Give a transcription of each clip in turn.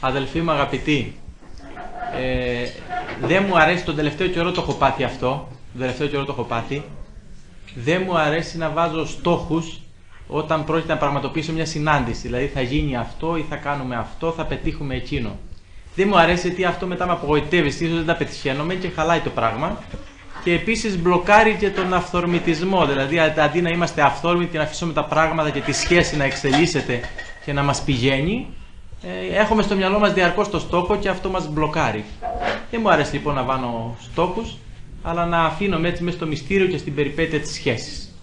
Αδελφοί μου αγαπητοί, ε, δεν μου αρέσει τον τελευταίο καιρό το έχω πάθει αυτό, τον τελευταίο καιρό το έχω πάθει. Δεν μου αρέσει να βάζω στόχους όταν πρόκειται να πραγματοποιήσω μια συνάντηση. Δηλαδή θα γίνει αυτό ή θα κάνουμε αυτό, θα πετύχουμε εκείνο. Δεν μου αρέσει γιατί αυτό μετά με απογοητεύει, ίσω δεν τα πετυχαίνομαι και χαλάει το πράγμα. Και επίσης μπλοκάρει και τον αυθορμητισμό. Δηλαδή αντί να είμαστε αυθόρμητοι και να αφήσουμε τα πράγματα και τη σχέση να εξελίσσεται και να μας πηγαίνει, ε, έχουμε στο μυαλό μας διαρκώς το στόχο και αυτό μας μπλοκάρει. Δεν μου αρέσει λοιπόν να βάνω στόχους, αλλά να αφήνω έτσι μέσα στο μυστήριο και στην περιπέτεια της σχέσης.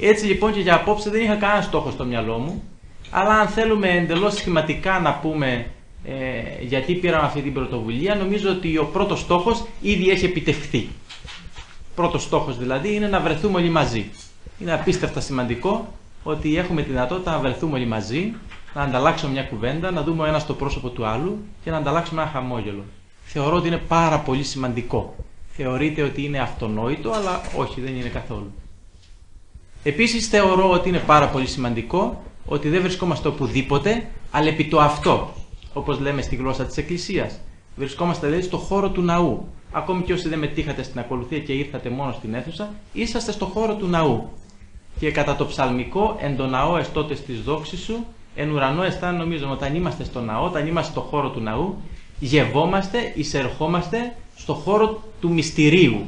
Έτσι λοιπόν και για απόψε δεν είχα κανένα στόχο στο μυαλό μου, αλλά αν θέλουμε εντελώς σχηματικά να πούμε ε, γιατί πήραμε αυτή την πρωτοβουλία, νομίζω ότι ο πρώτος στόχος ήδη έχει επιτευχθεί. Πρώτος στόχος δηλαδή είναι να βρεθούμε όλοι μαζί. Είναι απίστευτα σημαντικό ότι έχουμε τη δυνατότητα να βρεθούμε όλοι μαζί, να ανταλλάξουμε μια κουβέντα, να δούμε ο ένας το πρόσωπο του άλλου και να ανταλλάξουμε ένα χαμόγελο. Θεωρώ ότι είναι πάρα πολύ σημαντικό. Θεωρείτε ότι είναι αυτονόητο, αλλά όχι, δεν είναι καθόλου. Επίσης θεωρώ ότι είναι πάρα πολύ σημαντικό ότι δεν βρισκόμαστε οπουδήποτε, αλλά επί το αυτό όπως λέμε στη γλώσσα της Εκκλησίας. Βρισκόμαστε δηλαδή στο χώρο του ναού. Ακόμη και όσοι δεν μετήχατε στην ακολουθία και ήρθατε μόνο στην αίθουσα, είσαστε στο χώρο του ναού. Και κατά το ψαλμικό, εν το ναό εστότε της δόξης σου, εν ουρανό εστάν νομίζω όταν είμαστε στο ναό, όταν είμαστε στο χώρο του ναού, γευόμαστε, εισερχόμαστε στο χώρο του μυστηρίου.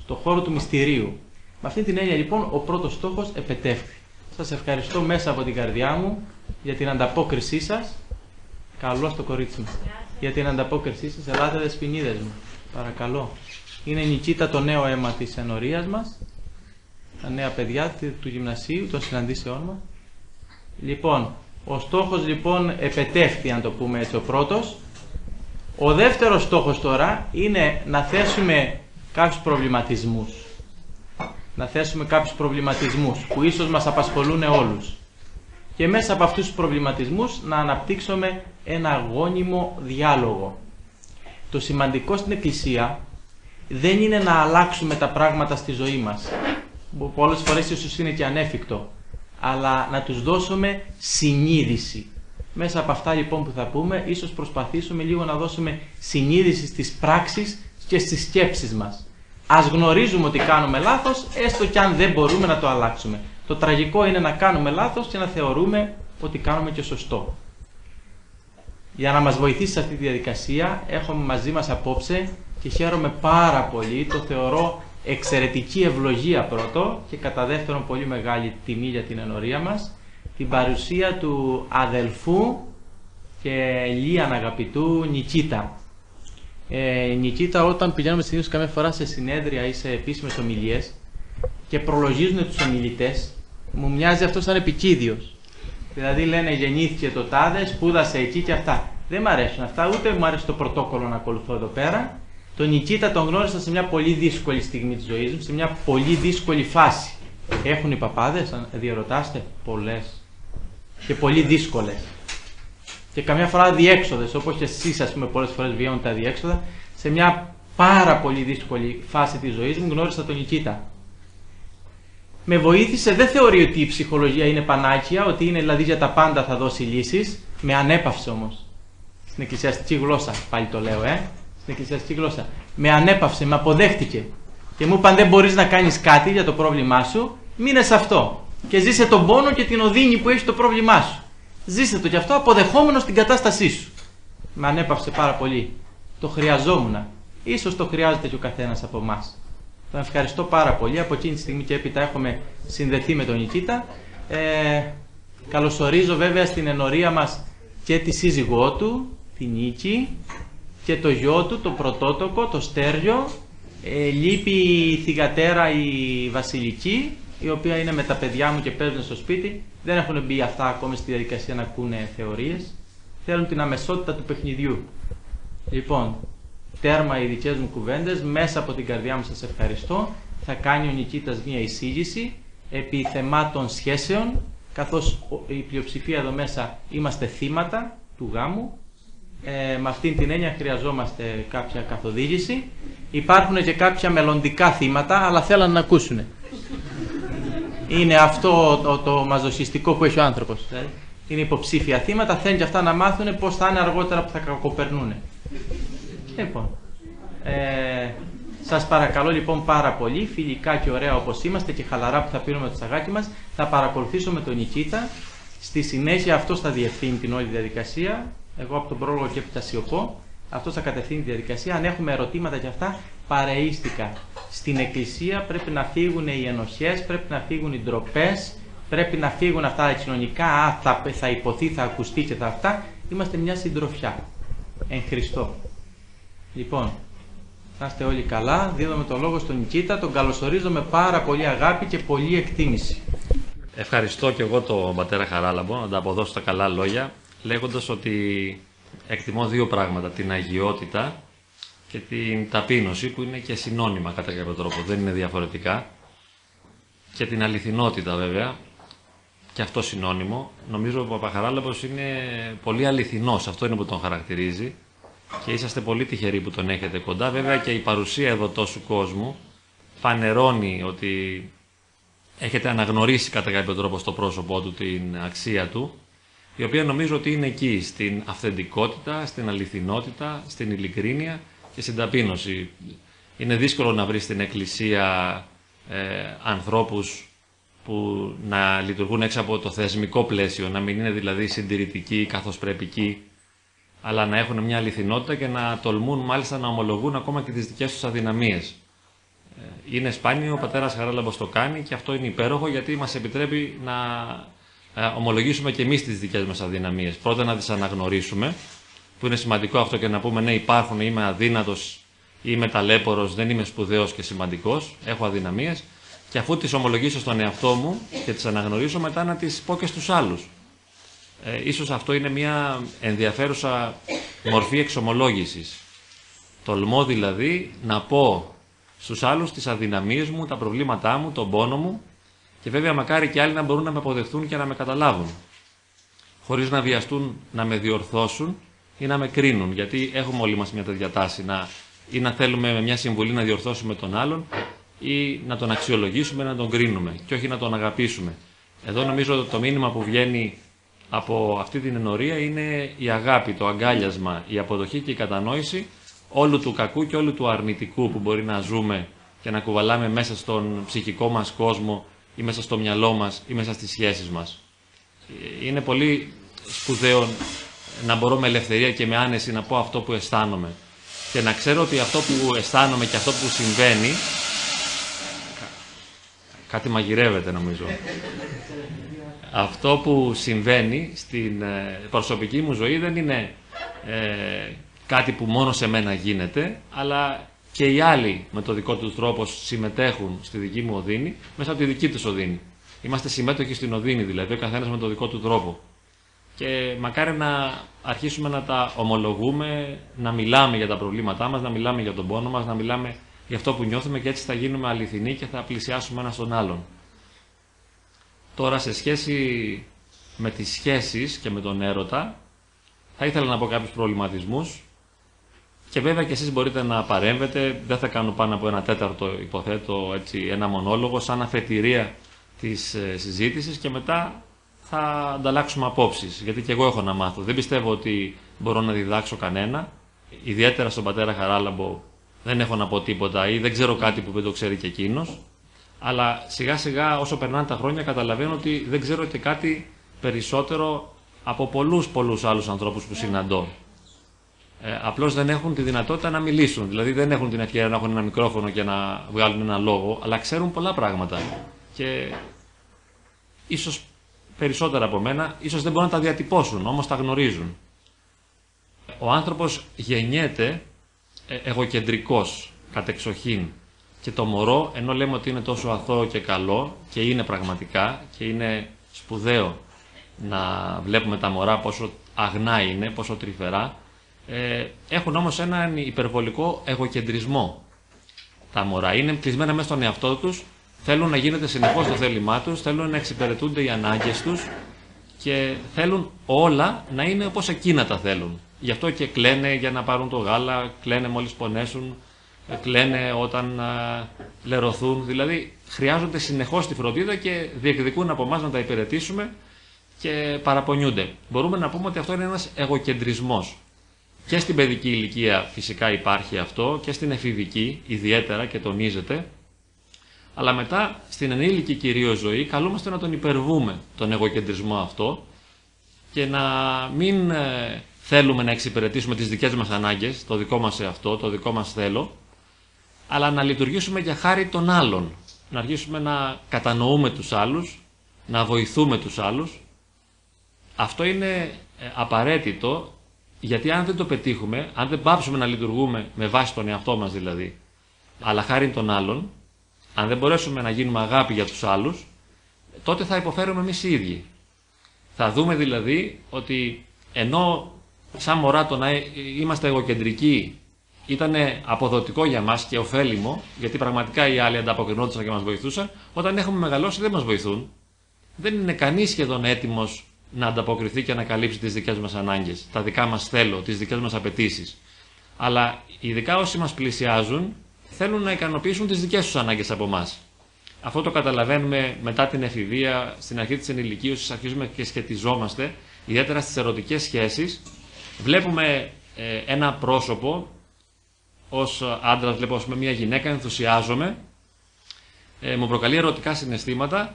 Στο χώρο του μυστηρίου. Με αυτή την έννοια λοιπόν ο πρώτος στόχος επετεύχθη. Σας ευχαριστώ μέσα από την καρδιά μου για την ανταπόκρισή σας. Καλό στο κορίτσι μου. Για την ανταπόκρισή σας. Ελάτε δεσποινίδες μου. Παρακαλώ. Είναι νικήτα το νέο αίμα της ενορίας μας. Τα νέα παιδιά του γυμνασίου, των συναντήσεών μας. Λοιπόν, ο στόχος λοιπόν επετεύχθη, αν το πούμε έτσι, ο πρώτος. Ο δεύτερος στόχος τώρα είναι να θέσουμε κάποιους προβληματισμούς. Να θέσουμε κάποιους προβληματισμούς που ίσως μας απασχολούν όλους και μέσα από αυτούς τους προβληματισμούς να αναπτύξουμε ένα αγώνιμο διάλογο. Το σημαντικό στην Εκκλησία δεν είναι να αλλάξουμε τα πράγματα στη ζωή μας. Πολλές φορές ίσως είναι και ανέφικτο. Αλλά να τους δώσουμε συνείδηση. Μέσα από αυτά λοιπόν που θα πούμε, ίσως προσπαθήσουμε λίγο να δώσουμε συνείδηση στις πράξεις και στις σκέψεις μας. Ας γνωρίζουμε ότι κάνουμε λάθος, έστω και αν δεν μπορούμε να το αλλάξουμε. Το τραγικό είναι να κάνουμε λάθος και να θεωρούμε ότι κάνουμε και σωστό. Για να μας βοηθήσει σε αυτή τη διαδικασία έχουμε μαζί μας απόψε και χαίρομαι πάρα πολύ, το θεωρώ εξαιρετική ευλογία πρώτο και κατά δεύτερον πολύ μεγάλη τιμή για την ενορία μας, την παρουσία του αδελφού και λίαν αγαπητού Νικίτα. Ε, Νικίτα όταν πηγαίνουμε συνήθως καμιά φορά σε συνέδρια ή σε επίσημες ομιλίες και προλογίζουν τους ομιλητές μου μοιάζει αυτό σαν επικίδιος. Δηλαδή λένε γεννήθηκε το τάδες, σπούδασε εκεί και αυτά. Δεν μου αρέσουν αυτά, ούτε μου αρέσει το πρωτόκολλο να ακολουθώ εδώ πέρα. Τον Νικήτα τον γνώρισα σε μια πολύ δύσκολη στιγμή της ζωής μου, σε μια πολύ δύσκολη φάση. Έχουν οι παπάδες, αν διαρωτάστε, πολλές. Και πολύ δύσκολες. Και καμιά φορά διέξοδε, όπως και εσείς, ας πούμε, πολλές φορές βιώνουν τα διέξοδα. Σε μια πάρα πολύ δύσκολη φάση της ζωής μου γνώρισα τον Νικήτα με βοήθησε, δεν θεωρεί ότι η ψυχολογία είναι πανάκια, ότι είναι δηλαδή για τα πάντα θα δώσει λύσεις. Με ανέπαυσε όμως. Στην εκκλησιαστική γλώσσα, πάλι το λέω, ε. Στην εκκλησιαστική γλώσσα. Με ανέπαυσε, με αποδέχτηκε. Και μου είπαν δεν μπορείς να κάνεις κάτι για το πρόβλημά σου, μείνε σε αυτό. Και ζήσε τον πόνο και την οδύνη που έχει το πρόβλημά σου. Ζήσε το κι αυτό αποδεχόμενος την κατάστασή σου. Με ανέπαυσε πάρα πολύ. Το χρειαζόμουν. Ίσως το χρειάζεται και ο καθένας από εμάς. Τον ευχαριστώ πάρα πολύ. Από εκείνη τη στιγμή και έπειτα έχουμε συνδεθεί με τον Νικήτα. Ε, καλωσορίζω βέβαια στην ενορία μας και τη σύζυγό του, την Νίκη, και το γιο του, το πρωτότοκο, το Στέργιο. Ε, λείπει η θυγατέρα η Βασιλική, η οποία είναι με τα παιδιά μου και παίζουν στο σπίτι. Δεν έχουν μπει αυτά ακόμη στη διαδικασία να ακούνε θεωρίες. Θέλουν την αμεσότητα του παιχνιδιού. Λοιπόν, τέρμα οι δικές μου κουβέντες, μέσα από την καρδιά μου σας ευχαριστώ. Θα κάνει ο Νικήτας μια εισήγηση επί θεμάτων σχέσεων, καθώς η πλειοψηφία εδώ μέσα είμαστε θύματα του γάμου. Ε, με αυτήν την έννοια χρειαζόμαστε κάποια καθοδήγηση. Υπάρχουν και κάποια μελλοντικά θύματα, αλλά θέλουν να ακούσουν. Είναι αυτό το, το μαζοσυστικό που έχει ο άνθρωπος. Δηλαδή. είναι υποψήφια θύματα, θέλουν και αυτά να μάθουν πώς θα είναι αργότερα που θα κακοπερνούν. Λοιπόν, ε, σας παρακαλώ λοιπόν πάρα πολύ, φιλικά και ωραία όπως είμαστε και χαλαρά που θα πίνουμε το τσαγάκι μας, θα παρακολουθήσω με τον Νικήτα. Στη συνέχεια αυτό θα διευθύνει την όλη διαδικασία. Εγώ από τον πρόλογο και έπειτα σιωπώ. Αυτός θα κατευθύνει τη διαδικασία. Αν έχουμε ερωτήματα για αυτά, παρείστηκα. Στην Εκκλησία πρέπει να φύγουν οι ενοχές, πρέπει να φύγουν οι ντροπές, πρέπει να φύγουν αυτά τα κοινωνικά. Α, θα, θα υποθεί, θα ακουστεί και τα αυτά. Είμαστε μια συντροφιά. Εν Χριστώ. Λοιπόν, να είστε όλοι καλά. Δίνουμε το λόγο στον Νικήτα. Τον καλωσορίζω με πάρα πολύ αγάπη και πολύ εκτίμηση. Ευχαριστώ και εγώ τον πατέρα Χαράλαμπο να τα αποδώσω τα καλά λόγια λέγοντας ότι εκτιμώ δύο πράγματα. Την αγιότητα και την ταπείνωση που είναι και συνώνυμα κατά κάποιο τρόπο. Δεν είναι διαφορετικά. Και την αληθινότητα βέβαια και αυτό συνώνυμο. Νομίζω ότι ο Παπαχαράλαμπος είναι πολύ αληθινός. Αυτό είναι που τον χαρακτηρίζει και είσαστε πολύ τυχεροί που τον έχετε κοντά. Βέβαια και η παρουσία εδώ τόσου κόσμου φανερώνει ότι έχετε αναγνωρίσει κατά κάποιο τρόπο στο πρόσωπό του την αξία του, η οποία νομίζω ότι είναι εκεί, στην αυθεντικότητα, στην αληθινότητα, στην ειλικρίνεια και στην ταπείνωση. Είναι δύσκολο να βρεις στην Εκκλησία ε, ανθρώπους που να λειτουργούν έξω από το θεσμικό πλαίσιο, να μην είναι δηλαδή συντηρητικοί καθώς πρέπικοι αλλά να έχουν μια αληθινότητα και να τολμούν μάλιστα να ομολογούν ακόμα και τις δικές τους αδυναμίες. Ε, είναι σπάνιο, ο πατέρας Χαράλαμπος το κάνει και αυτό είναι υπέροχο γιατί μας επιτρέπει να ε, ομολογήσουμε και εμείς τις δικές μας αδυναμίες. Πρώτα να τις αναγνωρίσουμε, που είναι σημαντικό αυτό και να πούμε ναι υπάρχουν, είμαι αδύνατος, είμαι ταλέπορος, δεν είμαι σπουδαίος και σημαντικός, έχω αδυναμίες και αφού τις ομολογήσω στον εαυτό μου και τις αναγνωρίσω μετά να τις πω και στους άλλους ε, ίσως αυτό είναι μια ενδιαφέρουσα μορφή εξομολόγησης. Τολμώ δηλαδή να πω στους άλλους τις αδυναμίες μου, τα προβλήματά μου, τον πόνο μου και βέβαια μακάρι και άλλοι να μπορούν να με αποδεχθούν και να με καταλάβουν. Χωρίς να βιαστούν να με διορθώσουν ή να με κρίνουν, γιατί έχουμε όλοι μας μια τέτοια τάση να, ή να θέλουμε με μια συμβουλή να διορθώσουμε τον άλλον ή να τον αξιολογήσουμε, να τον κρίνουμε και όχι να τον αγαπήσουμε. Εδώ νομίζω το μήνυμα που βγαίνει από αυτή την ενορία είναι η αγάπη, το αγκάλιασμα, η αποδοχή και η κατανόηση όλου του κακού και όλου του αρνητικού που μπορεί να ζούμε και να κουβαλάμε μέσα στον ψυχικό μας κόσμο ή μέσα στο μυαλό μας ή μέσα στις σχέσεις μας. Είναι πολύ σπουδαίο να μπορώ με ελευθερία και με άνεση να πω αυτό που αισθάνομαι και να ξέρω ότι αυτό που αισθάνομαι και αυτό που συμβαίνει κάτι μαγειρεύεται νομίζω αυτό που συμβαίνει στην ε, προσωπική μου ζωή δεν είναι ε, κάτι που μόνο σε μένα γίνεται, αλλά και οι άλλοι με το δικό τους τρόπο συμμετέχουν στη δική μου οδύνη μέσα από τη δική τους οδύνη. Είμαστε συμμέτοχοι στην οδύνη δηλαδή, ο καθένας με το δικό του τρόπο. Και μακάρι να αρχίσουμε να τα ομολογούμε, να μιλάμε για τα προβλήματά μας, να μιλάμε για τον πόνο μας, να μιλάμε για αυτό που νιώθουμε και έτσι θα γίνουμε αληθινοί και θα πλησιάσουμε ένα στον άλλον. Τώρα σε σχέση με τις σχέσεις και με τον έρωτα θα ήθελα να πω κάποιους προβληματισμούς και βέβαια και εσείς μπορείτε να παρέμβετε, δεν θα κάνω πάνω από ένα τέταρτο υποθέτω έτσι, ένα μονόλογο σαν αφετηρία της ε, συζήτησης και μετά θα ανταλλάξουμε απόψεις γιατί και εγώ έχω να μάθω. Δεν πιστεύω ότι μπορώ να διδάξω κανένα, ιδιαίτερα στον πατέρα Χαράλαμπο δεν έχω να πω τίποτα ή δεν ξέρω κάτι που δεν το ξέρει και εκείνος αλλά σιγά σιγά όσο περνάνε τα χρόνια καταλαβαίνω ότι δεν ξέρω και κάτι περισσότερο από πολλούς πολλούς άλλους ανθρώπους που συναντώ. Ε, απλώς δεν έχουν τη δυνατότητα να μιλήσουν, δηλαδή δεν έχουν την ευκαιρία να έχουν ένα μικρόφωνο και να βγάλουν ένα λόγο, αλλά ξέρουν πολλά πράγματα. Και ίσως περισσότερα από μένα, ίσως δεν μπορούν να τα διατυπώσουν, όμως τα γνωρίζουν. Ο άνθρωπος γεννιέται ε, εγωκεντρικός, κατεξοχήν, και το μωρό, ενώ λέμε ότι είναι τόσο αθώο και καλό και είναι πραγματικά και είναι σπουδαίο να βλέπουμε τα μωρά πόσο αγνά είναι, πόσο τρυφερά, ε, έχουν όμως έναν υπερβολικό εγωκεντρισμό. Τα μωρά είναι κλεισμένα μέσα στον εαυτό τους, θέλουν να γίνεται συνεχώς το θέλημά τους, θέλουν να εξυπηρετούνται οι ανάγκες τους και θέλουν όλα να είναι όπως εκείνα τα θέλουν. Γι' αυτό και κλαίνε για να πάρουν το γάλα, κλαίνε μόλις πονέσουν, κλαίνε όταν λερωθούν. Δηλαδή χρειάζονται συνεχώς τη φροντίδα και διεκδικούν από εμάς να τα υπηρετήσουμε και παραπονιούνται. Μπορούμε να πούμε ότι αυτό είναι ένας εγωκεντρισμός. Και στην παιδική ηλικία φυσικά υπάρχει αυτό και στην εφηβική ιδιαίτερα και τονίζεται. Αλλά μετά στην ενήλικη κυρίως ζωή καλούμαστε να τον υπερβούμε τον εγωκεντρισμό αυτό και να μην ε, θέλουμε να εξυπηρετήσουμε τις δικές μας ανάγκες, το δικό μας εαυτό, το δικό μας θέλω, αλλά να λειτουργήσουμε για χάρη των άλλων. Να αρχίσουμε να κατανοούμε τους άλλους, να βοηθούμε τους άλλους. Αυτό είναι ε, απαραίτητο γιατί αν δεν το πετύχουμε, αν δεν πάψουμε να λειτουργούμε με βάση τον εαυτό μας δηλαδή, αλλά χάρη των άλλων, αν δεν μπορέσουμε να γίνουμε αγάπη για τους άλλους, τότε θα υποφέρουμε εμείς οι ίδιοι. Θα δούμε δηλαδή ότι ενώ σαν μωρά το να είμαστε εγωκεντρικοί ήταν αποδοτικό για μας και ωφέλιμο, γιατί πραγματικά οι άλλοι ανταποκρινόντουσαν και μας βοηθούσαν, όταν έχουμε μεγαλώσει δεν μας βοηθούν. Δεν είναι κανείς σχεδόν έτοιμος να ανταποκριθεί και να καλύψει τις δικές μας ανάγκες, τα δικά μας θέλω, τις δικές μας απαιτήσεις. Αλλά ειδικά όσοι μας πλησιάζουν θέλουν να ικανοποιήσουν τις δικές τους ανάγκες από εμάς. Αυτό το καταλαβαίνουμε μετά την εφηβεία, στην αρχή της ενηλικίωσης αρχίζουμε και σχετιζόμαστε, ιδιαίτερα στις ερωτικές σχέσεις. Βλέπουμε ε, ένα πρόσωπο, ως άντρας βλέπω πούμε, μια γυναίκα, ενθουσιάζομαι, ε, μου προκαλεί ερωτικά συναισθήματα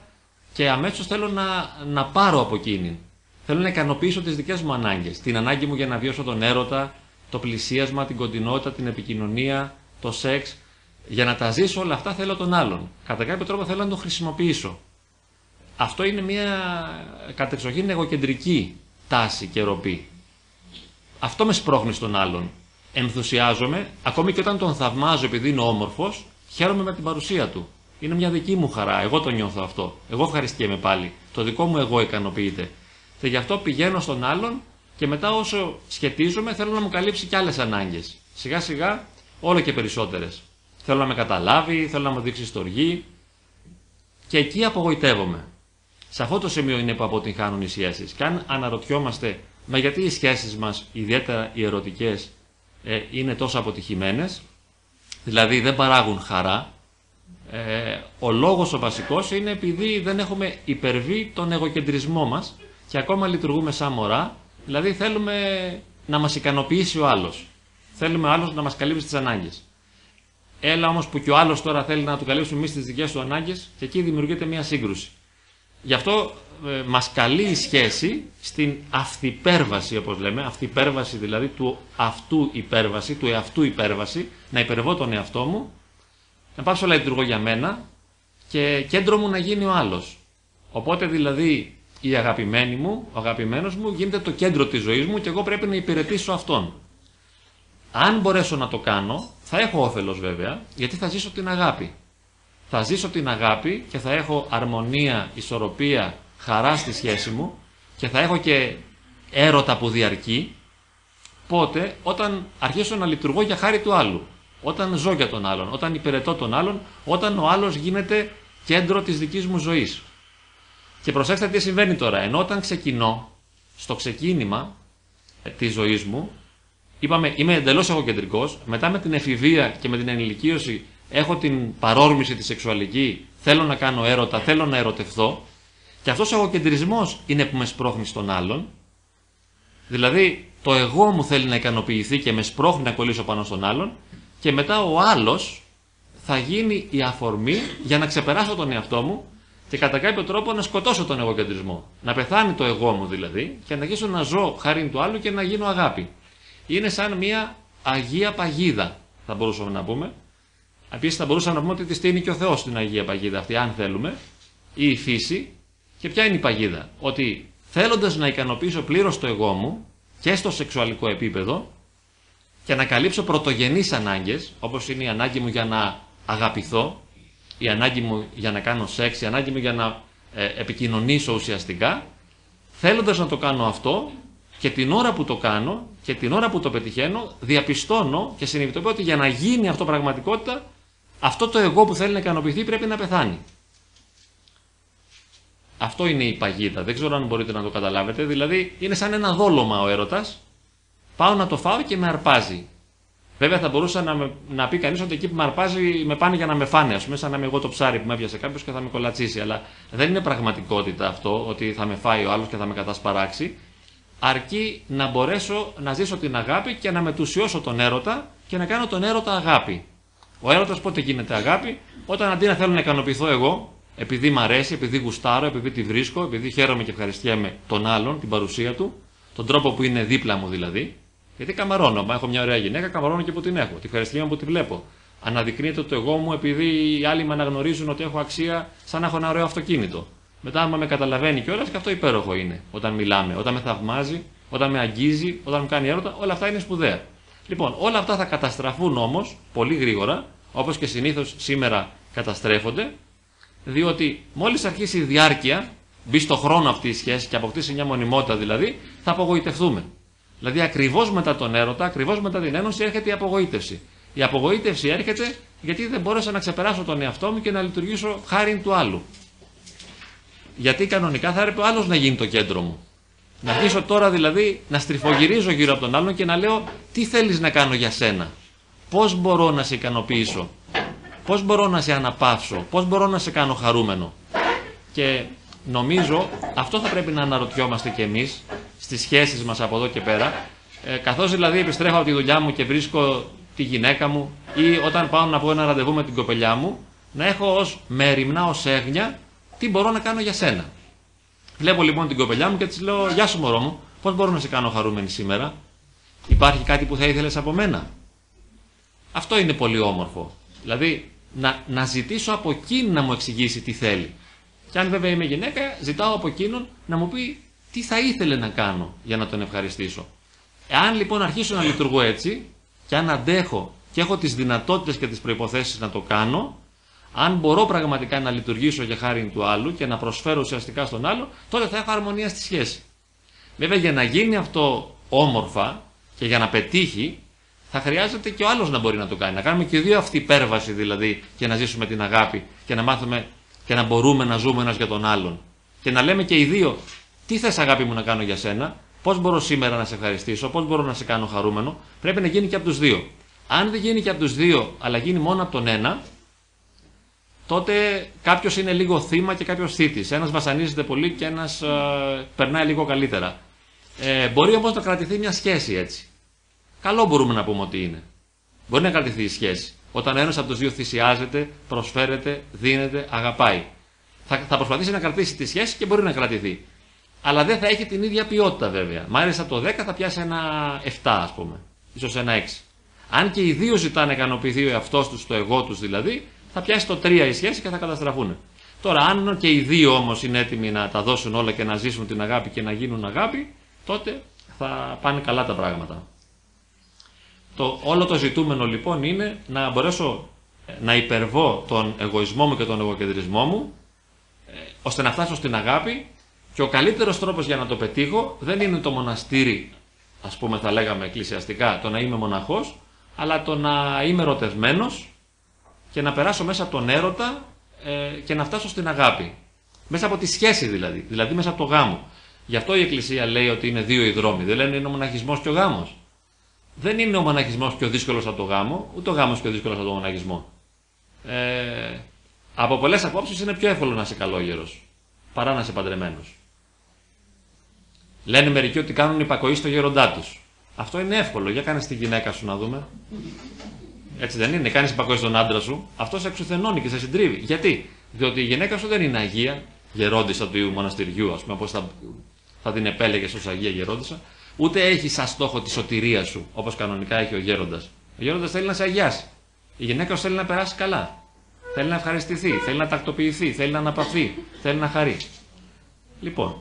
και αμέσως θέλω να, να πάρω από εκείνη. Θέλω να ικανοποιήσω τις δικές μου ανάγκες. Την ανάγκη μου για να βιώσω τον έρωτα, το πλησίασμα, την κοντινότητα, την επικοινωνία, το σεξ. Για να τα ζήσω όλα αυτά θέλω τον άλλον. Κατά κάποιο τρόπο θέλω να το χρησιμοποιήσω. Αυτό είναι μια κατεξοχήν εγωκεντρική τάση και ροπή. Αυτό με σπρώχνει στον άλλον. Ενθουσιάζομαι, ακόμη και όταν τον θαυμάζω επειδή είναι όμορφος, χαίρομαι με την παρουσία του. Είναι μια δική μου χαρά. Εγώ το νιώθω αυτό. Εγώ ευχαριστιέμαι πάλι. Το δικό μου εγώ ικανοποιείται. Και γι' αυτό πηγαίνω στον άλλον και μετά όσο σχετίζομαι θέλω να μου καλύψει και άλλες ανάγκες. Σιγά σιγά όλο και περισσότερες. Θέλω να με καταλάβει, θέλω να μου δείξει στοργή και εκεί απογοητεύομαι. Σε αυτό το σημείο είναι που αποτυγχάνουν οι σχέσεις. Και αν αναρωτιόμαστε μα γιατί οι σχέσεις μας, ιδιαίτερα οι ερωτικές, ε, είναι τόσο αποτυχημένες, δηλαδή δεν παράγουν χαρά, ε, ο λόγος ο βασικός είναι επειδή δεν έχουμε υπερβεί τον εγωκεντρισμό μας και ακόμα λειτουργούμε σαν μωρά, δηλαδή θέλουμε να μας ικανοποιήσει ο άλλος. Θέλουμε ο άλλος να μας καλύψει τις ανάγκες. Έλα όμως που και ο άλλος τώρα θέλει να του καλύψουμε εμείς τις δικές του ανάγκες και εκεί δημιουργείται μια σύγκρουση. Γι' αυτό ε, μας καλεί η σχέση στην αυθυπέρβαση όπως λέμε, αυθυπέρβαση δηλαδή του αυτού υπέρβαση, του εαυτού υπέρβαση, να υπερβώ τον εαυτό μου, να πάψω να λειτουργώ για μένα και κέντρο μου να γίνει ο άλλος. Οπότε δηλαδή η αγαπημένη μου, ο αγαπημένος μου γίνεται το κέντρο της ζωής μου και εγώ πρέπει να υπηρετήσω αυτόν. Αν μπορέσω να το κάνω, θα έχω όφελος βέβαια, γιατί θα ζήσω την αγάπη. Θα ζήσω την αγάπη και θα έχω αρμονία, ισορροπία, χαρά στη σχέση μου και θα έχω και έρωτα που διαρκεί, πότε; Όταν αρχίσω να λειτουργώ για χάρη του άλλου. Όταν ζω για τον άλλον, όταν υπηρετώ τον άλλον, όταν ο άλλος γίνεται κέντρο της δικής μου ζωής. Και προσέξτε τι συμβαίνει τώρα. Ενώ όταν ξεκινώ, στο ξεκίνημα ε, της ζωής μου, είπαμε είμαι εντελώς εγωκεντρικός, μετά με την εφηβεία και με την ενηλικίωση έχω την παρόρμηση τη σεξουαλική, θέλω να κάνω έρωτα, θέλω να ερωτευθώ, και αυτός ο εγωκεντρισμός είναι που με σπρώχνει στον άλλον, δηλαδή το εγώ μου θέλει να ικανοποιηθεί και με σπρώχνει να κολλήσω πάνω στον άλλον, και μετά ο άλλος θα γίνει η αφορμή για να ξεπεράσω τον εαυτό μου και κατά κάποιο τρόπο να σκοτώσω τον εγωκεντρισμό. Να πεθάνει το εγώ μου δηλαδή και να αρχίσω να ζω χάρη του άλλου και να γίνω αγάπη. Είναι σαν μια αγία παγίδα, θα μπορούσαμε να πούμε. Επίσης θα μπορούσαμε να πούμε ότι τη στείνει και ο Θεός στην αγία παγίδα αυτή, αν θέλουμε, ή η φύση. Και ποια είναι η παγίδα, ότι θέλοντας να ικανοποιήσω πλήρως το εγώ μου και στο σεξουαλικό επίπεδο και να καλύψω πρωτογενείς ανάγκες, όπως είναι η ανάγκη μου για να αγαπηθώ, η ανάγκη μου για να κάνω σεξ, η ανάγκη μου για να ε, επικοινωνήσω ουσιαστικά, θέλοντας να το κάνω αυτό και την ώρα που το κάνω και την ώρα που το πετυχαίνω, διαπιστώνω και συνειδητοποιώ ότι για να γίνει αυτό πραγματικότητα, αυτό το εγώ που θέλει να ικανοποιηθεί πρέπει να πεθάνει. Αυτό είναι η παγίδα. Δεν ξέρω αν μπορείτε να το καταλάβετε. Δηλαδή είναι σαν ένα δόλωμα ο έρωτας. Πάω να το φάω και με αρπάζει. Βέβαια θα μπορούσε να, με- να πει κανείς ότι εκεί που με αρπάζει με πάνε για να με φάνε, ας πούμε, σαν να είμαι εγώ το ψάρι που με έπιασε κάποιος και θα με κολατσίσει. Αλλά δεν είναι πραγματικότητα αυτό ότι θα με φάει ο άλλος και θα με κατασπαράξει. Αρκεί να μπορέσω να ζήσω την αγάπη και να μετουσιώσω τον έρωτα και να κάνω τον έρωτα αγάπη. Ο έρωτας πότε γίνεται αγάπη, όταν αντί να θέλω να ικανοποιηθώ εγώ, επειδή μ' αρέσει, επειδή γουστάρω, επειδή τη βρίσκω, επειδή χαίρομαι και ευχαριστιέμαι τον άλλον, την παρουσία του, τον τρόπο που είναι δίπλα μου δηλαδή. Γιατί καμαρώνω. Μα έχω μια ωραία γυναίκα, καμαρώνω και που την έχω. Τη ευχαριστιέμαι που τη βλέπω. Αναδεικνύεται το εγώ μου επειδή οι άλλοι με αναγνωρίζουν ότι έχω αξία σαν να έχω ένα ωραίο αυτοκίνητο. Μετά, άμα με καταλαβαίνει κιόλας, και αυτό υπέροχο είναι όταν μιλάμε, όταν με θαυμάζει, όταν με αγγίζει, όταν μου κάνει έρωτα, όλα αυτά είναι σπουδαία. Λοιπόν, όλα αυτά θα καταστραφούν όμως πολύ γρήγορα, όπως και συνήθως σήμερα καταστρέφονται, διότι μόλις αρχίσει η διάρκεια, μπει στο χρόνο αυτή η σχέση και αποκτήσει μια μονιμότητα δηλαδή, θα απογοητευτούμε. Δηλαδή, ακριβώς μετά τον έρωτα, ακριβώς μετά την ένωση έρχεται η απογοήτευση. Η απογοήτευση έρχεται γιατί δεν μπόρεσα να ξεπεράσω τον εαυτό μου και να λειτουργήσω χάρη του άλλου. Γιατί κανονικά θα έπρεπε ο άλλος να γίνει το κέντρο μου. Να αρχίσω τώρα δηλαδή να στριφογυρίζω γύρω από τον άλλον και να λέω τι θέλεις να κάνω για σένα; Πώς μπορώ να σε ικανοποιήσω; Πώς μπορώ να σε αναπαύσω; Πώς μπορώ να σε κάνω χαρούμενο; Και νομίζω αυτό θα πρέπει να αναρωτιόμαστε κι εμείς στις σχέσεις μας από εδώ και πέρα. Ε, καθώς δηλαδή επιστρέφω από τη δουλειά μου και βρίσκω τη γυναίκα μου ή όταν πάω να πω ένα ραντεβού με την κοπελιά μου να έχω ως μέρημνα, ως έγνοια τι μπορώ να κάνω για σένα. Βλέπω λοιπόν την κοπελιά μου και της λέω: Γεια σου, μωρό μου, πώς μπορώ να σε κάνω χαρούμενη σήμερα; Υπάρχει κάτι που θα ήθελες από μένα; Αυτό είναι πολύ όμορφο. Δηλαδή, να, να ζητήσω από εκείνη να μου εξηγήσει τι θέλει. Και αν βέβαια είμαι γυναίκα, ζητάω από εκείνον να μου πει τι θα ήθελε να κάνω για να τον ευχαριστήσω. Εάν λοιπόν αρχίσω να λειτουργώ έτσι, και αν αντέχω και έχω τις δυνατότητες και τις προϋποθέσεις να το κάνω, αν μπορώ πραγματικά να λειτουργήσω για χάρη του άλλου και να προσφέρω ουσιαστικά στον άλλο, τότε θα έχω αρμονία στη σχέση. Βέβαια για να γίνει αυτό όμορφα και για να πετύχει, θα χρειάζεται και ο άλλος να μπορεί να το κάνει. Να κάνουμε και οι δύο αυτή υπέρβαση δηλαδή και να ζήσουμε την αγάπη και να μάθουμε και να μπορούμε να ζούμε ένας για τον άλλον. Και να λέμε και οι δύο, τι θες αγάπη μου να κάνω για σένα, πώς μπορώ σήμερα να σε ευχαριστήσω, πώς μπορώ να σε κάνω χαρούμενο; Πρέπει να γίνει και από τους δύο. Αν δεν γίνει και από τους δύο, αλλά γίνει μόνο από τον ένα, τότε κάποιος είναι λίγο θύμα και κάποιος θήτης. Ένας βασανίζεται πολύ και ένας περνάει λίγο καλύτερα. Ε, μπορεί όμως να κρατηθεί μια σχέση έτσι. Καλό μπορούμε να πούμε ότι είναι. Μπορεί να κρατηθεί η σχέση. Όταν ένας από τους δύο θυσιάζεται, προσφέρεται, δίνεται, αγαπάει. Θα, θα προσπαθήσει να κρατήσει τη σχέση και μπορεί να κρατηθεί. Αλλά δεν θα έχει την ίδια ποιότητα βέβαια. Μ' άρεσε από το 10 θα πιάσει ένα 7 ας πούμε. ίσως ένα 6. Αν και οι δύο ζητάνε να ικανοποιηθεί ο εαυτός τους, το εγώ τους δηλαδή, θα πιάσει το 3 η σχέση και θα καταστραφούν. Τώρα, αν και οι δύο όμως είναι έτοιμοι να τα δώσουν όλα και να ζήσουν την αγάπη και να γίνουν αγάπη, τότε θα πάνε καλά τα πράγματα. Το, όλο το ζητούμενο λοιπόν είναι να μπορέσω να υπερβώ τον εγωισμό μου και τον εγωκεντρισμό μου, ε, ώστε να φτάσω στην αγάπη και ο καλύτερος τρόπος για να το πετύχω δεν είναι το μοναστήρι, ας πούμε θα λέγαμε εκκλησιαστικά, το να είμαι μοναχός, αλλά το να είμαι ερωτευμένος και να περάσω μέσα από τον έρωτα ε, και να φτάσω στην αγάπη. Μέσα από τη σχέση δηλαδή, δηλαδή μέσα από το γάμο. Γι' αυτό η Εκκλησία λέει ότι είναι δύο οι δρόμοι. Δεν λένε είναι ο μοναχισμός και ο γάμος. Δεν είναι ο μοναχισμός πιο δύσκολος από το γάμο, ούτε ο γάμος πιο δύσκολος από το μοναχισμό. Ε, από πολλές απόψεις είναι πιο εύκολο να είσαι καλόγερος παρά να είσαι παντρεμένος. Λένε μερικοί ότι κάνουν υπακοή στο γέροντά τους. Αυτό είναι εύκολο. Για κάνε τη γυναίκα σου να δούμε. Έτσι δεν είναι. Κάνεις υπακοή στον άντρα σου. Αυτό σε εξουθενώνει και σε συντρίβει. Γιατί; Διότι η γυναίκα σου δεν είναι αγία, γερόντισα του μοναστηριού, ας πούμε, όπως θα, θα την επέλεγες ως αγία γερόντισα, ούτε έχει σαν στόχο τη σωτηρία σου, όπως κανονικά έχει ο γέροντας. Ο γέροντας θέλει να σε αγιάσει. Η γυναίκα σου θέλει να περάσει καλά. Θέλει να ευχαριστηθεί, θέλει να τακτοποιηθεί, θέλει να αναπαυθεί, θέλει να χαρεί. Λοιπόν,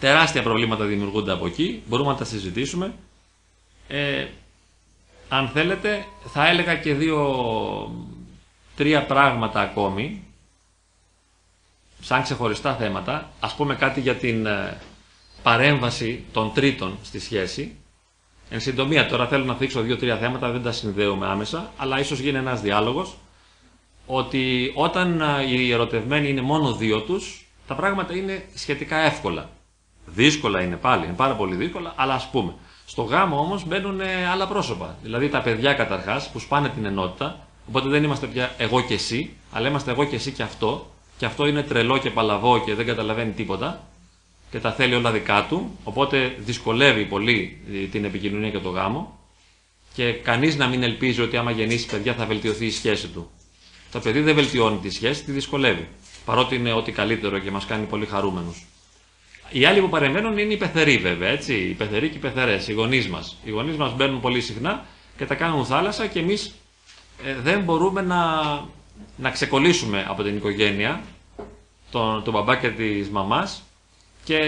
τεράστια προβλήματα δημιουργούνται από εκεί, μπορούμε να τα συζητήσουμε. Ε, αν θέλετε, θα έλεγα και δύο-τρία πράγματα ακόμη, σαν ξεχωριστά θέματα. Ας πούμε κάτι για την ε, παρέμβαση των τρίτων στη σχέση. Εν συντομία, τώρα θέλω να θίξω δύο-τρία θέματα, δεν τα συνδέουμε άμεσα, αλλά ίσως γίνει ένας διάλογος, ότι όταν ε, οι ερωτευμένοι είναι μόνο δύο τους, τα πράγματα είναι σχετικά εύκολα. Δύσκολα είναι πάλι, είναι πάρα πολύ δύσκολα, αλλά ας πούμε. Στο γάμο όμως μπαίνουν ε, άλλα πρόσωπα. Δηλαδή τα παιδιά καταρχάς που σπάνε την ενότητα. Οπότε δεν είμαστε πια εγώ και εσύ, αλλά είμαστε εγώ και εσύ και αυτό. Και αυτό είναι τρελό και παλαβό και δεν καταλαβαίνει τίποτα. Και τα θέλει όλα δικά του. Οπότε δυσκολεύει πολύ ε, την επικοινωνία και το γάμο. Και κανείς να μην ελπίζει ότι άμα γεννήσει παιδιά θα βελτιωθεί η σχέση του. Το παιδί δεν βελτιώνει τη σχέση, τη δυσκολεύει. Παρότι είναι ό,τι καλύτερο και μας κάνει πολύ χαρούμενους. Οι άλλοι που παρεμβαίνουν είναι οι πεθεροί βέβαια, έτσι. Οι πεθεροί και οι πεθερές, οι γονείς μας. Οι γονείς μας μπαίνουν πολύ συχνά και τα κάνουν θάλασσα και εμείς ε, δεν μπορούμε να, να ξεκολλήσουμε από την οικογένεια τον, τον μπαμπά και τη μαμάς και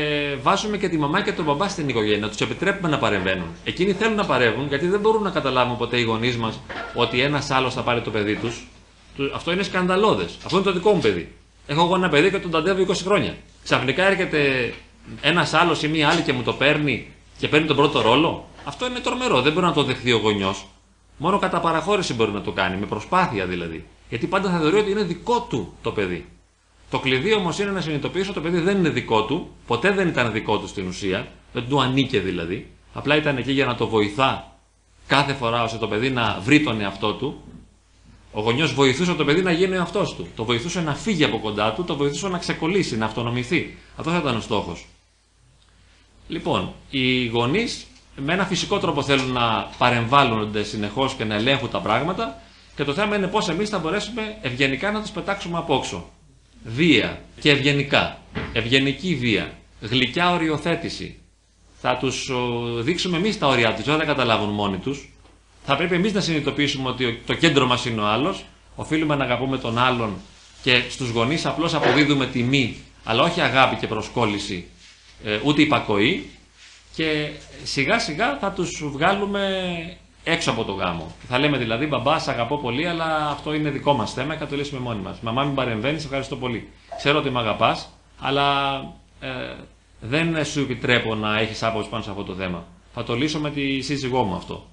βάζουμε και τη μαμά και τον μπαμπά στην οικογένεια. Τους επιτρέπουμε να παρεμβαίνουν. Εκείνοι θέλουν να παρεύουν γιατί δεν μπορούν να καταλάβουν ποτέ οι γονείς μας ότι ένας άλλος θα πάρει το παιδί τους. Αυτό είναι σκανδαλώδες. Αυτό είναι το δικό μου παιδί. Έχω εγώ ένα παιδί και τον ταντεύω 20 χρόνια. Ξαφνικά έρχεται ένας άλλος ή μία άλλη και μου το παίρνει και παίρνει τον πρώτο ρόλο. Αυτό είναι τρομερό. Δεν μπορεί να το δεχθεί ο γονιός. Μόνο κατά παραχώρηση μπορεί να το κάνει, με προσπάθεια δηλαδή. Γιατί πάντα θα θεωρεί ότι είναι δικό του το παιδί. Το κλειδί όμως είναι να συνειδητοποιήσω ότι το παιδί δεν είναι δικό του, ποτέ δεν ήταν δικό του στην ουσία, δεν του ανήκε δηλαδή. Απλά ήταν εκεί για να το βοηθά κάθε φορά ώστε το παιδί να βρει τον εαυτό του. Ο γονιός βοηθούσε το παιδί να γίνει ο εαυτός του. Το βοηθούσε να φύγει από κοντά του, το βοηθούσε να ξεκολλήσει, να αυτονομηθεί. Αυτό θα ήταν ο στόχος. Λοιπόν, οι γονείς με ένα φυσικό τρόπο θέλουν να παρεμβάλλονται συνεχώς και να ελέγχουν τα πράγματα και το θέμα είναι πώς εμείς θα μπορέσουμε ευγενικά να τους πετάξουμε απόξω. Βία και ευγενικά. Ευγενική βία. Γλυκιά οριοθέτηση. Θα τους δείξουμε εμείς τα όρια τους, δεν θα καταλάβουν μόνοι τους. Θα πρέπει εμείς να συνειδητοποιήσουμε ότι το κέντρο μας είναι ο άλλος. Οφείλουμε να αγαπούμε τον άλλον και στους γονείς απλώς αποδίδουμε τιμή, αλλά όχι αγάπη και προσκόλληση ε, ούτε υπακοή και σιγά σιγά θα τους βγάλουμε έξω από το γάμο. Θα λέμε δηλαδή μπαμπά, σε αγαπώ πολύ, αλλά αυτό είναι δικό μας θέμα και θα το λύσουμε μόνοι μας. Μαμά μην παρεμβαίνεις, ευχαριστώ πολύ. Ξέρω ότι με αγαπάς, αλλά ε, δεν σου επιτρέπω να έχεις άποψη πάνω σε αυτό το θέμα. Θα το λύσω με τη σύζυγό μου αυτό.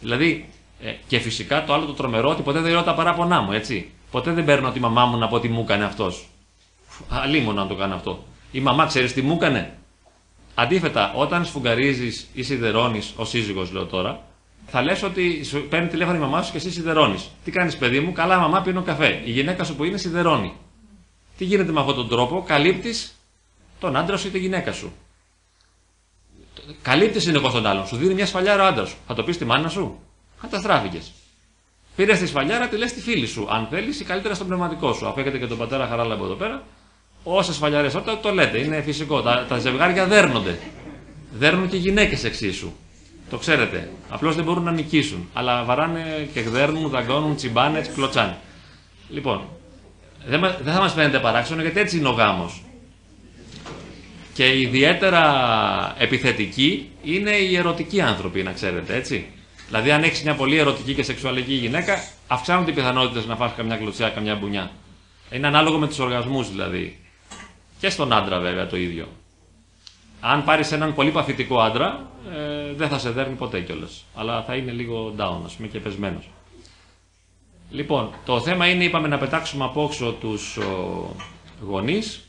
Δηλαδή, ε, και φυσικά το άλλο το τρομερό ότι ποτέ δεν λέω τα παράπονά μου, έτσι. Ποτέ δεν παίρνω τη μαμά μου να πω τι μου έκανε αυτός. Αλίμονο να το κάνω αυτό. Η μαμά ξέρεις τι μου έκανε; Αντίθετα, όταν σφουγγαρίζεις ή σιδερώνεις, ο σύζυγος λέω τώρα, θα λες ότι σου παίρνει τηλέφωνο η μαμά σου και εσύ σιδερώνεις. Τι κάνεις, παιδί μου, καλά, μαμά πίνω καφέ. Η γυναίκα σου που είναι σιδερώνει. Τι γίνεται με αυτόν τον τρόπο, καλύπτεις τον άντρα σου ή τη γυναίκα σου; Καλύπτεις συνεχώς τον άλλον. Σου δίνει μια σφαλιάρα ο άντρας σου. Θα το πεις στη μάνα σου; Καταστράφηκες. Πήρες τη σφαλιάρα, τη λες στη φίλη σου. Αν θέλεις, ή καλύτερα στον πνευματικό σου. Αφού έχετε και τον πατέρα χαράλα από εδώ πέρα, Όσε φαλιαρέ όταν το λέτε, είναι φυσικό. Τα, τα ζευγάρια δέρνονται. Δέρνουν και γυναίκες εξίσου. Το ξέρετε. Απλώς δεν μπορούν να νικήσουν. Αλλά βαράνε και δέρνουν, δαγκώνουν, τσιμπάνε, κλωτσάνε. Λοιπόν, δεν, δεν θα μας φαίνεται παράξενο γιατί έτσι είναι ο γάμος. Και ιδιαίτερα επιθετικοί είναι οι ερωτικοί άνθρωποι, να ξέρετε, έτσι. Δηλαδή, αν έχεις μια πολύ ερωτική και σεξουαλική γυναίκα, αυξάνονται οι πιθανότητε να φας καμιά κλωτσιά, καμιά μπουνιά. Είναι ανάλογο με τους οργασμούς δηλαδή. Και στον άντρα βέβαια το ίδιο. Αν πάρεις έναν πολύ παθητικό άντρα, ε, δεν θα σε δέρνει ποτέ κιόλας. Αλλά θα είναι λίγο down, ας πούμε, και πεσμένος. Λοιπόν, το θέμα είναι, είπαμε, να πετάξουμε απόξω τους γονείς,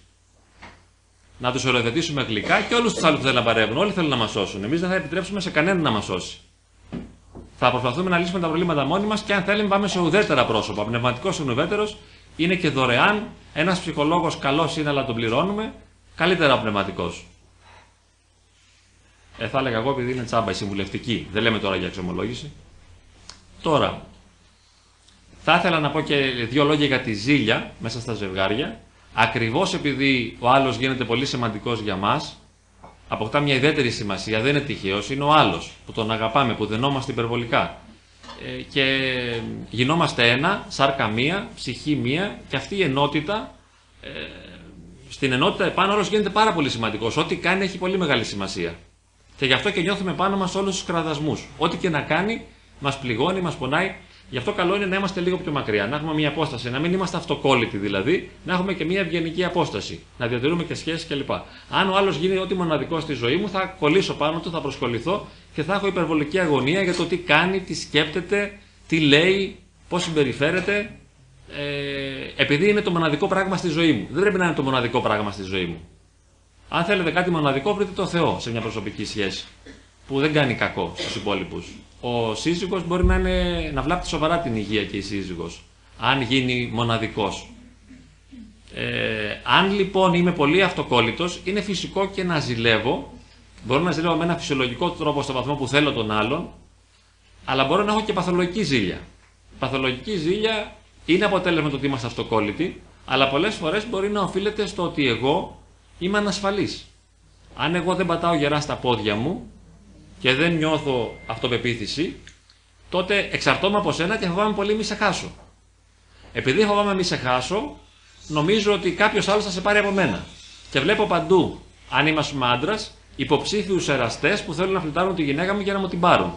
να τους οριοθετήσουμε γλυκά και όλους τους άλλους που θέλουν να παρεύουν. Όλοι θέλουν να μας σώσουν. Εμείς δεν θα επιτρέψουμε σε κανέναν να μας σώσει. Θα προσπαθούμε να λύσουμε τα προβλήματα μόνοι μας και αν θέλουμε πάμε σε ουδέτερα πρόσωπα. Πνευματικός είναι ουδέτερος, είναι και δωρεάν. Ένας ψυχολόγος καλός είναι, αλλά τον πληρώνουμε. Καλύτερα πνευματικός. Ε, θα έλεγα εγώ επειδή είναι τσάμπα η συμβουλευτική. Δεν λέμε τώρα για εξομολόγηση. Τώρα, θα ήθελα να πω και δύο λόγια για τη ζήλια μέσα στα ζευγάρια. Ακριβώς επειδή ο άλλος γίνεται πολύ σημαντικός για μας, αποκτά μια ιδιαίτερη σημασία, δεν είναι τυχαίος, είναι ο άλλος που τον αγαπάμε, που δενόμαστε υπερβολικά. Ε, και γινόμαστε ένα, σάρκα μία, ψυχή μία και αυτή η ενότητα, ε, στην ενότητα επάνω όλος γίνεται πάρα πολύ σημαντικός. Ό,τι κάνει έχει πολύ μεγάλη σημασία. Και γι' αυτό και νιώθουμε πάνω μας όλους τους κραδασμούς. Ό,τι και να κάνει μας πληγώνει, μας πονάει Γι' αυτό καλό είναι να είμαστε λίγο πιο μακριά, να έχουμε μια απόσταση, να μην είμαστε αυτοκόλλητοι δηλαδή, να έχουμε και μια ευγενική απόσταση, να διατηρούμε και σχέσεις κλπ. Αν ο άλλος γίνει ό,τι μοναδικό στη ζωή μου, θα κολλήσω πάνω του, θα προσκοληθώ και θα έχω υπερβολική αγωνία για το τι κάνει, τι σκέπτεται, τι λέει, πώς συμπεριφέρεται, ε, επειδή είναι το μοναδικό πράγμα στη ζωή μου. Δεν πρέπει να είναι το μοναδικό πράγμα στη ζωή μου. Αν θέλετε κάτι μοναδικό, βρείτε το Θεό σε μια προσωπική σχέση. που δεν κάνει κακό στους υπόλοιπους. Ο σύζυγος μπορεί να, είναι, να βλάπτει σοβαρά την υγεία και η σύζυγος, αν γίνει μοναδικός. Ε, αν λοιπόν είμαι πολύ αυτοκόλλητος, είναι φυσικό και να ζηλεύω. Μπορώ να ζηλεύω με ένα φυσιολογικό τρόπο στο βαθμό που θέλω τον άλλον, αλλά μπορώ να έχω και παθολογική ζήλια. Παθολογική ζήλια είναι αποτέλεσμα του ότι είμαστε αυτοκόλλητοι, αλλά πολλές φορές μπορεί να οφείλεται στο ότι εγώ είμαι ανασφαλής. Αν εγώ δεν πατάω γερά στα πόδια μου και δεν νιώθω αυτοπεποίθηση, τότε εξαρτώμαι από σένα και φοβάμαι πολύ μη σε χάσω. Επειδή φοβάμαι μη σε χάσω, νομίζω ότι κάποιος άλλος θα σε πάρει από μένα. Και βλέπω παντού, αν είμαστε άντρας, υποψήφιους εραστές που θέλουν να φλιτάρουν τη γυναίκα μου για να μου την πάρουν.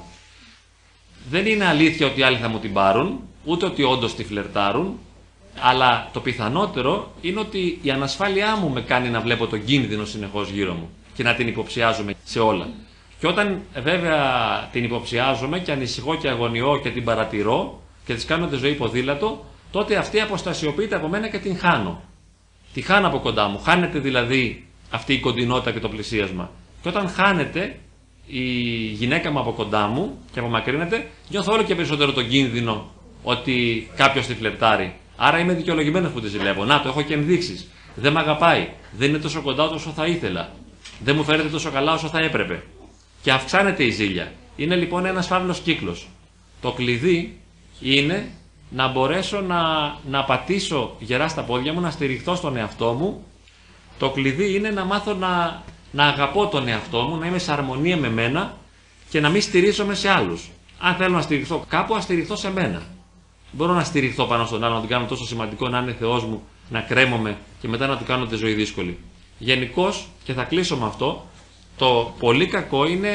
Δεν είναι αλήθεια ότι άλλοι θα μου την πάρουν, ούτε ότι όντως τη φλερτάρουν, αλλά το πιθανότερο είναι ότι η ανασφάλειά μου με κάνει να βλέπω τον κίνδυνο συνεχώς γύρω μου και να την υποψιάζομαι σε όλα. Και όταν βέβαια την υποψιάζομαι και ανησυχώ και αγωνιώ και την παρατηρώ και της κάνω τη ζωή ποδήλατο, τότε αυτή αποστασιοποιείται από μένα και την χάνω. Τη χάνω από κοντά μου. Χάνεται δηλαδή αυτή η κοντινότητα και το πλησίασμα. Και όταν χάνεται η γυναίκα μου από κοντά μου και απομακρύνεται, νιώθω όλο και περισσότερο τον κίνδυνο ότι κάποιος τη φλερτάρει. Άρα είμαι δικαιολογημένος που τη ζηλεύω. Να, το έχω και ενδείξεις. Δεν με αγαπάει. Δεν είναι τόσο κοντά όσο θα ήθελα. Δεν μου φέρεται τόσο καλά όσο θα έπρεπε. Και αυξάνεται η ζήλια. Είναι λοιπόν ένας φαύλος κύκλος. Το κλειδί είναι να μπορέσω να, να πατήσω γερά στα πόδια μου, να στηριχθώ στον εαυτό μου. Το κλειδί είναι να μάθω να, να αγαπώ τον εαυτό μου, να είμαι σε αρμονία με μένα και να μην στηρίζομαι σε άλλους. Αν θέλω να στηριχθώ κάπου, ας στηριχθώ σε μένα. Μπορώ να στηριχθώ πάνω στον άλλο, να τον κάνω τόσο σημαντικό, να είναι Θεός μου, να κρέμομαι και μετά να του κάνω τη ζωή δύσκολη. Γενικώς, και θα κλείσω με αυτό, το πολύ κακό είναι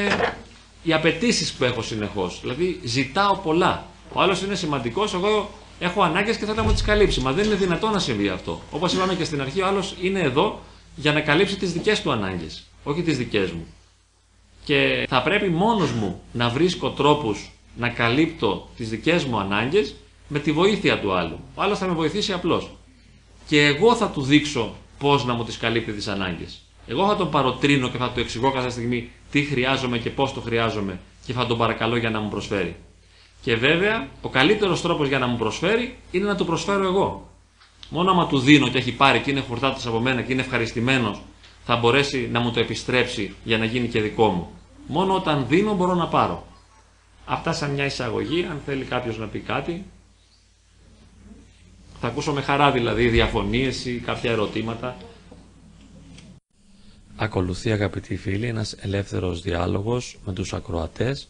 οι απαιτήσεις που έχω συνεχώς. Δηλαδή, ζητάω πολλά. Ο άλλος είναι σημαντικός, εγώ έχω ανάγκες και θέλω να μου τις καλύψει. Μα δεν είναι δυνατό να συμβεί αυτό. Όπως είπαμε και στην αρχή, ο άλλος είναι εδώ για να καλύψει τις δικές του ανάγκες, όχι τις δικές μου. Και θα πρέπει μόνος μου να βρίσκω τρόπους να καλύπτω τις δικές μου ανάγκες με τη βοήθεια του άλλου. Ο άλλος θα με βοηθήσει απλώς. Και εγώ θα του δείξω πώς να μου τις καλύπτει τις ανάγκες. Εγώ θα τον παροτρύνω και θα του εξηγώ κάθε στιγμή τι χρειάζομαι και πώς το χρειάζομαι και θα τον παρακαλώ για να μου προσφέρει. Και βέβαια, ο καλύτερος τρόπος για να μου προσφέρει είναι να του προσφέρω εγώ. Μόνο άμα του δίνω και έχει πάρει και είναι χορτάτος από μένα και είναι ευχαριστημένος, θα μπορέσει να μου το επιστρέψει για να γίνει και δικό μου. Μόνο όταν δίνω μπορώ να πάρω. Αυτά σαν μια εισαγωγή, αν θέλει κάποιος να πει κάτι. Θα ακούσω με χαρά δηλαδή διαφωνίες ή κάποια ερωτήματα. Ακολουθεί αγαπητοί φίλοι ένας ελεύθερος διάλογος με τους ακροατές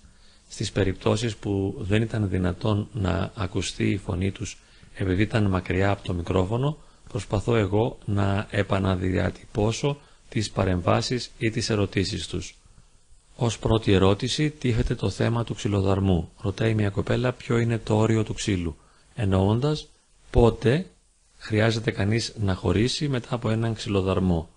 στις περιπτώσεις που δεν ήταν δυνατόν να ακουστεί η φωνή τους επειδή ήταν μακριά από το μικρόφωνο, προσπαθώ εγώ να επαναδιατυπώσω τις παρεμβάσεις ή τις ερωτήσεις τους. Ως πρώτη ερώτηση τίθεται το θέμα του ξυλοδαρμού. Ρωτάει μια κοπέλα ποιο είναι το όριο του ξύλου, εννοώντας πότε χρειάζεται κανείς να χωρίσει μετά από έναν ξυλοδαρμό;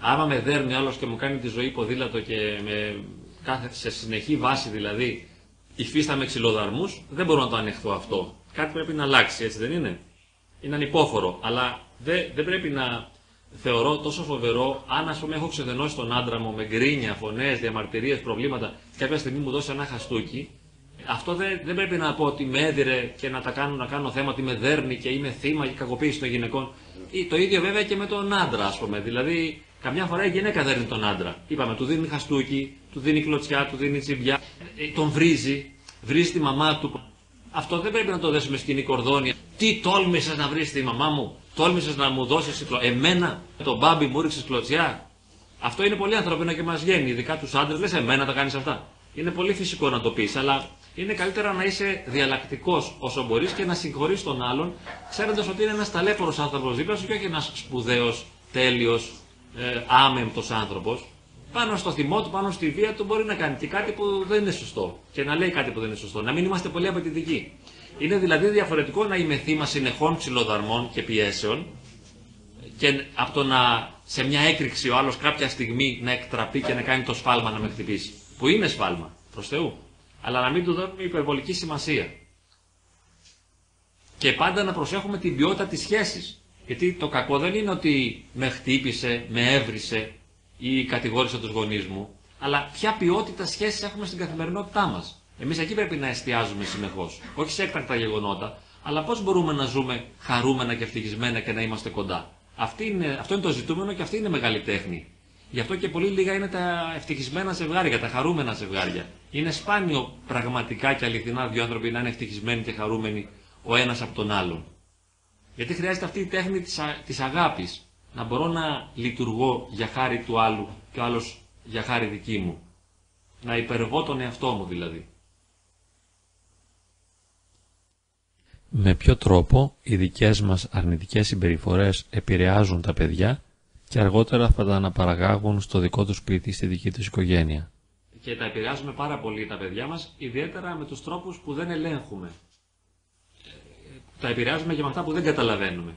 Άμα με δέρνει άλλος και μου κάνει τη ζωή ποδήλατο και με κάθε, σε συνεχή βάση δηλαδή υφίσταμαι ξυλοδαρμούς, δεν μπορώ να το ανεχθώ αυτό. Κάτι πρέπει να αλλάξει, έτσι δεν είναι; Είναι ανυπόφορο, αλλά δεν, δεν πρέπει να θεωρώ τόσο φοβερό αν ας πούμε έχω ξεδενώσει τον άντρα μου με γκρίνια, φωνές, διαμαρτυρίες, προβλήματα και κάποια στιγμή μου δώσει ένα χαστούκι. Αυτό δεν, δεν πρέπει να πω ότι με έδιρε και να τα κάνω, να κάνω θέμα ότι με δέρνει και είμαι θύμα και κακοποίηση των γυναικών. Ή το ίδιο βέβαια και με τον άντρα, ας πούμε. Δηλαδή, Καμιά φορά η γυναίκα δέρνει τον άντρα. Είπαμε, του δίνει χαστούκι, του δίνει κλωτσιά, του δίνει τσιμπιά, ε, τον βρίζει, βρίζει τη μαμά του. Αυτό δεν πρέπει να το δέσουμε σκηνή κορδόνια. Τι τόλμησες να βρεις τη μαμά μου, τόλμησες να μου δώσεις εμένα, τον μπάμπι μου ρίξεις κλωτσιά; Αυτό είναι πολύ ανθρώπινο και μας βγαίνει, ειδικά τους άντρες. Λες, εμένα τα κάνεις αυτά. Είναι πολύ φυσικό να το πεις, αλλά είναι καλύτερα να είσαι διαλλακτικός όσο μπορείς και να συγχωρείς τον άλλον, ξέροντας ότι είναι ένας ταλέπορο άνθρωπος δίπλα σου και όχι ένας σπουδαίος, τέλειος, ε, άμεμπτος άνθρωπος, πάνω στο θυμό του, πάνω στη βία του μπορεί να κάνει και κάτι που δεν είναι σωστό. Και να λέει κάτι που δεν είναι σωστό. Να μην είμαστε πολύ απαιτητικοί. Είναι δηλαδή διαφορετικό να είμαι θύμα συνεχών ψηλοδαρμών και πιέσεων και από το να σε μια έκρηξη ο άλλος κάποια στιγμή να εκτραπεί και να κάνει το σφάλμα να με χτυπήσει. Που είναι σφάλμα, προς Θεού. Αλλά να μην του δώσουμε υπερβολική σημασία. Και πάντα να προσέχουμε την ποιότητα της σχέσης. Γιατί το κακό δεν είναι ότι με χτύπησε, με έβρισε ή κατηγόρησε τους γονείς μου, αλλά ποια ποιότητα σχέση έχουμε στην καθημερινότητά μας. Εμείς εκεί πρέπει να εστιάζουμε συνεχώς. Όχι σε έκτακτα γεγονότα, αλλά πώς μπορούμε να ζούμε χαρούμενα και ευτυχισμένα και να είμαστε κοντά. Αυτή είναι, αυτό είναι το ζητούμενο και αυτή είναι μεγάλη τέχνη. Γι' αυτό και πολύ λίγα είναι τα ευτυχισμένα ζευγάρια, τα χαρούμενα ζευγάρια. Είναι σπάνιο πραγματικά και αληθινά δύο άνθρωποι να είναι ευτυχισμένοι και χαρούμενοι ο ένας από τον άλλον. Γιατί χρειάζεται αυτή η τέχνη της, α, της αγάπης. Να μπορώ να λειτουργώ για χάρη του άλλου και ο άλλος για χάρη δική μου. Να υπερβώ τον εαυτό μου δηλαδή. Με ποιο τρόπο οι δικές μας αρνητικές συμπεριφορές επηρεάζουν τα παιδιά και αργότερα θα τα αναπαραγάγουν στο δικό τους σπίτι, στη δική τους οικογένεια. Και τα επηρεάζουμε πάρα πολύ τα παιδιά μας, ιδιαίτερα με τους τρόπους που δεν ελέγχουμε. Τα επηρεάζουμε και με αυτά που δεν καταλαβαίνουμε.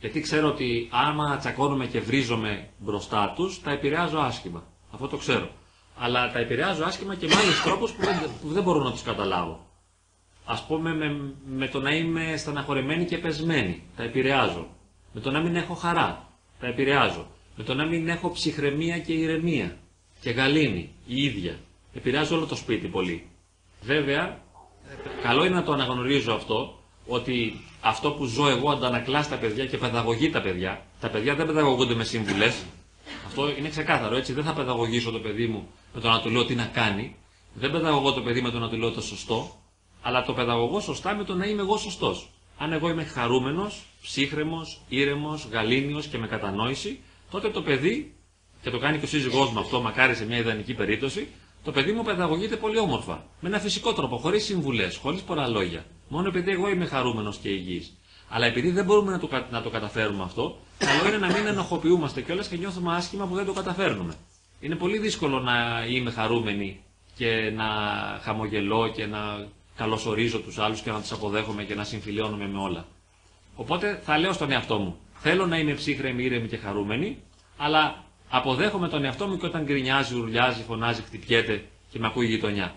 Γιατί ξέρω ότι άμα τσακώνουμε και βρίζομαι μπροστά τους, τα επηρεάζω άσχημα. Αυτό το ξέρω. Αλλά τα επηρεάζω άσχημα και με άλλους τρόπους που δεν, που δεν μπορώ να τους καταλάβω. Ας πούμε με, με το να είμαι στεναχωρεμένη και πεσμένη. Τα επηρεάζω. Με το να μην έχω χαρά. Τα επηρεάζω. Με το να μην έχω ψυχραιμία και ηρεμία. Και γαλήνη. Η ίδια. Επηρεάζω όλο το σπίτι πολύ. Βέβαια, καλό είναι να το αναγνωρίζω αυτό, ότι αυτό που ζω εγώ αντανακλά στα παιδιά και παιδαγωγεί τα παιδιά. Τα παιδιά δεν παιδαγωγούνται με σύμβουλες. Αυτό είναι ξεκάθαρο έτσι. Δεν θα παιδαγωγήσω το παιδί μου με το να του λέω τι να κάνει. Δεν παιδαγωγώ το παιδί με το να του λέω το σωστό. Αλλά το παιδαγωγώ σωστά με το να είμαι εγώ σωστός. Αν εγώ είμαι χαρούμενος, ψύχρεμος, ήρεμος, γαλήνιος και με κατανόηση, τότε το παιδί, και το κάνει και ο σύζυγός μου αυτό, μακάρι σε μια ιδανική περίπτωση, το παιδί μου παιδαγωγείται πολύ όμορφα. Με ένα φυσικό τρόπο, χωρίς συμβουλές, χωρίς πολλά λόγια. Μόνο επειδή εγώ είμαι χαρούμενος και υγιής. Αλλά επειδή δεν μπορούμε να το, να το καταφέρουμε αυτό, καλό είναι να μην ενοχοποιούμαστε κιόλας και νιώθουμε άσχημα που δεν το καταφέρνουμε. Είναι πολύ δύσκολο να είμαι χαρούμενη και να χαμογελώ και να καλωσορίζω τους άλλους και να τους αποδέχομαι και να συμφιλιώνομαι με όλα. Οπότε θα λέω στον εαυτό μου, θέλω να είμαι ψύχρεμη, ήρεμη και χαρούμενη, αλλά αποδέχομαι τον εαυτό μου και όταν γκρινιάζει, ουρλιάζει, φωνάζει, χτυπιέται και με ακούει η γειτονιά.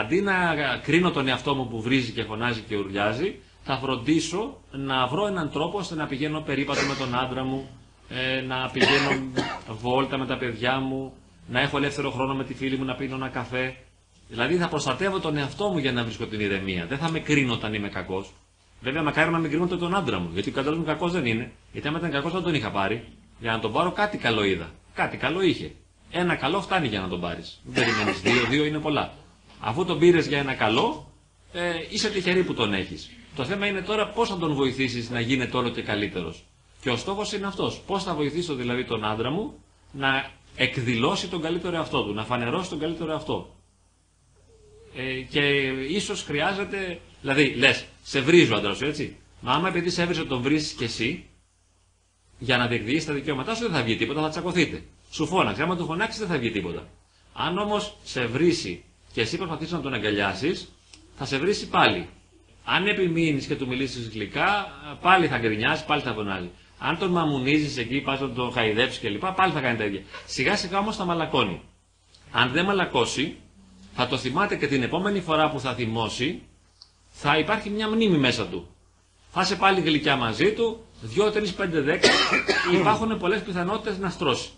Αντί να κρίνω τον εαυτό μου που βρίζει και φωνάζει και ουρλιάζει, θα φροντίσω να βρω έναν τρόπο ώστε να πηγαίνω περίπατο με τον άντρα μου, ε, να πηγαίνω βόλτα με τα παιδιά μου, να έχω ελεύθερο χρόνο με τη φίλη μου να πίνω ένα καφέ. Δηλαδή θα προστατεύω τον εαυτό μου για να βρίσκω την ηρεμία. Δεν θα με κρίνω όταν είμαι κακός. Βέβαια, μακάρι να μην κρίνω τον άντρα μου, γιατί ο άντρα μου κακός δεν είναι. Γιατί άμα ήταν κακός θα τον είχα πάρει. Για να τον πάρω κάτι καλό είδα. Κάτι καλό είχε. Ένα καλό φτάνει για να τον πάρεις. Δεν περιμένεις δύο, δύο είναι πολλά. Αφού τον πήρες για ένα καλό, ε, είσαι τυχερή που τον έχεις. Το θέμα είναι τώρα πώς θα τον βοηθήσεις να γίνεται όλο και καλύτερος. Και ο στόχος είναι αυτός. Πώς θα βοηθήσω δηλαδή τον άντρα μου να εκδηλώσει τον καλύτερο εαυτό του, να φανερώσει τον καλύτερο εαυτό. Ε, και ίσως χρειάζεται, δηλαδή λες, σε βρίζει ο άντρα σου έτσι. Μα άμα επειδή σε έβριζε τον βρίζεις και εσύ, για να διεκδικήσει τα δικαιώματά σου δεν θα βγει τίποτα, θα τσακωθείτε. Σου φώναξε, άμα του φωνάξεις δεν θα βγει τίποτα. Αν όμως σε βρίσει και εσύ προσπαθήσεις να τον αγκαλιάσεις, θα σε βρει πάλι. Αν επιμείνεις και του μιλήσεις γλυκά, πάλι θα γκρινιάζει, πάλι θα φωνάζει. Αν τον μαμουνίζεις εκεί, πας να τον χαϊδέψεις κλπ., πάλι θα κάνει τα ίδια. Σιγά σιγά όμως θα μαλακώνει. Αν δεν μαλακώσει, θα το θυμάται και την επόμενη φορά που θα θυμώσει, θα υπάρχει μια μνήμη μέσα του. Θα είσαι πάλι γλυκιά μαζί του, 2, 3, 5, 10, υπάρχουν πολλές πιθανότητες να στρώσει.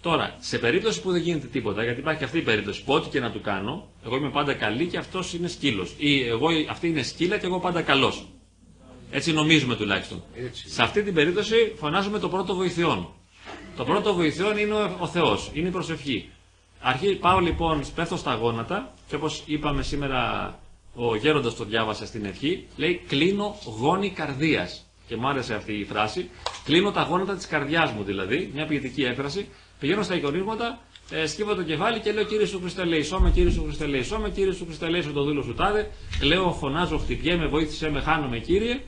Τώρα, σε περίπτωση που δεν γίνεται τίποτα, γιατί υπάρχει αυτή η περίπτωση που ό,τι και να του κάνω, εγώ είμαι πάντα καλή και αυτός είναι σκύλος. Ή εγώ, αυτή είναι σκύλα και εγώ πάντα καλός. Έτσι νομίζουμε τουλάχιστον. Έτσι. Σε αυτή την περίπτωση φωνάζουμε το πρώτο βοηθειόν. Το πρώτο βοηθειόν είναι ο, ο Θεός, είναι η προσευχή. Αρχή, πάω λοιπόν, πέφτω στα γόνατα και όπως είπαμε σήμερα, ο γέροντας το διάβασε στην ευχή, λέει κλείνω γόνη καρδίας. Και μου άρεσε αυτή η φράση. Κλείνω τα γόνατα της καρδιάς μου δηλαδή, μια ποιητική έκφραση Πηγαίνω στα εικονίσματα, ε, σκύβω το κεφάλι και λέω Κύριε Σου Χριστέ, λέει Σώμε, Κύριε Σου Χριστέ, λέει Σώμε, Κύριε Σου Χριστέ, λέει το δούλο σου τάδε. Λέω, φωνάζω, χτυπιέμαι, βοήθησε με, χάνομαι, Κύριε,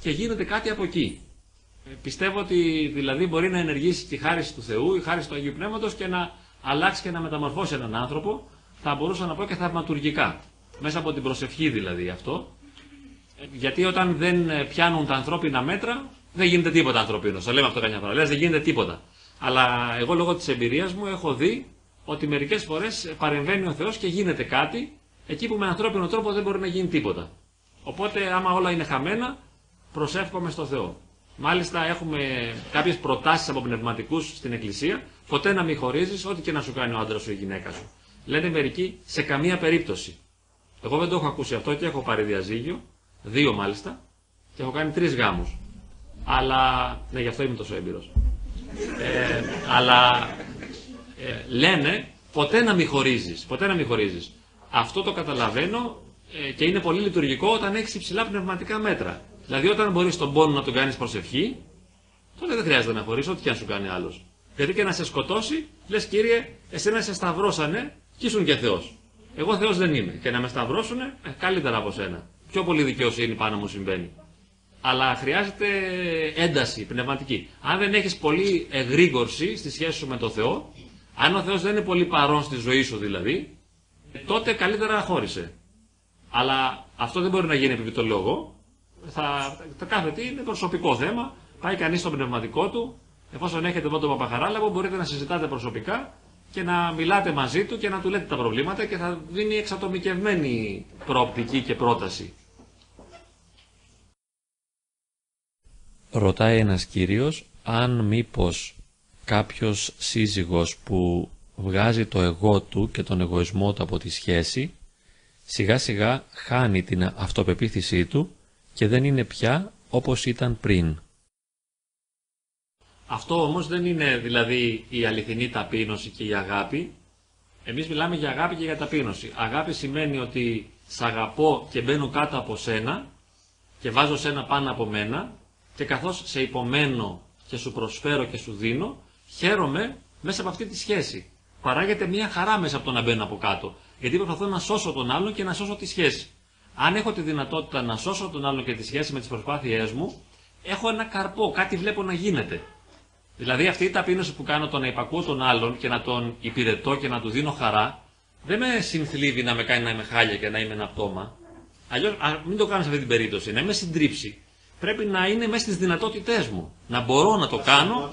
και γίνεται κάτι από εκεί. Ε, πιστεύω ότι δηλαδή μπορεί να ενεργήσει και η χάρη του Θεού, η χάρη του Αγίου Πνεύματος και να αλλάξει και να μεταμορφώσει έναν άνθρωπο, θα μπορούσα να πω και θαυματουργικά. Μέσα από την προσευχή δηλαδή αυτό. Ε, γιατί όταν δεν ε, πιάνουν τα ανθρώπινα μέτρα, δεν γίνεται τίποτα ανθρωπίνος. Το λέμε αυτό καμιά φορά. Λες, δεν γίνεται τίποτα. Αλλά εγώ λόγω της εμπειρίας μου έχω δει ότι μερικές φορές παρεμβαίνει ο Θεός και γίνεται κάτι εκεί που με ανθρώπινο τρόπο δεν μπορεί να γίνει τίποτα. Οπότε άμα όλα είναι χαμένα προσεύχομαι στο Θεό. Μάλιστα έχουμε κάποιες προτάσεις από πνευματικούς στην εκκλησία, ποτέ να μην χωρίζεις ό,τι και να σου κάνει ο άντρας σου ή η γυναίκα σου. Λένε μερικοί σε καμία περίπτωση. Εγώ δεν το έχω ακούσει αυτό και έχω πάρει διαζύγιο, δύο μάλιστα, και έχω κάνει τρεις γάμους. Αλλά, ναι γι' αυτό είμαι τόσο έμπειρος. Ε, αλλά ε, λένε ποτέ να μην χωρίζεις, ποτέ να μην χωρίζεις. Αυτό το καταλαβαίνω ε, και είναι πολύ λειτουργικό όταν έχεις υψηλά πνευματικά μέτρα. Δηλαδή, όταν μπορείς τον πόνο να τον κάνεις προσευχή, τότε δεν χρειάζεται να χωρίσει ό,τι και αν σου κάνει άλλος. Γιατί και να σε σκοτώσει, λες κύριε, εσένα σε σταυρώσανε και ήσουν και Θεός. Εγώ Θεός δεν είμαι. Και να με σταυρώσουνε, ε, καλύτερα από σένα. Πιο πολύ δικαιοσύνη πάνω μου συμβαίνει. Αλλά χρειάζεται ένταση πνευματική. Αν δεν έχεις πολύ εγρήγορση στη σχέση σου με τον Θεό, αν ο Θεός δεν είναι πολύ παρόν στη ζωή σου δηλαδή, τότε καλύτερα χώρισε. Αλλά αυτό δεν μπορεί να γίνει επειδή το λόγο. Θα, το κάθε τι είναι προσωπικό θέμα. Πάει κανείς στο πνευματικό του. Εφόσον έχετε εδώ τον Παπαχαράλαβο, μπορείτε να συζητάτε προσωπικά και να μιλάτε μαζί του και να του λέτε τα προβλήματα και θα δίνει εξατομικευμένη προοπτική και πρόταση. Ρωτάει ένας κύριος αν μήπως κάποιος σύζυγος που βγάζει το εγώ του και τον εγωισμό του από τη σχέση σιγά σιγά χάνει την αυτοπεποίθησή του και δεν είναι πια όπως ήταν πριν. Αυτό όμως δεν είναι δηλαδή η αληθινή ταπείνωση και η αγάπη. Εμείς μιλάμε για αγάπη και για ταπείνωση. Αγάπη σημαίνει ότι σ' αγαπώ και μπαίνω κάτω από σένα και βάζω σένα πάνω από μένα και καθώς σε υπομένω και σου προσφέρω και σου δίνω, χαίρομαι μέσα από αυτή τη σχέση. Παράγεται μια χαρά μέσα από το να μπαίνω από κάτω. Γιατί προσπαθώ να σώσω τον άλλον και να σώσω τη σχέση. Αν έχω τη δυνατότητα να σώσω τον άλλον και τη σχέση με τις προσπάθειές μου, έχω ένα καρπό, κάτι βλέπω να γίνεται. Δηλαδή αυτή η ταπείνωση που κάνω το να υπακούω τον άλλον και να τον υπηρετώ και να του δίνω χαρά, δεν με συνθλίβει να με κάνει να είμαι χάλια και να είμαι ένα πτώμα. Αλλιώς, μην το κάνω σε αυτή την περίπτωση, να είμαι συντρίψη. Πρέπει να είναι μέσα στις δυνατότητές μου. Να μπορώ να το κάνω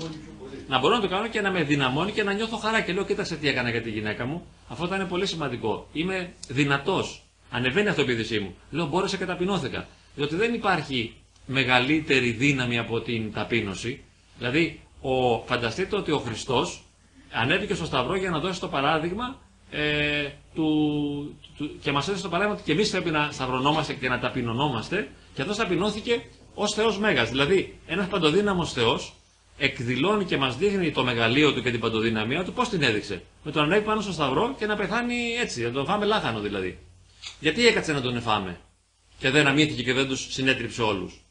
να μπορώ να το κάνω και να με δυναμώνει και να νιώθω χαρά. Και λέω, κοίταξε τι έκανα για τη γυναίκα μου. Αυτό ήταν πολύ σημαντικό. Είμαι δυνατός. Ανεβαίνει η αυτοπεποίθησή μου. Λέω, μπόρεσα και ταπεινώθηκα. Διότι δεν υπάρχει μεγαλύτερη δύναμη από την ταπείνωση. Δηλαδή, ο, φανταστείτε ότι ο Χριστός ανέβηκε στο Σταυρό για να δώσει το παράδειγμα ε, του, του, και μας έδωσε το παράδειγμα ότι και εμείς πρέπει να σταυρωνόμαστε και να ταπεινωνόμαστε. Και αυτός ταπεινώθηκε ως Θεός Μέγας. Δηλαδή, ένας παντοδύναμος Θεός εκδηλώνει και μας δείχνει το μεγαλείο του και την παντοδυναμία του, πώς την έδειξε; Με τον ανέβει πάνω στο σταυρό και να πεθάνει έτσι, να τον φάμε λάχανο δηλαδή. Γιατί έκατσε να τον εφάμε και δεν αμύθηκε και δεν τους συνέτριψε όλους;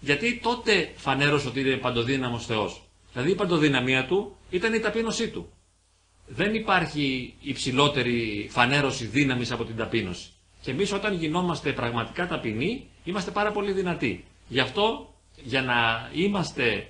Γιατί τότε φανέρωσε ότι είναι παντοδύναμος Θεός; Δηλαδή η παντοδυναμία του ήταν η ταπείνωσή του. Δεν υπάρχει υψηλότερη φανέρωση δύναμης από την ταπείνωση. Και εμείς όταν γινόμαστε πραγματικά ταπεινοί, είμαστε πάρα πολύ δυνατοί. Γι' αυτό, για να είμαστε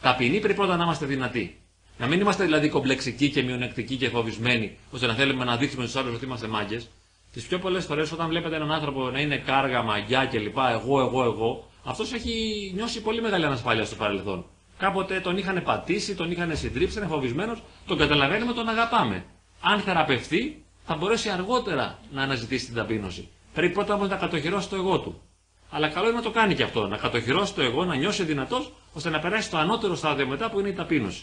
Ταπεινοί πρέπει πρώτα να είμαστε δυνατοί. Να μην είμαστε δηλαδή κομπλεξικοί και μειονεκτικοί και φοβισμένοι, ώστε να θέλουμε να δείξουμε στους άλλους ότι είμαστε μάγκες. Τις πιο πολλές φορές όταν βλέπετε έναν άνθρωπο να είναι κάργα, μαγιά κλπ. Εγώ, εγώ, εγώ, αυτός έχει νιώσει πολύ μεγάλη ανασφάλεια στο παρελθόν. Κάποτε τον είχαν πατήσει, τον είχαν συντρίψει, είναι φοβισμένος, τον καταλαβαίνουμε, τον αγαπάμε. Αν θεραπευτεί, θα μπορέσει αργότερα να αναζητήσει την ταπείνωση. Πρέπει πρώτα όμω να κατοχυρώσει το εγώ του. Αλλά καλό είναι να το κάνει και αυτό, να κατοχυρώσει το εγώ, να νιώσει δυνατός, ώστε να περάσει στο ανώτερο στάδιο μετά που είναι η ταπείνωση.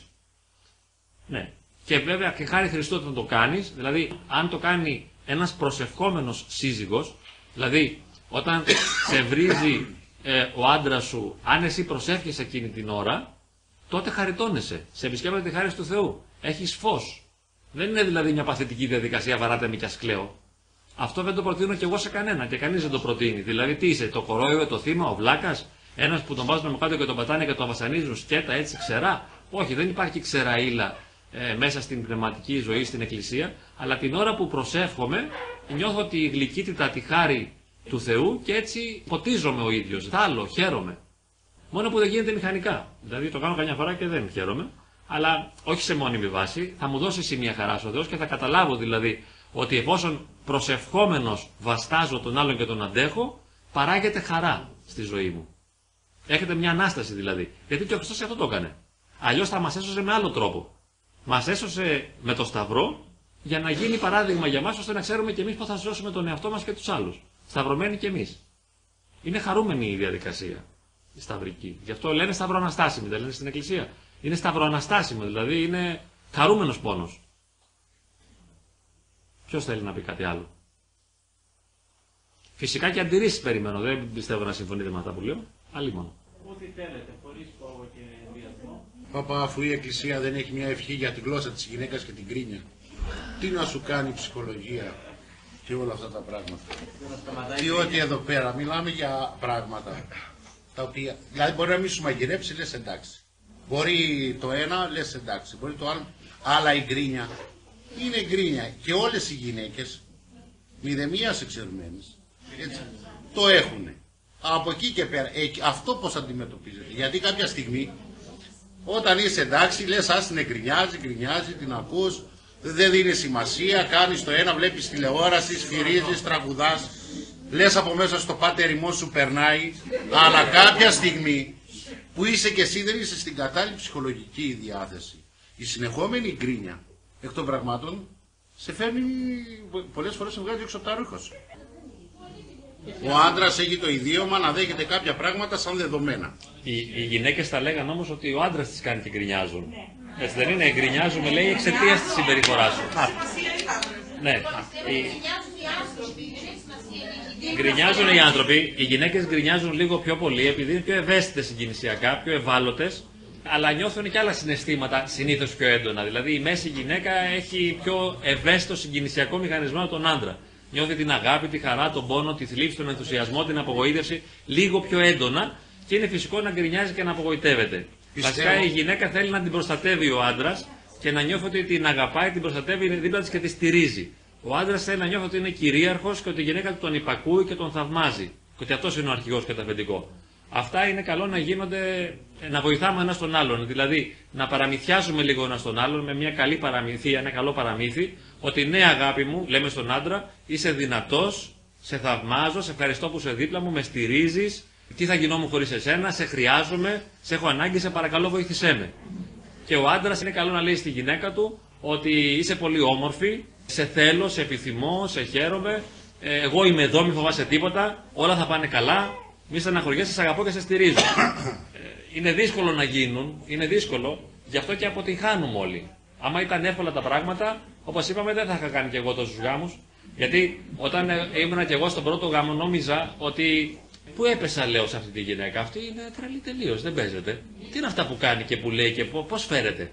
Ναι. Και βέβαια και χάρη Χριστού όταν το κάνεις, δηλαδή αν το κάνει ένας προσευχόμενος σύζυγος, δηλαδή όταν σε βρίζει ε, ο άντρας σου, αν εσύ προσεύχεσαι εκείνη την ώρα, τότε χαριτώνεσαι. Σε επισκέπτεται τη χάρη του Θεού. Έχεις φως. Δεν είναι δηλαδή μια παθητική διαδικασία, βαράτε με κι κλαίω. Αυτό δεν το προτείνω και εγώ σε κανένα και κανείς δεν το προτείνει. Δηλαδή, τι είσαι, το κορόιδο, το θύμα, ο βλάκας, ένας που τον βάζουν με κάτω και τον πατάνε και τον βασανίζουν σκέτα έτσι ξερά. Όχι, δεν υπάρχει ξεραίλα ε, μέσα στην πνευματική ζωή στην Εκκλησία, αλλά την ώρα που προσεύχομαι νιώθω τη γλυκύτητα, τη χάρη του Θεού και έτσι ποτίζομαι ο ίδιος. Θάλω, χαίρομαι. Μόνο που δεν γίνεται μηχανικά. Δηλαδή το κάνω καμιά φορά και δεν χαίρομαι, αλλά όχι σε μόνιμη βάση. Θα μου δώσει σημεία χαράς ο Θεός και θα καταλάβω δηλαδή ότι εφόσον προσευχόμενος βαστάζω τον άλλον και τον αντέχω, παράγεται χαρά στη ζωή μου. Έχετε μια ανάσταση δηλαδή. Γιατί και ο Χριστός αυτό το έκανε. Αλλιώς θα μας έσωσε με άλλο τρόπο. Μας έσωσε με το Σταυρό για να γίνει παράδειγμα για μας ώστε να ξέρουμε και εμείς πώς θα σώσουμε τον εαυτό μας και τους άλλους. Σταυρωμένοι και εμείς. Είναι χαρούμενη η διαδικασία. Η σταυρική. Γι' αυτό λένε σταυροαναστάσιμη, δεν λένε στην εκκλησία. Είναι σταυροαναστάσιμο, δηλαδή είναι χαρούμενος πόνος. Ποιος θέλει να πει κάτι άλλο; Φυσικά και αντιρρήσεις περιμένω. Δεν πιστεύω να συμφωνείτε με αυτά που λέω. Αλλή μόνο. Ό,τι θέλετε, χωρίς φόβο και ενδιασμό. Παπα, αφού η Εκκλησία δεν έχει μια ευχή για τη γλώσσα της γυναίκας και την κρίνια, τι να σου κάνει η ψυχολογία και όλα αυτά τα πράγματα; Διότι εδώ πέρα μιλάμε για πράγματα τα οποία, δηλαδή μπορεί να μην σου μαγειρέψει, λες εντάξει. Μπορεί το ένα, λες εντάξει. Μπορεί το άλλο, αλλά η γκρίνια είναι γκρίνια και όλες οι γυναίκες, μηδεμίας εξαιρουμένες, έτσι, το έχουν. Από εκεί και πέρα, ε, αυτό πώς αντιμετωπίζεται. Γιατί κάποια στιγμή όταν είσαι εντάξει, λες ας την εγκρινιάζει, γκρινιάζει, την ακούς, δεν δίνει σημασία, κάνεις το ένα, βλέπεις τηλεόραση, σφυρίζεις, τραγουδάς, λες από μέσα στο πάτεριμό σου περνάει, αλλά κάποια στιγμή που είσαι και εσύ δεν είσαι στην κατάλληλη ψυχολογική διάθεση, η συνεχόμενη γκρίνια εκ των πραγμάτων σε φέρνει πολλές φορές σε βγάζει έξω από τα ρούχα σου. Ο άντρας έχει το ιδίωμα να δέχεται κάποια πράγματα σαν δεδομένα. Οι, οι γυναίκες τα λέγανε όμως ότι ο άντρας τις κάνει και γκρινιάζουν. Έτσι δεν είναι, γκρινιάζουμε λέει εξαιτίας της συμπεριφοράς σου. Ναι. Οι... Γκρινιάζουν οι άνθρωποι, οι γυναίκες γκρινιάζουν λίγο πιο πολύ επειδή είναι πιο ευαίσθητες συγκινησιακά, πιο ευάλωτες, αλλά νιώθουν και άλλα συναισθήματα συνήθως πιο έντονα. Δηλαδή η μέση γυναίκα έχει πιο ευαίσθητο συγκινησιακό μηχανισμό από τον άντρα. Νιώθει την αγάπη, τη χαρά, τον πόνο, τη θλίψη, τον ενθουσιασμό, την απογοήτευση λίγο πιο έντονα και είναι φυσικό να γκρινιάζει και να απογοητεύεται. Πιστεύω. Βασικά η γυναίκα θέλει να την προστατεύει ο άντρας και να νιώθει ότι την αγαπάει, την προστατεύει, είναι δίπλα της και τη στηρίζει. Ο άντρας θέλει να νιώθει ότι είναι κυρίαρχος και ότι η γυναίκα του τον υπακούει και τον θαυμάζει. Και ότι αυτός είναι ο αρχηγός και το αφεντικό. Αυτά είναι καλό να γίνονται, να βοηθάμε ένα τον άλλον. Δηλαδή να παραμυθιάζουμε λίγο ένα τον άλλον με μια καλή παραμυθία, ένα καλό παραμύθι, ότι ναι, αγάπη μου, λέμε στον άντρα, είσαι δυνατός, σε θαυμάζω, σε ευχαριστώ που είσαι δίπλα μου, με στηρίζεις, τι θα γινόμουν χωρίς εσένα, σε χρειάζομαι, σε έχω ανάγκη, σε παρακαλώ βοήθησέ με. Και ο άντρας είναι καλό να λέει στη γυναίκα του ότι είσαι πολύ όμορφη, σε θέλω, σε επιθυμώ, σε χαίρομαι, ε, εγώ είμαι εδώ, μην φοβάσαι τίποτα, όλα θα πάνε καλά, μη στεναχωριέσαι, σε αγαπώ και σε στηρίζω. Ε, είναι δύσκολο να γίνουν, είναι δύσκολο, γι' αυτό και αποτυγχάνουμε όλοι. Άμα ήταν εύκολα τα πράγματα, όπως είπαμε, δεν θα είχα κάνει κι εγώ τόσους γάμους. Γιατί όταν ε, ήμουν κι εγώ στον πρώτο γάμο, νόμιζα ότι. Πού έπεσα, λέω, σε αυτή τη γυναίκα. Αυτή είναι τρελή τελείως, δεν παίζεται. Τι είναι αυτά που κάνει και που λέει και πώς φέρεται.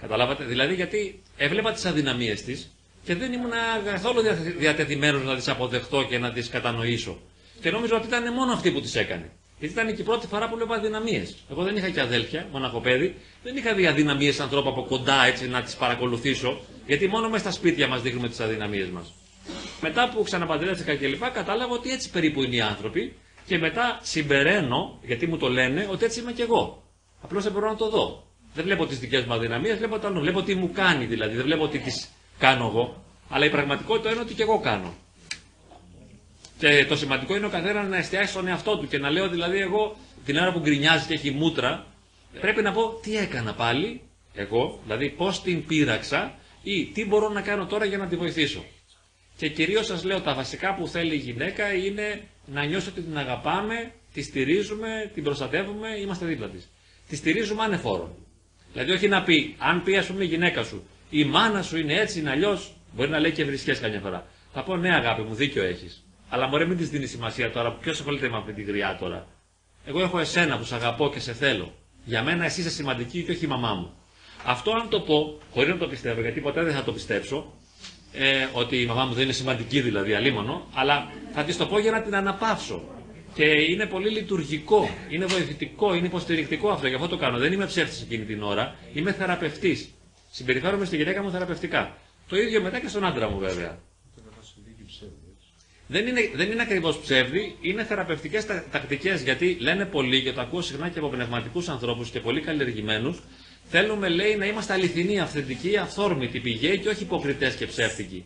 Καταλάβατε; Δηλαδή, γιατί έβλεπα τις αδυναμίες της και δεν ήμουν καθόλου διατεθειμένος να τις αποδεχτώ και να τις κατανοήσω. Και νόμιζα ότι ήταν μόνο αυτή που τις έκανε. Γιατί ήταν και η πρώτη φορά που βλέπω αδυναμίες. Εγώ δεν είχα και αδέλφια, μοναχοπέδι, δεν είχα δει αδυναμίες ανθρώπου από κοντά έτσι να τις παρακολουθήσω, γιατί μόνο μες στα σπίτια μας δείχνουμε τις αδυναμίες μας. Μετά που ξαναπαντρεύτηκα και λοιπά, κατάλαβα ότι έτσι περίπου είναι οι άνθρωποι και μετά συμπεραίνω, γιατί μου το λένε, ότι έτσι είμαι κι εγώ. Απλώς δεν μπορώ να το δω. Δεν βλέπω τις δικές μου αδυναμίες, βλέπω το άλλο. Βλέπω τι μου κάνει δηλαδή, δεν βλέπω τι τις κάνω εγώ. Αλλά η πραγματικότητα είναι ότι κι εγώ κάνω. Και το σημαντικό είναι ο καθένας να εστιάσει στον εαυτό του και να λέω δηλαδή εγώ την ώρα που γκρινιάζει και έχει μούτρα, πρέπει να πω τι έκανα πάλι εγώ, δηλαδή πώς την πείραξα ή τι μπορώ να κάνω τώρα για να τη βοηθήσω. Και κυρίως σας λέω τα βασικά που θέλει η γυναίκα είναι να νιώσει ότι την αγαπάμε, τη στηρίζουμε, την προστατεύουμε, είμαστε δίπλα της. Τη στηρίζουμε ανεφόρον. Δηλαδή όχι να πει, αν πει ας πούμε η γυναίκα σου, η μάνα σου είναι έτσι, είναι αλλιώς, μπορεί να λέει και βρισκέ καμιά φορά. Θα πω ναι αγάπη μου, δίκιο έχεις. Αλλά μωρέ μην της δίνεις σημασία τώρα. Ποιος ασχολείται με αυτή τη γριά τώρα. Εγώ έχω εσένα που σε αγαπώ και σε θέλω. Για μένα εσύ είσαι σημαντική και όχι η μαμά μου. Αυτό αν το πω, χωρίς να το πιστεύω, γιατί ποτέ δεν θα το πιστέψω, ε, ότι η μαμά μου δεν είναι σημαντική δηλαδή, αλίμονο, αλλά θα της το πω για να την αναπαύσω. Και είναι πολύ λειτουργικό, είναι βοηθητικό, είναι υποστηρικτικό αυτό. Γι' αυτό το κάνω. Δεν είμαι ψεύτης εκείνη την ώρα, είμαι θεραπευτής. Συμπεριφέρομαι στη γυναίκα μου θεραπευτικά. Το ίδιο μετά και στον άντρα μου βέβαια. Δεν είναι, δεν είναι ακριβώς ψεύδι, είναι θεραπευτικές τακτικές. Γιατί λένε πολλοί, και το ακούω συχνά και από πνευματικούς ανθρώπους και πολύ καλλιεργημένους, θέλουμε λέει να είμαστε αληθινοί, αυθεντικοί, αυθόρμητοι, πηγαίοι και όχι υποκριτές και ψεύτικοι.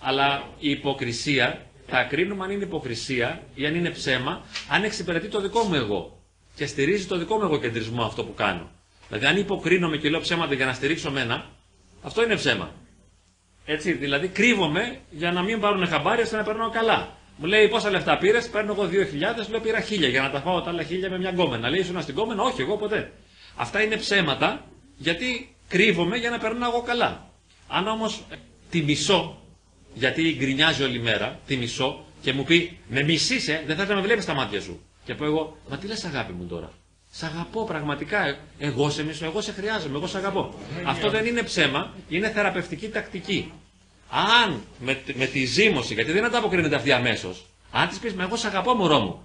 Αλλά η υποκρισία θα κρίνουμε αν είναι υποκρισία ή αν είναι ψέμα, αν εξυπηρετεί το δικό μου εγώ και στηρίζει το δικό μου εγωκεντρισμό αυτό που κάνω. Δηλαδή, αν υποκρίνομαι και λέω ψέματα για να στηρίξω μένα, αυτό είναι ψέμα. Έτσι, δηλαδή κρύβομαι για να μην πάρουν χαμπάρι ώστε να περνάω καλά. Μου λέει πόσα λεφτά πήρες, παίρνω εγώ 2.000, λέω πήρα 1.000 για να τα φάω τα άλλα 1.000 με μια γκόμενα. Λέει ήσουν στην γκόμενα, όχι εγώ ποτέ. Αυτά είναι ψέματα γιατί κρύβομαι για να περνάω εγώ καλά. Αν όμως τη μισώ, γιατί γκρινιάζει όλη μέρα, τη μισώ και μου πει με μισήσε, δεν θα να με βλέπει στα μάτια σου. Και πω εγώ, μα τι λες αγάπη μου τώρα. Σ' αγαπώ πραγματικά. Εγώ σε μισώ, εγώ σε χρειάζομαι, εγώ σε αγαπώ. Αυτό δεν είναι ψέμα, είναι θεραπευτική τακτική. Αν με, με τη ζήμωση, γιατί δεν ανταποκρίνεται αυτή αμέσως, αν της πεις, με εγώ σε αγαπώ, μωρό μου,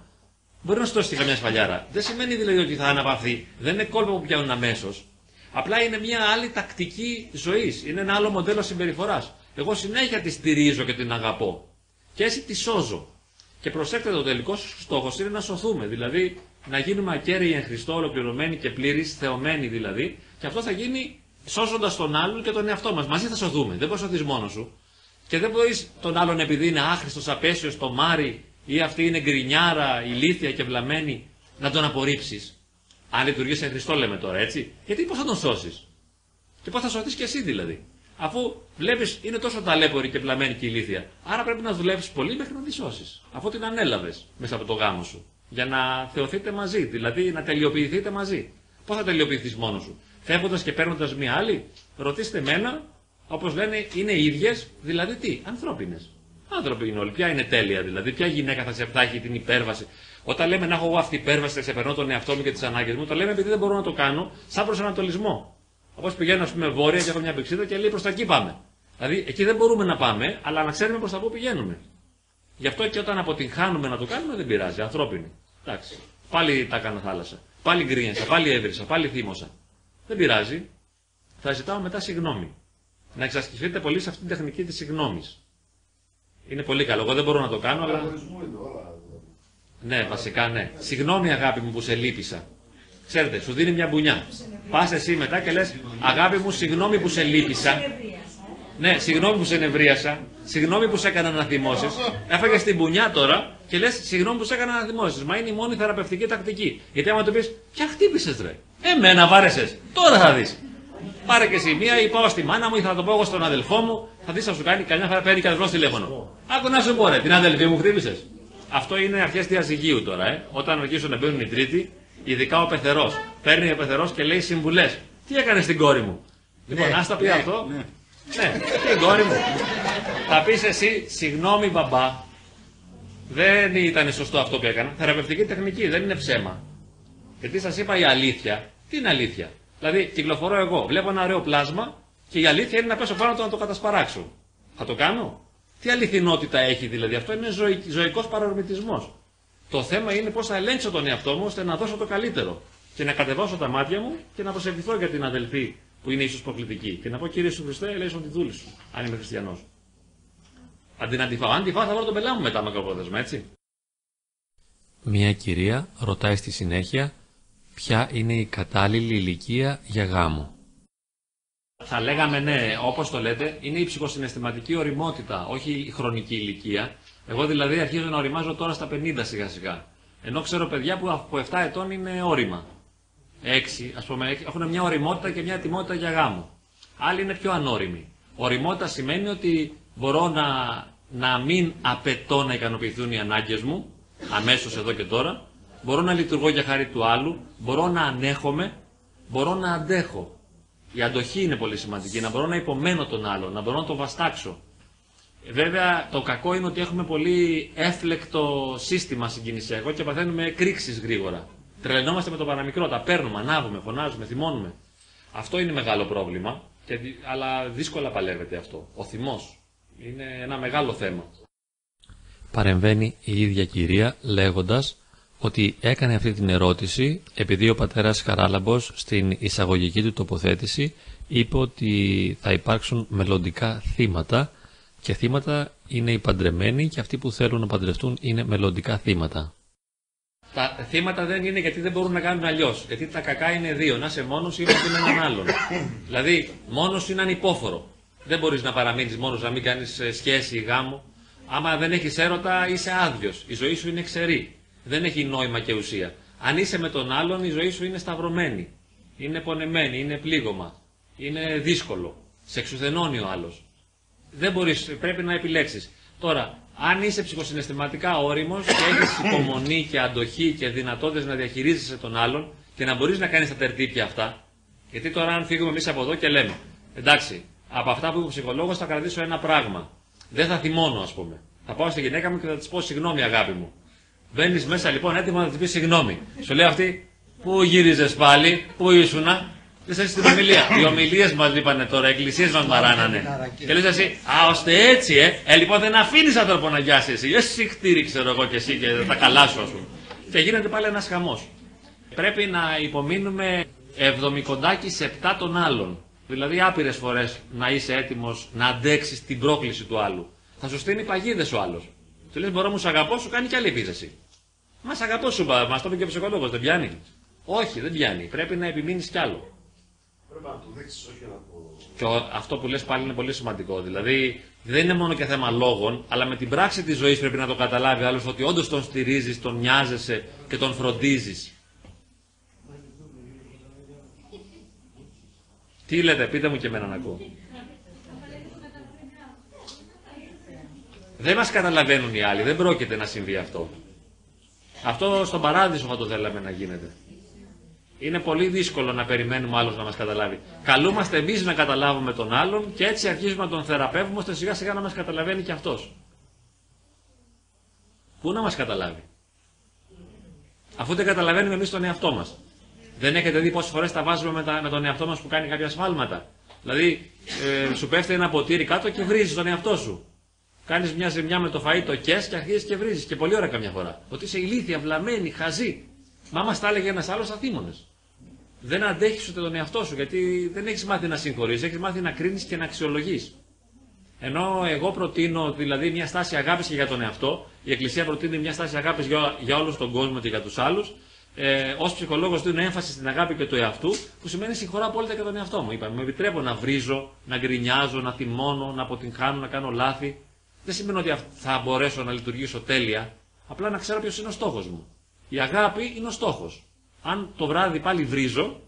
μπορεί να σου δώσει καμιά σφαλιάρα. Δεν σημαίνει δηλαδή ότι θα αναπαυθεί. Δεν είναι κόλπο που πιάνουν αμέσως. Απλά είναι μια άλλη τακτική ζωής. Είναι ένα άλλο μοντέλο συμπεριφοράς. Εγώ συνέχεια τη στηρίζω και την αγαπώ. Και έτσι τη σώζω. Και προσέξτε, το τελικό στόχος είναι να σωθούμε. Δηλαδή να γίνουμε ακέραιοι εν Χριστώ, ολοκληρωμένοι και πλήρεις, θεωμένοι δηλαδή. Και αυτό θα γίνει σώζοντας τον άλλον και τον εαυτό μας. Μαζί θα σωθούμε. Δεν μπορείς να σωθείς μόνος σου. Και δεν μπορείς τον άλλον επειδή είναι άχρηστος, απέσιος, το μάρι ή αυτή είναι γκρινιάρα, ηλίθια και βλαμμένη, να τον απορρίψεις. Αν λειτουργείς εν Χριστώ, λέμε τώρα έτσι. Γιατί πώς θα τον σώσεις; Και πώς θα σωθείς και εσύ δηλαδή. Αφού βλέπεις είναι τόσο ταλέπορη και βλαμμένη και ηλίθια. Άρα πρέπει να δουλέψεις πολύ μέχρι να τη σώσεις. Αφού την ανέλαβες μέσα από το γάμο σου. Για να θεωθείτε μαζί, δηλαδή να τελειοποιηθείτε μαζί. Πώς θα τελειοποιηθείς μόνος σου; Φεύγοντας και παίρνοντας μία άλλη, ρωτήστε μένα, όπως λένε, είναι ίδιες, δηλαδή τι, ανθρώπινες. Άνθρωποι είναι όλοι. Ποια είναι τέλεια δηλαδή, ποια γυναίκα θα σε έχει την υπέρβαση; Όταν λέμε να έχω εγώ αυτή την υπέρβαση, θα ξεπερνώ τον εαυτό μου και τις ανάγκες μου, το λέμε επειδή δεν μπορώ να το κάνω σαν προσανατολισμό. Όπως πηγαίνω, ας πούμε, βόρεια και έχω μια πηξίδα και λέει προς τα εκεί πάμε. Δηλαδή εκεί δεν μπορούμε να πάμε, αλλά να ξέρουμε προς τα πού πηγαίνουμε. Γι' αυτό και όταν αποτυγχάνουμε να το κάνουμε δεν πειράζει, ανθρώπινη. Εντάξει. Πάλι τα έκανα θάλασσα. Πάλι γκρίνιασα, πάλι έβρισα, πάλι θύμωσα. Δεν πειράζει. Θα ζητάω μετά συγγνώμη. Να εξασκηθείτε πολύ σε αυτήν την τεχνική της συγγνώμη. Είναι πολύ καλό. Εγώ δεν μπορώ να το κάνω, αλλά. Ναι, βασικά ναι. Συγγνώμη αγάπη μου που σε λύπησα. Ξέρετε, σου δίνει μια μπουνιά. Πας εσύ μετά και λες, αγάπη μου, συγγνώμη που σε λύπησα. Ναι, συγγνώμη που σε νευρίασα. Συγγνώμη που σε έκανα να θυμώσεις. Έφαγες την μπουνιά τώρα και λες, συγγνώμη που σε έκανα να θυμώσεις. Μα είναι η μόνη θεραπευτική τακτική. Γιατί άμα του πεις, ποια χτύπησες ρε. Εμένα βάρεσες. Τώρα θα δεις. Πάρε και εσύ μία ή πάω στη μάνα μου ή θα το πω εγώ στον αδελφό μου. Θα δεις θα σου κάνει κανένα φορά παίρνει και τηλέφωνο. Άκου να σου πω ρε, την αδελφή μου χτύπησες. Αυτό είναι αρχές διαζυγίου τώρα, ε. Όταν αρχίσουν να μπαίνουν οι τρίτοι, ειδικά ο πεθερός. Παίρνει ο πεθερός και λέει συμβουλές. Τι έκανε στην κόρη μου; Λοιπόν, ναι, ας τα πει ναι, αυτό. Ναι, ναι την κόρη μου. θα πεις εσύ, συγγνώμη μπαμπά, δεν ήταν σωστό αυτό που έκανα. Θεραπευτική τεχνική, δεν είναι ψέμα. Γιατί σας είπα η αλήθεια. Τι είναι αλήθεια; Δηλαδή, κυκλοφορώ εγώ, βλέπω ένα ωραίο πλάσμα και η αλήθεια είναι να πέσω πάνω του να το κατασπαράξω. Θα το κάνω; Τι αληθινότητα έχει δηλαδή. Αυτό; Είναι ζωικός παρορμητισμός. Το θέμα είναι πώς θα ελέγξω τον εαυτό μου ώστε να δώσω το καλύτερο. Και να κατεβάσω τα μάτια μου και να προσευχηθώ για την αδελφή που είναι ίσως προκλητική. Και να πω κύριε σου Χριστέ, ελέγξω τη δούλη σου, αν είμαι χριστιανός. Αντί να τη φάω. Αν τη φάω θα βάλω τον πελά μου μετά μακροπρόθεσμα, έτσι. Μια κυρία ρωτάει στη συνέχεια ποια είναι η κατάλληλη ηλικία για γάμο; Θα λέγαμε ναι, όπως το λέτε, είναι η ψυχοσυναισθηματική οριμότητα, όχι η χρονική ηλικία. Εγώ δηλαδή αρχίζω να οριμάζω τώρα στα 50 σιγά σιγά. Ενώ ξέρω παιδιά που από 7 ετών είναι όρημα. 6, ας πούμε, έχουν μια οριμότητα και μια ετοιμότητα για γάμο. Άλλοι είναι πιο ανώριμοι. Οριμότητα σημαίνει ότι μπορώ να, να μην απαιτώ να ικανοποιηθούν οι ανάγκες μου, αμέσως εδώ και τώρα, μπορώ να λειτουργώ για χάρη του άλλου, μπορώ να ανέχομαι, μπορώ να αντέχω. Η αντοχή είναι πολύ σημαντική, να μπορώ να υπομένω τον άλλο, να μπορώ να το βαστάξω. Βέβαια, το κακό είναι ότι έχουμε πολύ έφλεκτο σύστημα συγκινησιακό και παθαίνουμε κρίξει γρήγορα. Τρελαινόμαστε με το παραμικρό, τα παίρνουμε, ανάβουμε, φωνάζουμε, θυμώνουμε. Αυτό είναι μεγάλο πρόβλημα, και, αλλά δύσκολα παλεύεται αυτό. Ο θυμός είναι ένα μεγάλο θέμα. Παρεμβαίνει η ίδια κυρία λέγοντας ότι έκανε αυτή την ερώτηση επειδή ο πατέρας Χαράλαμπος στην εισαγωγική του τοποθέτηση είπε ότι θα υπάρξουν μελλοντικά θύματα και θύματα είναι οι παντρεμένοι και αυτοί που θέλουν να παντρευτούν είναι μελλοντικά θύματα. Τα θύματα δεν είναι γιατί δεν μπορούν να κάνουν αλλιώς. Γιατί τα κακά είναι δύο. Να είσαι μόνος ή με έναν άλλον. δηλαδή, μόνος είναι ανυπόφορο. Δεν μπορείς να παραμείνεις μόνος να μην κάνεις ε, σχέση ή γάμο. Άμα δεν έχεις έρωτα, είσαι άδειος. Η ζωή σου είναι ξερή δεν έχει νόημα και ουσία. Αν είσαι με τον άλλον, η ζωή σου είναι σταυρωμένη. Είναι πονεμένη, είναι πλήγωμα. Είναι δύσκολο. Σε εξουθενώνει ο άλλος. Δεν μπορείς, πρέπει να επιλέξεις. Τώρα, Αν είσαι ψυχοσυναισθηματικά όριμος και έχεις υπομονή και αντοχή και δυνατότητες να διαχειρίζεσαι τον άλλον και να μπορείς να κάνεις τα τερτύπια αυτά. Γιατί τώρα, αν φύγουμε εμείς από εδώ και λέμε, εντάξει, από αυτά που είπε ο ψυχολόγος θα κρατήσω ένα πράγμα. Δεν θα θυμώνω, ας πούμε. Θα πάω στη γυναίκα μου και θα της πω συγγνώμη, αγάπη μου. Μπαίνεις μέσα λοιπόν έτοιμο να της πεις συγγνώμη. Σου λέει αυτή, Πού γύριζες πάλι, πού ήσουνα; Λες εσύ στην ομιλία. Οι ομιλίες μας είπανε τώρα, οι εκκλησίες μας μαράνανε. Και λες εσύ, Α, ώστε έτσι, ε. Ε, λοιπόν δεν αφήνεις άνθρωπο να γιάσει εσύ. Εσύ χτύρι, ξέρω εγώ και εσύ και τα καλά σου, ας πούμε. Και γίνεται πάλι ένας χαμός. Πρέπει να υπομείνουμε εβδομικοντάκι σε επτά των άλλων. Δηλαδή άπειρες φορές να είσαι έτοιμος να αντέξεις την πρόκληση του άλλου. Θα σου στείλει παγίδες ο άλλος. Του λες: Μπορώ μου σ' αγαπώ, σου κάνει και άλλη επίθεση. Μας σ' αγαπώ, σου είπα, μας το είπε και ο ψυχολόγος, δεν πιάνει; Όχι, δεν πιάνει. Πρέπει να επιμείνεις κι άλλο. Πρέπει να το δείξεις, όχι να το. Και ο- αυτό που λες πάλι είναι πολύ σημαντικό. Δηλαδή, δεν είναι μόνο και θέμα λόγων, αλλά με την πράξη της ζωής πρέπει να το καταλάβει άλλος ότι όντως τον στηρίζεις, τον νοιάζεσαι και τον φροντίζεις. Τι λέτε, πείτε μου και εμένα να ακούω. Δεν μας καταλαβαίνουν οι άλλοι, δεν πρόκειται να συμβεί αυτό. Αυτό στον παράδεισο θα το θέλαμε να γίνεται. Είναι πολύ δύσκολο να περιμένουμε άλλος να μας καταλάβει. Καλούμαστε εμείς να καταλάβουμε τον άλλον και έτσι αρχίζουμε να τον θεραπεύουμε ώστε σιγά σιγά να μας καταλαβαίνει και αυτός. Πού να μας καταλάβει; Αφού δεν καταλαβαίνουμε εμείς τον εαυτό μας. Δεν έχετε δει πόσες φορές τα βάζουμε με, τα, με τον εαυτό μας που κάνει κάποια σφάλματα. Δηλαδή, ε, σου πέφτει ένα ποτήρι κάτω και βρίζεις τον εαυτό σου. Κάνεις μια ζημιά με το φαΐ, το κες και αρχίζεις και βρίζεις. Και πολλή ώρα καμιά φορά. Ότι είσαι ηλίθια, βλαμμένη, χαζή. Μα μα τα έλεγε ένας άλλος αθήμονε. Δεν αντέχεις ούτε τον εαυτό σου γιατί δεν έχεις μάθει να συγχωρείς, έχεις μάθει να κρίνεις και να αξιολογείς. Ενώ εγώ προτείνω δηλαδή μια στάση αγάπης και για τον εαυτό, η Εκκλησία προτείνει μια στάση αγάπης για, για όλο τον κόσμο και για τους άλλους. Ε, Ω ψυχολόγος δίνω έμφαση στην αγάπη και του εαυτού, που σημαίνει συγχωρώ απόλυτα και τον εαυτό μου. Είπαμε, με επιτρέπω να βρίζω, να γκρινιάζω, να θυμώνω, να αποτυγχάνω, να κάνω λάθη. Δεν σημαίνει ότι αυ- θα μπορέσω να λειτουργήσω τέλεια, απλά να ξέρω ποιος είναι ο στόχος μου. Η αγάπη είναι ο στόχος. Αν το βράδυ πάλι βρίζω,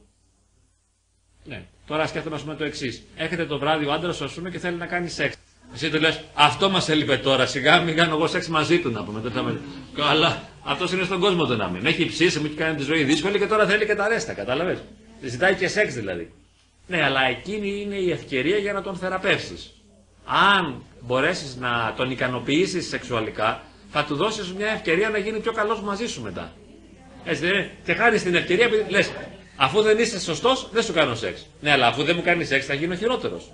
ναι, τώρα σκέφτομαι ας πούμε το εξής. Έρχεται το βράδυ ο άντρας σου, ας πούμε, και θέλει να κάνει σεξ. Εσύ του λες, αυτό μας έλειπε τώρα. Σιγά μην κάνω εγώ σεξ μαζί του να πούμε. Δεν θα με- Καλά, αυτός είναι στον κόσμο του να μην. Με έχει ψήσει, μου έχει κάνει τη ζωή δύσκολη και τώρα θέλει και τα ρέστα. Κατάλαβες. Ζητάει και σεξ δηλαδή. Ναι, αλλά εκείνη είναι η ευκαιρία για να τον θεραπεύσεις. Αν μπορέσεις να τον ικανοποιήσεις σεξουαλικά, θα του δώσεις μια ευκαιρία να γίνει πιο καλός μαζί σου μετά. Έτσι δεν είναι. Και χάρη στην ευκαιρία επειδή λες, αφού δεν είσαι σωστός, δεν σου κάνω σεξ. Ναι, αλλά αφού δεν μου κάνεις σεξ, θα γίνω χειρότερος.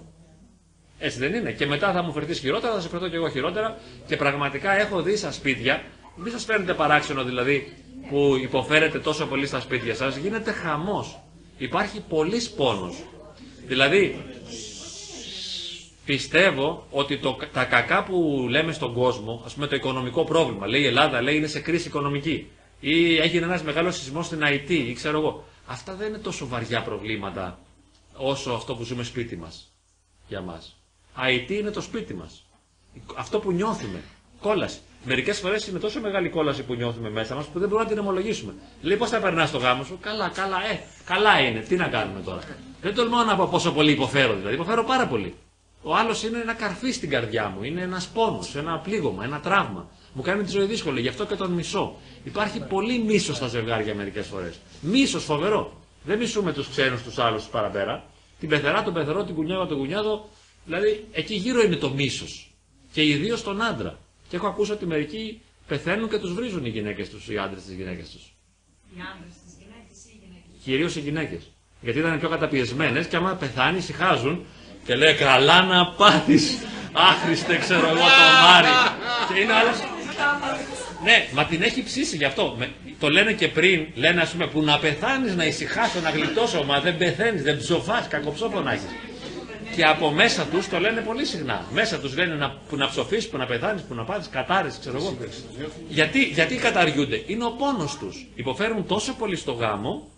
Έτσι δεν είναι. Και μετά θα μου φερθείς χειρότερα, θα σε φερθώ και εγώ χειρότερα. Και πραγματικά έχω δει στα σπίτια, μην σας παίρνετε παράξενο δηλαδή που υποφέρετε τόσο πολύ στα σπίτια σας, γίνεται χαμός. Υπάρχει πολύς πόνος. Δηλαδή, πιστεύω ότι το, τα κακά που λέμε στον κόσμο, ας πούμε το οικονομικό πρόβλημα, λέει η Ελλάδα, λέει είναι σε κρίση οικονομική, ή έγινε ένας μεγάλος σεισμός στην ΑΕΤ, ή ξέρω εγώ. Αυτά δεν είναι τόσο βαριά προβλήματα όσο αυτό που ζούμε σπίτι μας για μας. ΑΕΤ είναι το σπίτι μας. Αυτό που νιώθουμε. Κόλαση. Μερικές φορές είναι τόσο μεγάλη κόλαση που νιώθουμε μέσα μας που δεν μπορούμε να την ομολογήσουμε. Λέει πώς θα περνάς το γάμο σου; Καλά, καλά, ε, καλά είναι. Τι να κάνουμε τώρα; Δεν τολμάω να πω πόσο πολύ υποφέρω δηλαδή. Υποφέρω πάρα πολύ. Ο άλλος είναι ένα καρφί στην καρδιά μου. Είναι ένας πόνος, ένα πλήγωμα, ένα τραύμα. Μου κάνει τη ζωή δύσκολη, γι' αυτό και τον μισώ. Υπάρχει πολύ μίσος στα ζευγάρια μερικές φορές. Μίσος φοβερό. Δεν μισούμε τους ξένους τους άλλους παραπέρα. Την πεθερά, τον πεθερό, την κουνιάδα, τον κουνιάδο. Δηλαδή εκεί γύρω είναι το μίσος. Και ιδίως τον άντρα. Και έχω ακούσει ότι μερικοί πεθαίνουν και τους βρίζουν οι γυναίκες τους, οι άντρες της γυναίκε τους. Οι άντρες της γυναίκες ή οι γυναίκες. Κυρίως οι γυναίκες. Γιατί ήταν πιο καταπιεσμένες και άμα πεθάνεις, ησυχάζουν και λέει καλά να πάθεις. Άχρηστε, ξέρω εγώ το Μάρι. και είναι άλλος. Ναι, μα την έχει ψήσει γι' αυτό. Με- το λένε και πριν, λένε ας πούμε που να πεθάνεις, να ησυχάσω, να γλιτώσω. Μα δεν πεθαίνεις, δεν ψοφάς, κακοψόφο να έχεις. Και από μέσα τους το λένε πολύ συχνά. Μέσα τους λένε να, που να ψοφήσει, που να πεθάνεις, που να πάθεις κατάρρε, ξέρω εγώ. Γιατί, γιατί καταργούνται. Είναι ο πόνος τους. Υποφέρουν τόσο πολύ στο γάμο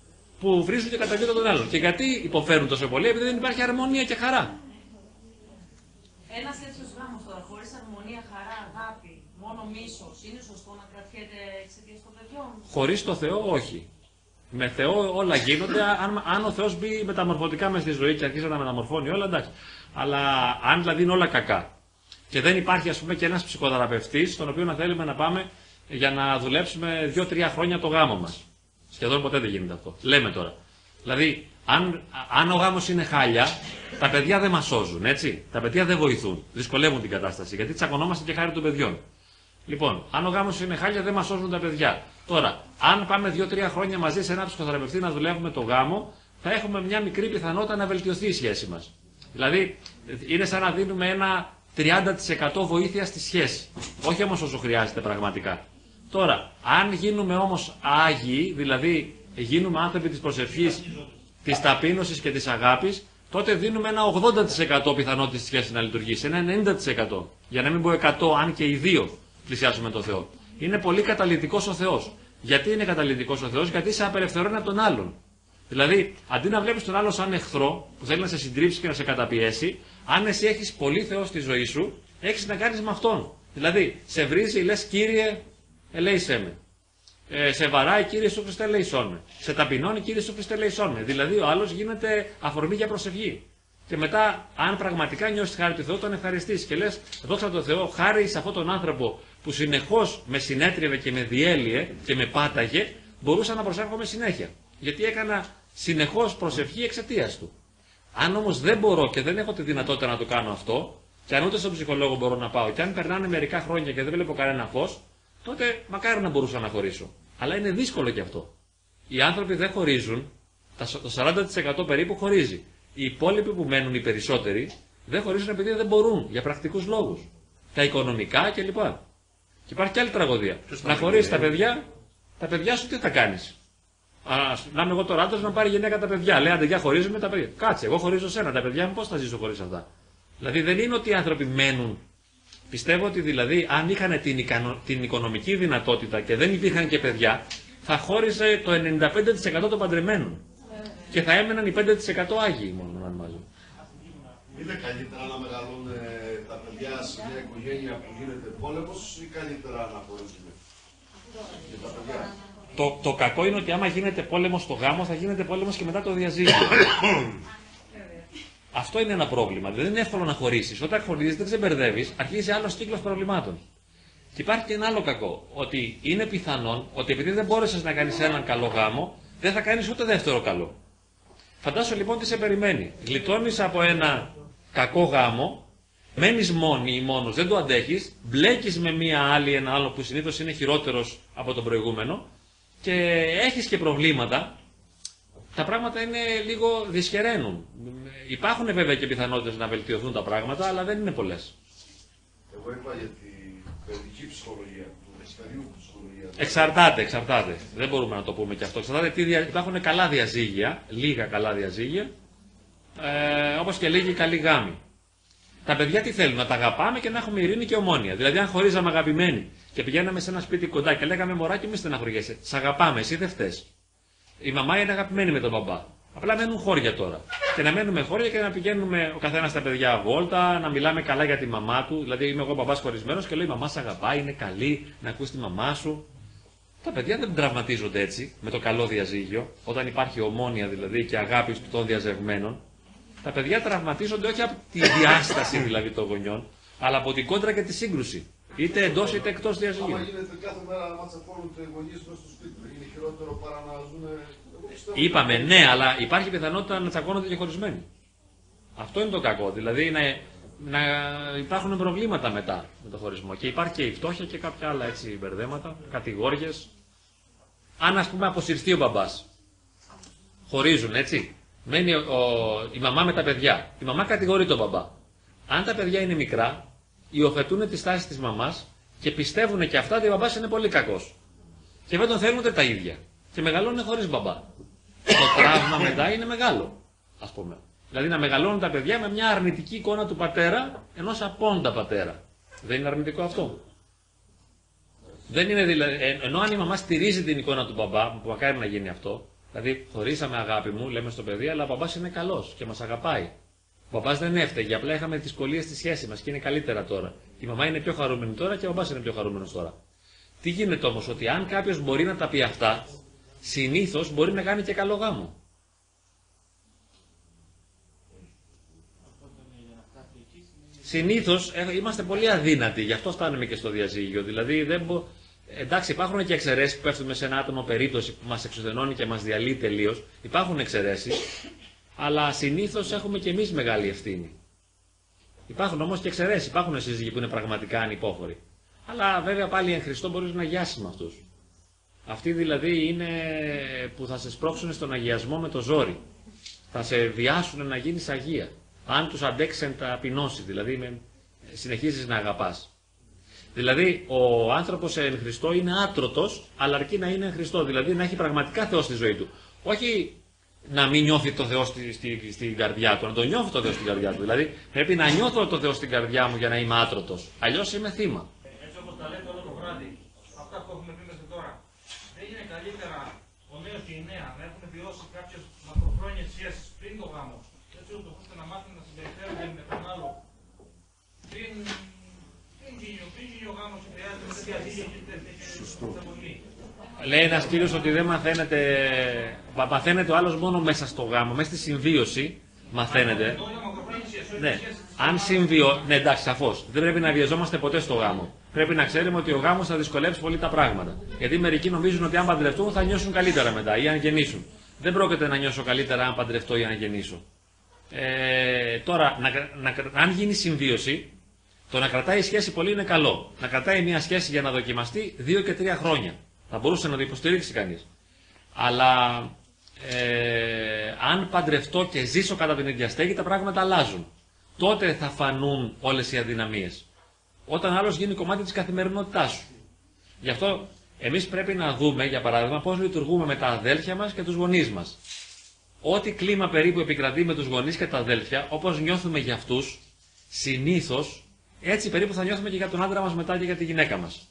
που βρίζουν και καταργούνται τον άλλον. Και γιατί υποφέρουν τόσο πολύ, επειδή δεν υπάρχει αρμονία και χαρά. Ένας τέτοιος γάμος τώρα, χωρίς αρμονία, χαρά, αγάπη, μόνο μίσος, είναι σωστό να κρατιέται εξαιτίας των παιδιών; Χωρίς το Θεό, όχι. Με Θεό όλα γίνονται. Αν, αν ο Θεός μπει μεταμορφωτικά μες στη ζωή και αρχίζει να μεταμορφώνει όλα, εντάξει. Αλλά αν δηλαδή είναι όλα κακά Και δεν υπάρχει, ας πούμε, και ένας ψυχοθεραπευτής, στον οποίο να θέλουμε να πάμε για να δουλέψουμε δύο-τρία χρόνια το γάμο μας. Σχεδόν ποτέ δεν γίνεται αυτό. Λέμε τώρα. Δηλαδή, αν, αν ο γάμος είναι χάλια, τα παιδιά δεν μας σώζουν, έτσι. Τα παιδιά δεν βοηθούν. Δυσκολεύουν την κατάσταση. Γιατί τσακωνόμαστε και χάρη των παιδιών. Λοιπόν, αν ο γάμος είναι χάλια, δεν μας σώζουν τα παιδιά. Τώρα, αν πάμε δύο-τρία χρόνια μαζί σε ένα ψυχοθεραπευτή να δουλεύουμε το γάμο, θα έχουμε μια μικρή πιθανότητα να βελτιωθεί η σχέση μας. Δηλαδή, είναι σαν να δίνουμε ένα 30% βοήθεια στη σχέση. Όχι όμως όσο χρειάζεται πραγματικά. Τώρα, αν γίνουμε όμως άγιοι, δηλαδή γίνουμε άνθρωποι της προσευχής, της ταπείνωσης και της αγάπης, τότε δίνουμε ένα 80% πιθανότητα στη σχέση να λειτουργήσει, ένα 90%. Για να μην πω 100, αν και οι δύο πλησιάσουμε τον Θεό. Είναι πολύ καταλητικός ο Θεός. Γιατί είναι καταλητικός ο Θεός, Γιατί σε απελευθερώνει από τον άλλον. Δηλαδή, αντί να βλέπεις τον άλλο σαν εχθρό που θέλει να σε συντρίψει και να σε καταπιέσει, αν εσύ έχεις πολύ Θεό στη ζωή σου, έχεις να κάνεις με αυτόν. Δηλαδή, σε βρίζει, λες κύριε, ελέησέ με. Ε, σε βαράει κύριε σου Χριστέ, ελέησόν με. Σε ταπεινώνει κύριε σου Χριστέ, ελέησόν με. Δηλαδή, ο άλλος γίνεται αφορμή για προσευχή. Και μετά, αν πραγματικά νιώσεις χάρη του Θεού, τον ευχαριστήσει και λες: Δόξα τω Θεώ, χάρη σε αυτόν τον άνθρωπο που συνεχώς με συνέτριβε και με διέλυε και με πάταγε, μπορούσα να προσέρχομαι συνέχεια. Γιατί έκανα συνεχώς προσευχή εξαιτίας του. Αν όμως δεν μπορώ και δεν έχω τη δυνατότητα να το κάνω αυτό, και αν ούτε στον ψυχολόγο μπορώ να πάω, και αν περνάνε μερικά χρόνια και δεν βλέπω κανένα φως, τότε μακάρι να μπορούσα να χωρίσω. Αλλά είναι δύσκολο και αυτό. Οι άνθρωποι δεν χωρίζουν, το 40% περίπου χωρίζει. Οι υπόλοιποι που μένουν, οι περισσότεροι, δεν χωρίζουν επειδή δεν μπορούν για πρακτικούς λόγους. Τα οικονομικά κλπ. Και υπάρχει και άλλη τραγωδία. να χωρίσεις τα παιδιά, τα παιδιά σου τι θα κάνεις; Να είμαι εγώ τώρα άντρας να πάρει γυναίκα τα παιδιά. Λέει αντεγιά χωρίζουμε τα παιδιά. Κάτσε, εγώ χωρίζω σένα. Τα παιδιά μου πώς θα ζήσω χωρίς αυτά; Δηλαδή δεν είναι ότι οι άνθρωποι μένουν. Πιστεύω ότι δηλαδή αν είχαν την, ικανο... την οικονομική δυνατότητα και δεν υπήρχαν και παιδιά, θα χώριζε το 95% των παντρεμένων. Και θα έμεναν οι 5% άγιοι μόνο αν μάλλον. Είναι καλύτερα να μεγαλώνουν τα παιδιά σε μια οικογένεια που γίνεται πόλεμος ή καλύτερα να χωρίζουν για τα παιδιά; Το, το κακό είναι ότι άμα γίνεται πόλεμος στο γάμο, θα γίνεται πόλεμος και μετά το διαζύγιο. Αυτό είναι ένα πρόβλημα. Δεν είναι εύκολο να χωρίσεις. Όταν χωρίζει, δεν ξεμπερδεύεις, αρχίζει άλλος κύκλος προβλημάτων. Και υπάρχει και ένα άλλο κακό. Ότι είναι πιθανόν ότι επειδή δεν μπόρεσες να κάνεις έναν καλό γάμο, δεν θα κάνεις ούτε δεύτερο καλό. Φαντάσου λοιπόν τι σε περιμένει. Γλιτώνεις από ένα κακό γάμο, μένεις μόνη ή μόνος, δεν το αντέχεις, μπλέκεις με μία άλλη, ένα άλλο που συνήθως είναι χειρότερος από τον προηγούμενο και έχεις και προβλήματα, τα πράγματα είναι λίγο δυσχεραίνουν. Υπάρχουν βέβαια και πιθανότητες να βελτιωθούν τα πράγματα, αλλά δεν είναι πολλές. Εγώ είπα για την παιδική ψυχολογία, του παιδιού ψυχολογία. Εξαρτάται, εξαρτάται. Δεν μπορούμε να το πούμε και αυτό. Εξαρτάται τι δια... υπάρχουν καλά διαζύγια, λίγα καλά διαζύγια, ε, όπως και λίγοι καλοί γάμοι. Τα παιδιά τι θέλουν, να τα αγαπάμε και να έχουμε ειρήνη και ομόνια. Δηλαδή, αν χωρίζαμε αγαπημένοι και πηγαίναμε σε ένα σπίτι κοντά και λέγαμε Μωράκι, μη στεναχωριέσαι. Σ' αγαπάμε, εσύ δεν φταίει. Η μαμά είναι αγαπημένη με τον μπαμπά. Απλά μένουν χώρια τώρα. Και να μένουμε χώρια και να πηγαίνουμε ο καθένας στα παιδιά βόλτα, να μιλάμε καλά για τη μαμά του. Δηλαδή, είμαι εγώ μπαμπάς χωρισμένος και λέω: Η μαμά σ' αγαπάει, είναι καλή, να ακούς τη μαμά σου. Τα παιδιά δεν τραυματίζονται έτσι, με το καλό διαζύγιο, όταν υπάρχει ομόνια δηλαδή και αγάπη των διαζευμένων. Τα παιδιά τραυματίζονται όχι από τη διάσταση δηλαδή των γονιών, αλλά από την κόντρα και τη σύγκρουση. Είτε εντός είτε εκτός διαζυγίου. Άμα γίνεται κάθε μέρα να ματσακώνουν οι γονεί μέσα στο σπίτι, είναι χειρότερο παρά να ζουν. Είπαμε ναι, αλλά υπάρχει πιθανότητα να τσακώνονται και χωρισμένοι. Αυτό είναι το κακό. Δηλαδή να, να υπάρχουν προβλήματα μετά με το χωρισμό. Και υπάρχει και η φτώχεια και κάποια άλλα έτσι μπερδέματα, κατηγόριες. Αν ας πούμε αποσυρθεί ο μπαμπάς. Χωρίζουν έτσι. Μένει ο, η μαμά με τα παιδιά. Η μαμά κατηγορεί τον μπαμπά. Αν τα παιδιά είναι μικρά, υιοθετούν τη στάση της μαμάς και πιστεύουν και αυτά ότι ο μπαμπάς είναι πολύ κακός. Και δεν τον θέλουν ούτε τα ίδια. Και μεγαλώνουν χωρίς μπαμπά. Το τραύμα μετά είναι μεγάλο, ας πούμε. Δηλαδή να μεγαλώνουν τα παιδιά με μια αρνητική εικόνα του πατέρα ενός απόντα πατέρα. Δεν είναι αρνητικό αυτό. Δεν είναι δηλαδή, ενώ αν η μαμά στηρίζει την εικόνα του μπαμπά, που μακάρι να γίνει αυτό, δηλαδή χωρίσαμε αγάπη μου, λέμε στο παιδί, αλλά ο μπαμπάς είναι καλός και μας αγαπάει. Ο παπάς δεν έφταιγε, απλά είχαμε δυσκολίες στη σχέση μας και είναι καλύτερα τώρα. Η μαμά είναι πιο χαρούμενη τώρα και ο παπάς είναι πιο χαρούμενος τώρα. Τι γίνεται όμως, ότι αν κάποιος μπορεί να τα πει αυτά, συνήθως μπορεί να κάνει και καλό γάμο. συνήθως είμαστε πολύ αδύνατοι, γι' αυτό φτάνουμε και στο διαζύγιο. Δηλαδή, δεν μπο... εντάξει, υπάρχουν και εξαιρέσεις που πέφτουμε σε ένα άτομο περίπτωση που μας εξουδενώνει και μας διαλύει τελείως. Υπάρχουν εξαιρέσεις, αλλά συνήθως έχουμε και εμείς μεγάλη ευθύνη. Υπάρχουν όμως και εξαιρέσεις. Υπάρχουν σύζυγοι που είναι πραγματικά ανυπόφοροι. Αλλά βέβαια πάλι εν Χριστώ μπορείς να γιάσει με αυτούς. Αυτοί δηλαδή είναι που θα σε σπρώξουν στον αγιασμό με το ζόρι. Θα σε βιάσουν να γίνεις αγία. Αν τους αντέξει εν ταπεινώσει, δηλαδή με, συνεχίζεις να αγαπάς. Δηλαδή ο άνθρωπος εν Χριστώ είναι άτρωτος, αλλά αρκεί να είναι εν Χριστώ. Δηλαδή να έχει πραγματικά Θεό στη ζωή του. Όχι να μην νιώθει το Θεός στη, στη, στην καρδιά του, να το νιώθει το Θεός στην καρδιά του. Δηλαδή πρέπει να νιώθω το Θεός στην καρδιά μου για να είμαι άτρωτος. Αλλιώς είμαι θύμα. Έτσι όπως τα λέτε όλο το βράδυ, αυτά που έχουμε πει μέχρι τώρα, δεν είναι καλύτερα ο νέος και η νέα να έχουν βιώσει κάποιες μακροχρόνιες σχέσεις πριν το γάμο, έτσι ώστε να μάθουν να συμπεριφέρονται με τον άλλο πριν, πριν γίνει, πριν γίνει ο γάμος και χρειάζεται τέτοια δίκαια και τέτοια Λέει ένας κύριο ότι δεν μαθαίνεται. Μαθαίνεται ο άλλος μόνο μέσα στο γάμο, μέσα στη συμβίωση. Μαθαίνεται. Ναι. Αν συμβιώ. Ναι, εντάξει, σαφώς. Δεν πρέπει να βιαζόμαστε ποτέ στο γάμο. Πρέπει να ξέρουμε ότι ο γάμος θα δυσκολεύσει πολύ τα πράγματα. Γιατί μερικοί νομίζουν ότι αν παντρευτούν θα νιώσουν καλύτερα μετά ή αν γεννήσουν. Δεν πρόκειται να νιώσω καλύτερα αν παντρευτώ ή αν γεννήσω. Ε, τώρα, να, να, αν γίνει συμβίωση, το να κρατάει η σχέση πολύ είναι καλό. Να κρατάει μια σχέση για να δοκιμαστεί δύο και τρία χρόνια. Θα μπορούσε να το υποστηρίξει κανείς. Αλλά ε, αν παντρευτώ και ζήσω κατά την ίδια στέγη, τα πράγματα αλλάζουν. Τότε θα φανούν όλες οι αδυναμίες. Όταν άλλος γίνει κομμάτι της καθημερινότητάς σου. Γι' αυτό εμείς πρέπει να δούμε, για παράδειγμα, πώς λειτουργούμε με τα αδέλφια μας και τους γονείς μας. Ό,τι κλίμα περίπου επικρατεί με τους γονείς και τα αδέλφια, όπως νιώθουμε για αυτούς, συνήθως έτσι περίπου θα νιώθουμε και για τον άντρα μας μετά και για τη γυναίκα μας.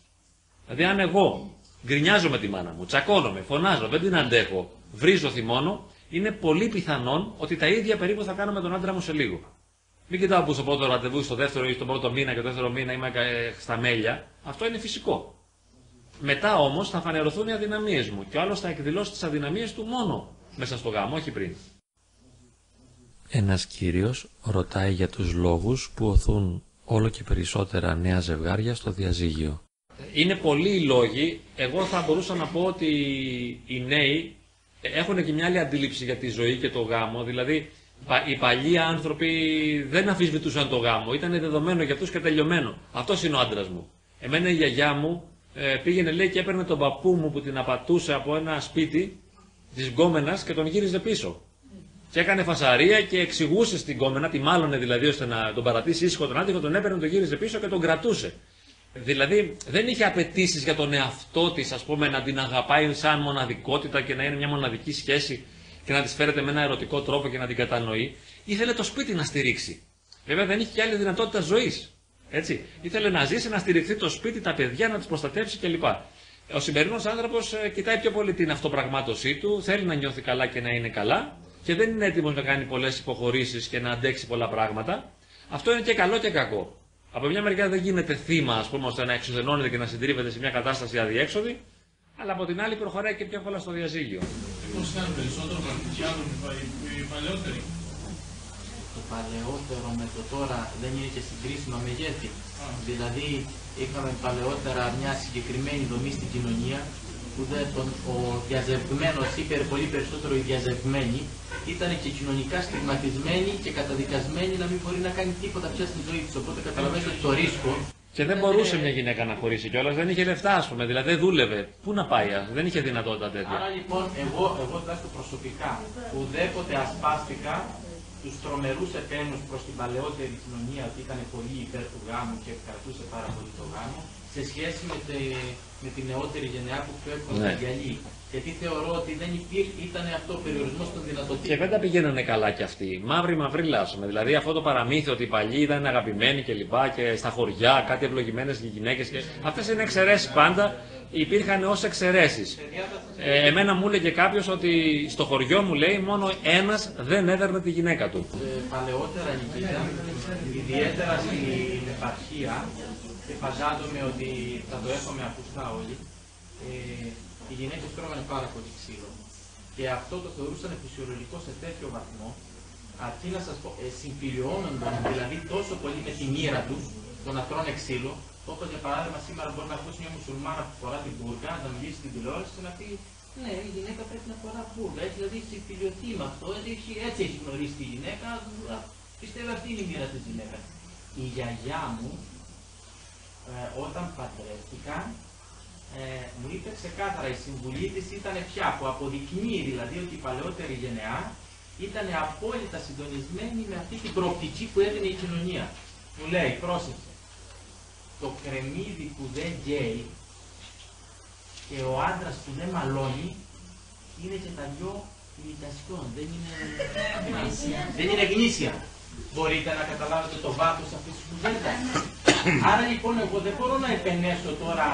Δηλαδή, αν εγώ γκρινιάζω με τη μάνα μου, τσακώνομαι, φωνάζω, δεν την αντέχω, βρίζω, θυμώνω, είναι πολύ πιθανόν ότι τα ίδια περίπου θα κάνω με τον άντρα μου σε λίγο. Μην κοιτάω που στο πρώτο ραντεβού, στο δεύτερο ή στον πρώτο μήνα και το δεύτερο μήνα είμαι στα μέλια. Αυτό είναι φυσικό. Μετά όμως θα φανερωθούν οι αδυναμίες μου και ο άλλος θα εκδηλώσει τις αδυναμίες του μόνο μέσα στο γάμο, όχι πριν. Ένας κύριος ρωτάει για τους λόγους που οθούν όλο και περισσότερα νέα ζευγάρια στο διαζύγιο. Είναι πολλοί οι λόγοι. Εγώ θα μπορούσα να πω ότι οι νέοι έχουν και μια άλλη αντίληψη για τη ζωή και το γάμο. Δηλαδή, οι παλιοί άνθρωποι δεν αφισβητούσαν το γάμο. Ήταν δεδομένο για αυτούς και τελειωμένο. Αυτός είναι ο άντρας μου. Εμένα η γιαγιά μου ε, πήγαινε λέει και έπαιρνε τον παππού μου που την απατούσε από ένα σπίτι της γκόμενας και τον γύριζε πίσω. Και έκανε φασαρία και εξηγούσε στην κόμενα, τη μάλωνε δηλαδή ώστε να τον παρατήσει ήσυχο τον άντρα, τον έπαιρνε, τον γύριζε πίσω και τον κρατούσε. Δηλαδή δεν είχε απαιτήσεις για τον εαυτό της, ας πούμε, να την αγαπάει σαν μοναδικότητα και να είναι μια μοναδική σχέση και να της φέρεται με ένα ερωτικό τρόπο και να την κατανοεί. Ήθελε το σπίτι να στηρίξει. Βέβαια δεν είχε και άλλη δυνατότητα ζωής. Έτσι. Ήθελε να ζήσει, να στηριχθεί το σπίτι, τα παιδιά, να του προστατεύσει κλπ. Ο σημερινός άνθρωπος ε, κοιτάει πιο πολύ την αυτοπραγμάτωσή του, θέλει να νιώθει καλά και να είναι καλά και δεν είναι έτοιμος να κάνει πολλές υποχωρήσεις και να αντέξει πολλά πράγματα. Αυτό είναι και καλό και κακό. Από μια μεριά δεν γίνεται θύμα, ας πούμε, ώστε να εξουδενώνεται και να συντρίβεται σε μια κατάσταση αδιέξοδη, αλλά από την άλλη προχωράει και πιο εύκολα στο διαζύγιο. Πώς ήταν περισσότερο παρουσιάζουν οι παλαιότεροι; Το παλαιότερο με το τώρα δεν είναι και συγκρίσιμα μεγέθη. Δηλαδή, είχαμε παλαιότερα μια συγκεκριμένη δομή στην κοινωνία που δεν, τον, ο διαζευμένο είπε πολύ περισσότερο οι διαζευμένοι ήταν και κοινωνικά στιγματισμένοι και καταδικασμένοι να μην μπορεί να κάνει τίποτα πια στη ζωή του. Οπότε καταλαβαίνετε το ρίσκο. Και δεν μπορούσε μια γυναίκα να χωρίσει κιόλας, δεν είχε λεφτά, ας πούμε, δηλαδή δεν δούλευε. Πού να πάει, δεν είχε δυνατότητα τέτοια. Άρα λοιπόν, εγώ, εγώ τουλάχιστον προσωπικά, ουδέποτε ασπάστηκα τους τρομερούς επένους προς την παλαιότερη κοινωνία ότι ήταν πολύ υπέρ του γάμου και κρατούσε πάρα πολύ το γάμο, σε σχέση με, τε, με τη νεότερη γενιά που πιο εύκολα ναι. διαλύει. Γιατί θεωρώ ότι δεν υπήρχε, ήταν αυτό ο περιορισμός των δυνατοτήτων. Και δεν τα πηγαίνανε καλά κι αυτοί. Μαύρη μαύρη λάσουμε. Δηλαδή αυτό το παραμύθι ότι οι παλιοί ήταν αγαπημένοι και λοιπά και στα χωριά κάτι ευλογημένες γυναίκες. Και... Αυτές είναι εξαιρέσεις πάντα. Υπήρχαν ως εξαιρέσεις. Ε, εμένα μου έλεγε κάποιος ότι στο χωριό μου λέει μόνο ένας δεν έδερνε τη γυναίκα του. Ε, παλαιότερα Νικήτα, ιδιαίτερα στην επαρχία, και φαντάζομαι ότι θα το έχουμε ακουστά όλοι, ε, οι γυναίκες τρώγανε πάρα πολύ ξύλο. Και αυτό το θεωρούσαν φυσιολογικό σε τέτοιο βαθμό αρκεί να σας πω, ε, συμφιλιώνονταν δηλαδή τόσο πολύ με τη μοίρα τους, το να τρώνε ξύλο, όπως για παράδειγμα σήμερα μπορεί να ακούσει μια μουσουλμάνα που φορά την μπουρκα, να μιλήσει στην τηλεόραση και να πει ναι, η γυναίκα πρέπει να φορά μπουρκα. Έχει δηλαδή συμφιλειωθεί με αυτό, έτσι έχει, έτσι έχει γνωρίσει τη γυναίκα, α, πιστεύω αυτή είναι η μοίρα της γυναίκας. Η γιαγιά μου, ε, όταν παντρεύτηκα, ε, μου είπε ξεκάθαρα η συμβουλή της ήταν πια που αποδεικνύει δηλαδή ότι η παλαιότερη γενεά ήταν απόλυτα συντονισμένη με αυτή την προοπτική που έδινε η κοινωνία. Μου λέει, πρόσεξε, το κρεμμύδι που δεν γκέει και ο άντρας που δεν μαλώνει είναι και τα δυο ημιτασιών, δεν είναι γνήσια. Δεν είναι γνήσια. Μπορείτε να καταλάβετε το βάθος αυτής της κουβέντας. Άρα λοιπόν εγώ δεν μπορώ να επενέσω τώρα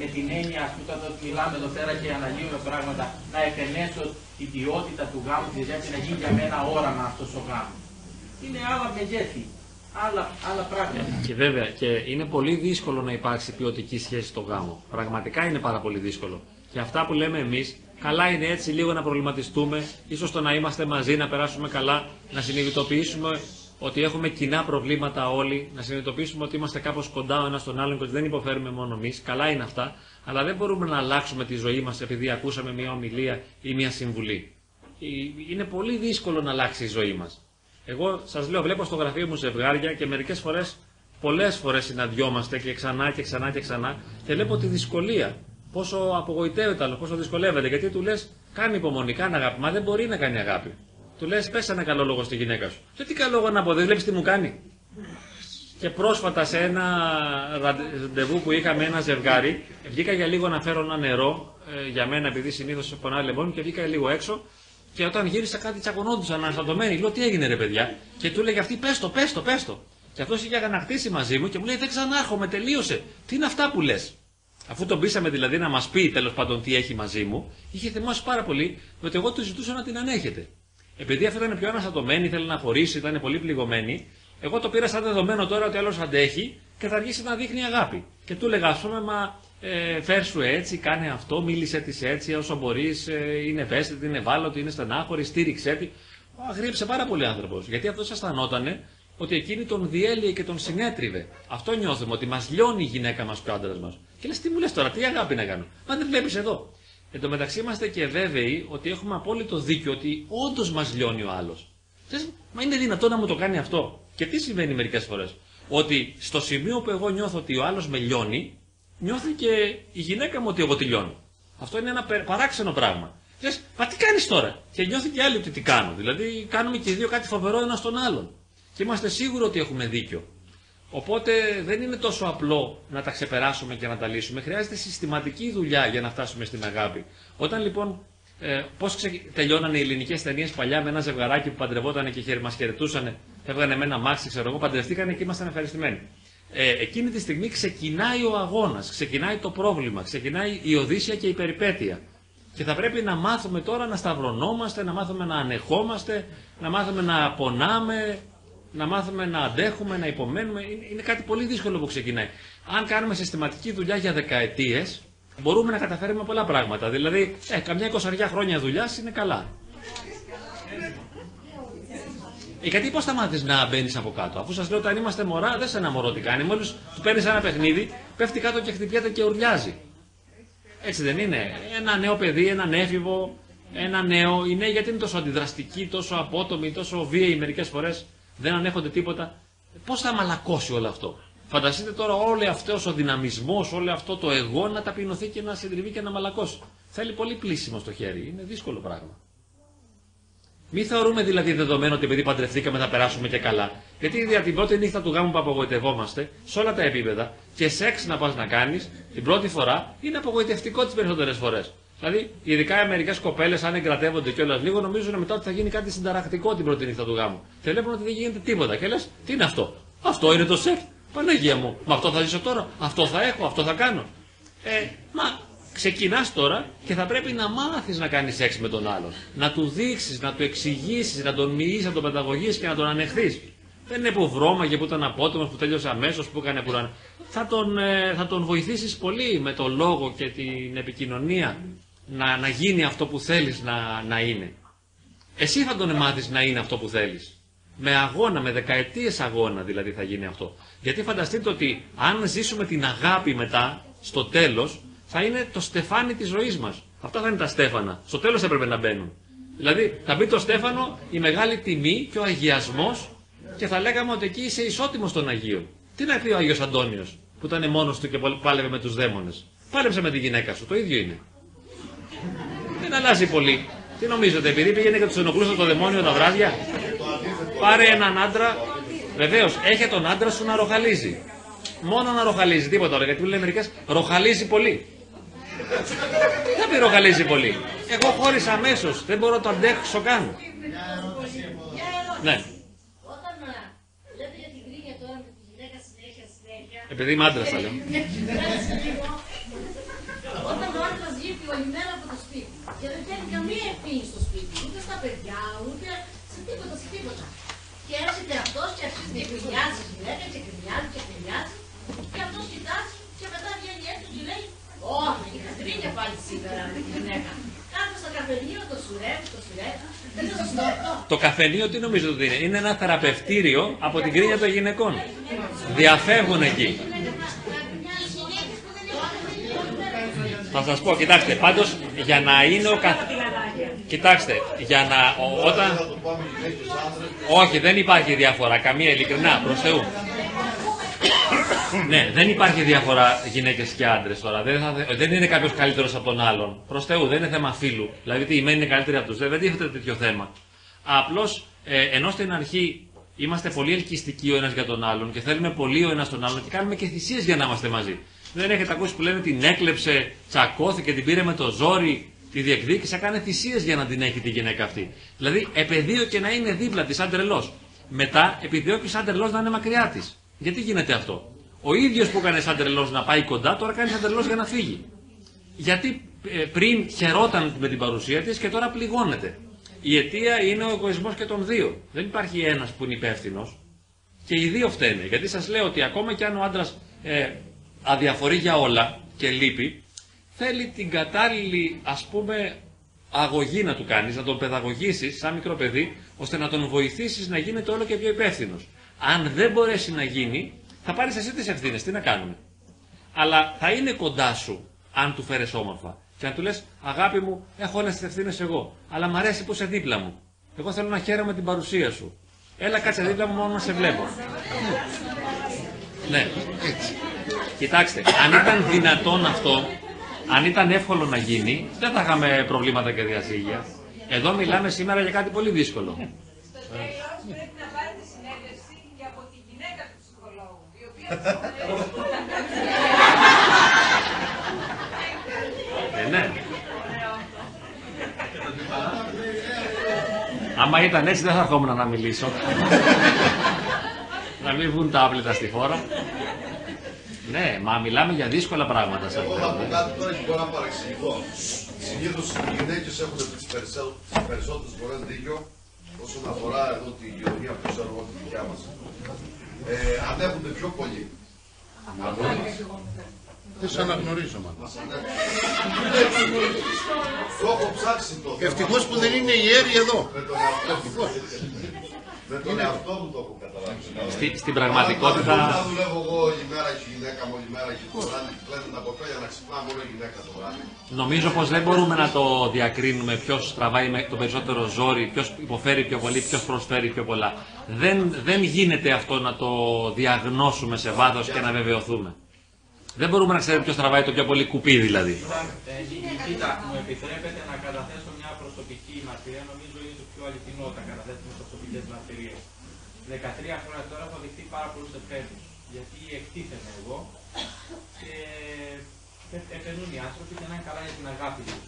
με την έννοια, ας πούμε, όταν μιλάμε εδώ πέρα και αναλύουμε πράγματα, να επενέσω την ποιότητα του γάμου, δηλαδή να γίνει για μένα όραμα αυτός ο γάμος. Είναι άλλα μεγέθη, άλλα, άλλα πράγματα. Και βέβαια, και είναι πολύ δύσκολο να υπάρξει ποιοτική σχέση στο γάμο. Πραγματικά είναι πάρα πολύ δύσκολο. Και αυτά που λέμε εμείς, καλά είναι έτσι λίγο να προβληματιστούμε, ίσως το να είμαστε μαζί, να περάσουμε καλά, να συνειδητοποιήσουμε ότι έχουμε κοινά προβλήματα όλοι, να συνειδητοποιήσουμε ότι είμαστε κάπως κοντά ο ένας στον άλλον και ότι δεν υποφέρουμε μόνο εμείς. Καλά είναι αυτά, αλλά δεν μπορούμε να αλλάξουμε τη ζωή μας επειδή ακούσαμε μια ομιλία ή μια συμβουλή. Είναι πολύ δύσκολο να αλλάξει η ζωή μας. Εγώ σας λέω, βλέπω στο γραφείο μου ζευγάρια και μερικές φορές, πολλές φορές συναντιόμαστε και ξανά και ξανά και ξανά και βλέπω τη δυσκολία. Πόσο απογοητεύεται άλλο, πόσο δυσκολεύεται. Γιατί του λες, κάνει υπομονή, κάνει αγάπη. Μα δεν μπορεί να κάνει αγάπη. Του λες, πες ένα καλό λόγο στη γυναίκα σου. Και τι καλό λόγο να πω, δεν βλέπεις τι μου κάνει. Και πρόσφατα σε ένα ραντεβού που είχαμε ένα ζευγάρι, βγήκα για λίγο να φέρω ένα νερό ε, για μένα, επειδή συνήθως πονάει λεμόνι, και βγήκα λίγο έξω. Και όταν γύρισα κάτι τσακωνόντουσαν αναστατωμένοι. Λέω τι έγινε ρε παιδιά; Και του έλεγε αυτή πες το, πες το, πες το. Και αυτός είχε αγανακτήσει μαζί μου και μου λέει δεν ξανάρχομαι, τελείωσε. Τι είναι αυτά που λες; Αφού τον πείσαμε δηλαδή να μας πει τέλος πάντων τι έχει μαζί μου, είχε θυμώσει πάρα πολύ ότι εγώ του ζητούσα να την ανέχεται. Επειδή αυτή ήταν πιο αναστατωμένη, ήθελε να χωρίσει, ήταν πολύ πληγωμένη, εγώ το πήρα σαν δεδομένο τώρα ότι άλλος αντέχει και θα αρχίσει να δείχνει αγάπη. Και του έλεγα, ας πούμε, μα ε, φέρ σου έτσι, κάνε αυτό, μίλησε της έτσι όσο μπορείς, ε, είναι ευαίσθητη, είναι ευάλωτη, είναι στενάχωρη, στήριξε τη. Αγρίεψε πάρα πολύ άνθρωπος. Γιατί αυτός αισθανόταν ότι εκείνη τον διέλυε και τον συνέτριβε. Αυτό νιώθουμε, ότι μας λιώνει η γυναίκα μας και ο άντρας μας. Και λες, τι μου λες τώρα, τι αγάπη να κάνω. Μα δεν βλέπεις εδώ. Εν τω μεταξύ είμαστε και βέβαιοι ότι έχουμε απόλυτο δίκιο ότι όντως μας λιώνει ο άλλος. Μα είναι δυνατό να μου το κάνει αυτό; Και τι συμβαίνει μερικές φορές; Ότι στο σημείο που εγώ νιώθω ότι ο άλλος με λιώνει, νιώθει και η γυναίκα μου ότι εγώ τη λιώνω. Αυτό είναι ένα παράξενο πράγμα. Λες, μα τι κάνεις τώρα; Και νιώθει και άλλοι ότι τι κάνω. Δηλαδή κάνουμε και οι δύο κάτι φοβερό ένα στον άλλον. Και είμαστε σίγουροι ότι έχουμε δίκιο. Οπότε δεν είναι τόσο απλό να τα ξεπεράσουμε και να τα λύσουμε. Χρειάζεται συστηματική δουλειά για να φτάσουμε στην αγάπη. Όταν λοιπόν, ε, πώς ξε... τελειώνανε οι ελληνικές ταινίες παλιά με ένα ζευγαράκι που παντρευόταν και μας χαιρετούσαν, φεύγανε με ένα μάξι, ξέρω εγώ, παντρευτήκανε και ήμασταν ευχαριστημένοι. Ε, εκείνη τη στιγμή ξεκινάει ο αγώνας, ξεκινάει το πρόβλημα, ξεκινάει η Οδύσσια και η περιπέτεια. Και θα πρέπει να μάθουμε τώρα να σταυρωνόμαστε, να μάθουμε να ανεχόμαστε, να μάθουμε να πονάμε, να μάθουμε να αντέχουμε, να υπομένουμε. Είναι κάτι πολύ δύσκολο που ξεκινάει. Αν κάνουμε συστηματική δουλειά για δεκαετίες, μπορούμε να καταφέρουμε πολλά πράγματα. Δηλαδή, ε, καμιά εικοσαριά χρόνια δουλειάς είναι καλά. Ε, γιατί πώς θα μάθεις να μπαίνεις από κάτω, αφού σας λέω όταν είμαστε μωρά, δεν σε ένα μωρό τι κάνει. Μόλις του παίρνεις ένα παιχνίδι, πέφτει κάτω και χτυπιέται και ουρλιάζει. Έτσι δεν είναι. Ένα νέο παιδί, έναν έφηβο, ένα νέο. Οι νέοι γιατί είναι τόσο αντιδραστικοί, τόσο απότομοι, τόσο βίαιοι μερικές φορές δεν ανέχονται τίποτα. Πώς θα μαλακώσει όλο αυτό; Φανταστείτε τώρα όλο αυτός ο δυναμισμός, όλο αυτό το εγώ να ταπεινωθεί και να συντριβεί και να μαλακώσει. Θέλει πολύ πλήσιμο στο χέρι. Είναι δύσκολο πράγμα. Μην θεωρούμε δηλαδή δεδομένο ότι επειδή παντρευτήκαμε θα περάσουμε και καλά. Γιατί για την πρώτη νύχτα του γάμου που απογοητευόμαστε, σε όλα τα επίπεδα, και σεξ να πας να κάνεις, την πρώτη φορά είναι απογοητευτικό τις περισσότερες φορές. Δηλαδή, ειδικά οι μερικέ κοπέλες, αν εγκρατεύονται κιόλας λίγο, νομίζουν μετά ότι θα γίνει κάτι συνταρακτικό την πρώτη νύχτα του γάμου. Και βλέπουν ότι δεν γίνεται τίποτα. Και λες, τι είναι αυτό; Αυτό είναι το σεξ; Παναγία μου. Μα αυτό θα ζήσω τώρα; Αυτό θα έχω; Αυτό θα κάνω; Ε, μα ξεκινάς τώρα και θα πρέπει να μάθεις να κάνεις σεξ με τον άλλον. Να του δείξεις, να του εξηγήσεις, να τον μιλήσει, να τον πενταγωγήσει και να τον ανεχθείς. Δεν είναι που βρώμαγε, που ήταν απότομος, που τέλειωσε αμέσως, που έκανε κουράν. Θα τον, ε, θα τον βοηθήσεις πολύ με το λόγο και την επικοινωνία να, να γίνει αυτό που θέλεις να, να είναι. Εσύ θα τον μάθεις να είναι αυτό που θέλεις. Με αγώνα, με δεκαετίες αγώνα δηλαδή θα γίνει αυτό. Γιατί φανταστείτε ότι αν ζήσουμε την αγάπη μετά, στο τέλος, θα είναι το στεφάνι της ζωής μας. Αυτά θα είναι τα στέφανα. Στο τέλος έπρεπε να μπαίνουν. Δηλαδή θα μπει το στέφανο η μεγάλη τιμή και ο αγιασμός και θα λέγαμε ότι εκεί είσαι ισότιμος των Αγίων. Τι να πει ο Άγιος Αντώνιος που ήταν μόνος του και πάλευε με τους δαίμονες. Πάλεψε με τη γυναίκα σου, το ίδιο είναι. Δεν αλλάζει πολύ. Τι νομίζετε, επειδή πήγαινε και τους ενοχλούσε το δαιμόνιο τα βράδια; Πάρε έναν άντρα, βεβαίως, έχει τον άντρα σου να ροχαλίζει. Μόνο να ροχαλίζει, τίποτα άλλο. Γιατί μου λένε μερικές, ροχαλίζει πολύ. Δεν με ροχαλίζει πολύ. Εγώ χώρισα αμέσως, δεν μπορώ να το αντέξω καν. Ναι. Όταν α, λέτε για την γκρίνια τώρα με τη γυναίκα συνέχεια συνέχεια. Επειδή είμαι άντρας, θα λέω. Κάτσε λίγο. Όταν ο άντρας λείπει όλη μέρα από το σπίτι και δεν παίρνει καμία ευθύνη στο σπίτι, ούτε στα παιδιά, ούτε σε τίποτα, σε τίποτα. Και έρχεται αυτός και αρχίζει και κρινιάζει η γυναίκα και κρινιάζει και κρινιάζει και αυτός κοιτάζει και μετά βγαίνει έξω και λέει Όχι, είχα γκρίνια πάλι σήμερα με τη γυναίκα. Κάτω στο καφενείο, το σουρεύει, το σουρεύει. Είναι σωστό αυτό. Το καφενείο τι νομίζετε ότι είναι; Είναι ένα θεραπευτήριο από την κρίνια των γυναικών. Διαφεύγουν εκεί. Θα σας πω, κοιτάξτε, πάντως για να είναι ο καθ... Κοιτάξτε, για να... ο- όταν... Θα το πάμε γυναίκες άντρες. Όχι, δεν υπάρχει διαφορά, καμία ειλικρινά, προς Θεού. ναι, δεν υπάρχει διαφορά γυναίκες και άντρες τώρα. Δεν, θα... δεν είναι κάποιος καλύτερος από τον άλλον. Προς Θεού, δεν είναι θέμα φίλου. Δηλαδή, τι, η μένη είναι καλύτερη από τους. Δεν, δεν τίθεται τέτοιο θέμα. Απλώς, ε, ενώ στην αρχή είμαστε πολύ ελκυστικοί ο ένας για τον άλλον και θέλουμε πολύ ο ένας τον άλλον και κάνουμε και θυσίες για να είμαστε μαζί. Δεν έχετε ακούσει που λένε την έκλεψε, τσακώθηκε, την πήρε με το ζόρι, τη διεκδίκησε, έκανε θυσίες για να την έχει τη γυναίκα αυτή. Δηλαδή, επαιδείωκε να είναι δίπλα της σαν τρελός. Μετά, επιδιώκει σαν τρελός να είναι μακριά της. Γιατί γίνεται αυτό; Ο ίδιος που έκανε σαν τρελός να πάει κοντά, τώρα κάνει σαν τρελός για να φύγει. Γιατί ε, πριν χαιρόταν με την παρουσία της και τώρα πληγώνεται. Η αιτία είναι ο εγωισμός και των δύο. Δεν υπάρχει ένας που είναι υπεύθυνος. Και οι δύο φταίνε. Γιατί σας λέω ότι ακόμα και αν ο άντρας ε, αδιαφορεί για όλα και λείπει, θέλει την κατάλληλη ας πούμε αγωγή να του κάνεις, να τον παιδαγωγήσεις σαν μικρό παιδί, ώστε να τον βοηθήσεις να γίνεται όλο και πιο υπεύθυνος. Αν δεν μπορέσει να γίνει, θα πάρεις εσύ τις ευθύνες. Τι να κάνουμε; Αλλά θα είναι κοντά σου, αν του φέρεις όμορφα. Και αν του λες, αγάπη μου, έχω όλες τις ευθύνες εγώ, αλλά μ' αρέσει που είσαι δίπλα μου. Εγώ θέλω να χαίρομαι την παρουσία σου. Έλα κάτσε δίπλα μου μόνο να σε βλέπω. Ναι, έτσι. Κοιτάξτε, αν ήταν δυνατόν αυτό, αν ήταν εύκολο να γίνει, δεν θα είχαμε προβλήματα και διασύγεια. Εδώ μιλάμε σήμερα για κάτι πολύ δύσκολο. Στο τέλος πρέπει να πάρετε συνέντευξη και από τη γυναίκα του ψυχολόγου, η οποία Ε, ναι. Άμα ήταν έτσι δεν θα ερχόμουν να μιλήσω. να μην βγουν τα άπλυτα στη φόρα. Ναι, μα μιλάμε για δύσκολα πράγματα σαν Εγώ θα πω κάτι τώρα και μπορώ να παρεξηγηθώ. Συνήθως οι γυναίκες έχουν τις περισσότερες φορέ δίκιο όσον αφορά εδώ τη γεωργία που ξέρω εγώ τη δικιά μας. Ε, ανέχονται πιο πολύ. Δεν σε αναγνωρίζω, μα. Μας ανέχονται. Το έχω ψάξει το θέμα. Ευτυχώς που δεν είναι ιέροι εδώ. Με τον εαυτό μου. Με τον εαυτό μου το έχω καταλάβει. Στη, στην πραγματικότητα, Αν θα δουλεύω εγώ όλη μέρα και η γυναίκα μου όλη μέρα και το βράδυ κλαίνουν τα κοπέλια να ξυπνάμε όλη η γυναίκα το βράδυ. νομίζω πως δεν μπορούμε να το διακρίνουμε ποιος τραβάει με το περισσότερο ζόρι, ποιος υποφέρει πιο πολύ, ποιος προσφέρει πιο πολλά. Δεν, δεν γίνεται αυτό να το διαγνώσουμε σε βάθος και να βεβαιωθούμε. Δεν μπορούμε να ξέρουμε ποιος τραβάει το πιο πολύ κουπί δηλαδή. Ε, Κοίτα, μου επιτρέπετε να καταθέσω μια προσωπική μαρτυρία. Νομίζω είναι το πιο αληθινό όταν καταθέτουμε προσωπικέ μαρτυρίε. 13 χρόνια τώρα έχω δεχτεί πάρα πολλούς επέτου. Γιατί εκτίθεμαι εγώ και ε- επενούν οι άνθρωποι και να είναι καλά για την αγάπη τους.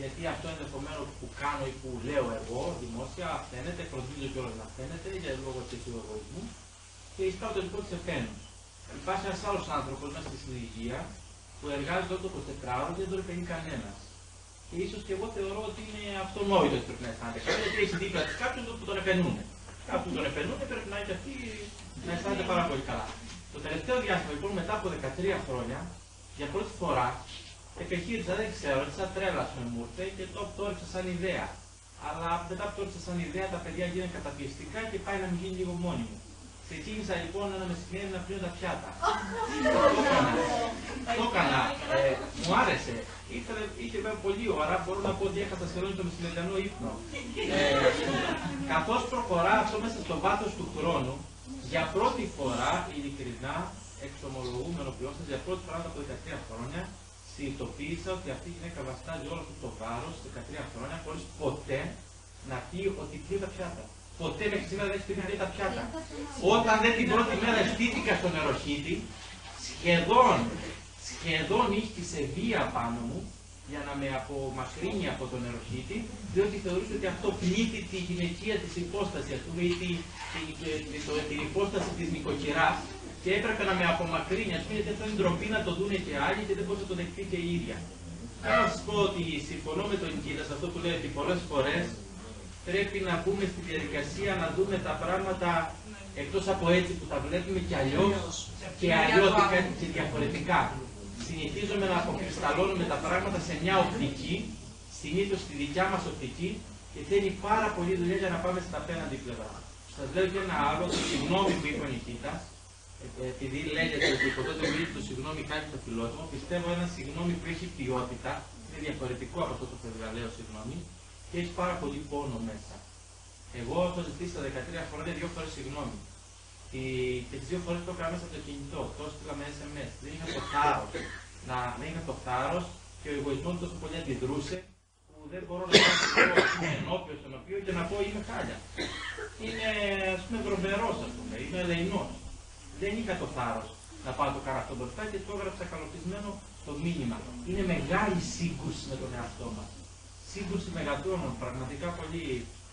Γιατί αυτό ενδεχομένως που κάνω ή που λέω εγώ δημόσια φαίνεται, φροντίζω κιόλας να φαίνεται για λόγω του εγωισμού και εισπάω το δικό της ευθύνη. Υπάρχει ένας άλλος άνθρωπος μέσα στη συλλογία που εργάζεται όλο το 24ωρο και δεν τον επενεί κανένας. Και ίσως και εγώ θεωρώ ότι είναι αυτονόητο ότι πρέπει να αισθάνεται κανένα, γιατί έχει δίπλα της κάποιον που τον επενούν. Κάποιον τον επενούν και πρέπει να έχει αυτή να αισθάνεται πάρα πολύ καλά. Το τελευταίο διάστημα, λοιπόν, μετά από 13 χρόνια, για πρώτη φορά, επεχείρησα, δεν ξέρω, έτσι σαν τρέλα με μου ήρθε και το, το έριξα σαν ιδέα. Αλλά μετά που το έριξα σαν ιδέα, τα παιδιά γίνανε καταπιεστικά και πάει να μην γίνει λίγο μόνιμο. Ξεκίνησα λοιπόν ένα μεσημέρι να πλύνω τα πιάτα. το έκανα. Το έκανα. Ε, μου άρεσε. Ήθελε, είχε βέβαια πολλή ώρα, μπορώ να πω ότι έχασα σχεδόν το μεσημεριανό ύπνο. Ε, καθώς προχωρά αυτό μέσα στο βάθος του χρόνου, για πρώτη φορά, ειλικρινά, εξομολογούμενο πλέον, για πρώτη φορά από 13 χρόνια, συνειδητοποίησα ότι αυτή η γυναίκα βαστάζει όλο αυτό το βάρος 13 χρόνια χωρίς ποτέ να πει ότι πλήρει τα πιάτα. Ποτέ μέχρι σήμερα δεν έχει πει τα πιάτα. Όταν δεν την πρώτη μέρα στήθηκα στο νεροχύτη, σχεδόν, σχεδόν σε βία πάνω μου για να με απομακρύνει από τον νεροχύτη, διότι θεωρούσε ότι αυτό πλήττει τη γυναικεία της υπόστασης, ας πούμε, ή τη, τη, τη, την υπόσταση της νοικοκυράς και έπρεπε να με απομακρύνει, ας πούμε, γιατί αυτό είναι ντροπή να το δούνε και άλλοι και δεν μπορεί να το δεχτεί και η ίδια. Θέλω να σας πω ότι συμφωνώ με τον κύριο σε αυτό που λέει ότι πολλές φορές πρέπει να μπούμε στη διαδικασία να δούμε τα πράγματα εκτός από έτσι που τα βλέπουμε και αλλιώς και αλλιώτικα και διαφορετικά. Συνηθίζομαι να αποκρισταλώνουμε τα πράγματα σε μια οπτική, συνήθως στη δικιά μας οπτική και θέλει πάρα πολύ δουλειά για να πάμε στα απέναντι πλευρά. Σας λέω και ένα άλλο, συγγνώμη που είπε ο Νικήτα, επειδή λέγεται ότι ποτέ δεν μιλήσει το συγγνώμη κάτι το φιλότιμο, πιστεύω ένα συγγνώμη που έχει ποιότητα, είναι διαφορετικό από αυτό το φευγαλαίο συγγνώμη και έχει πάρα πολύ πόνο μέσα. Εγώ έχω ζητήσει τα 13 χρόνια δύο φορές συγγνώμη. Και τις δύο φορές το έκανα μέσα από το κινητό, το έστειλα με SMS. Δεν είχα το θάρρος. Να, δεν είχα το θάρρος και ο εγωισμός τόσο πολύ αντιδρούσε που δεν μπορώ να πάω ενώπιο στον οποίο και να πω είμαι χάλια. Είναι ας πούμε βρωμερό, ας πούμε, είμαι ελεηνός δεν είχα το θάρρος να πάω το κάνω αυτό μπροστά και το έγραψα καλοπισμένο το μήνυμα. Είναι μεγάλη σύγκρουση με τον εαυτό μας. Σύγκρουση μεγατόνων, πραγματικά πολύ,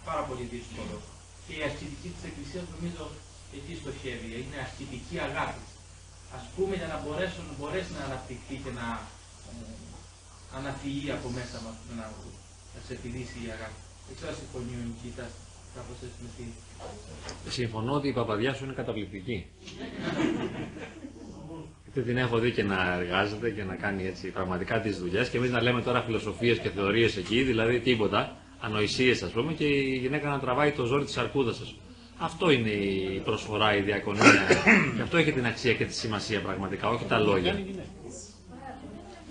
πάρα πολύ δύσκολο. Και η ασκητική της Εκκλησίας νομίζω εκεί στοχεύει. Είναι ασκητική αγάπη. Α πούμε για να μπορέσει, να μπορέσει να αναπτυχθεί και να ε, αναφυγεί από μέσα μας, να, να σε επιδίσει η αγάπη. Δεν ξέρω αν συμφωνεί ο Νικήτα κάπως έτσι με τη Συμφωνώ ότι η παπαδιά σου είναι καταπληκτική. Γιατί την έχω δει και να εργάζεται και να κάνει έτσι πραγματικά τις δουλειές. Και εμείς να λέμε τώρα φιλοσοφίες και θεωρίες εκεί, δηλαδή τίποτα, ανοησίες ας πούμε, και η γυναίκα να τραβάει το ζόρι της αρκούδας σα. Αυτό είναι η προσφορά, η διακονία. και αυτό έχει την αξία και τη σημασία πραγματικά, όχι τα λόγια.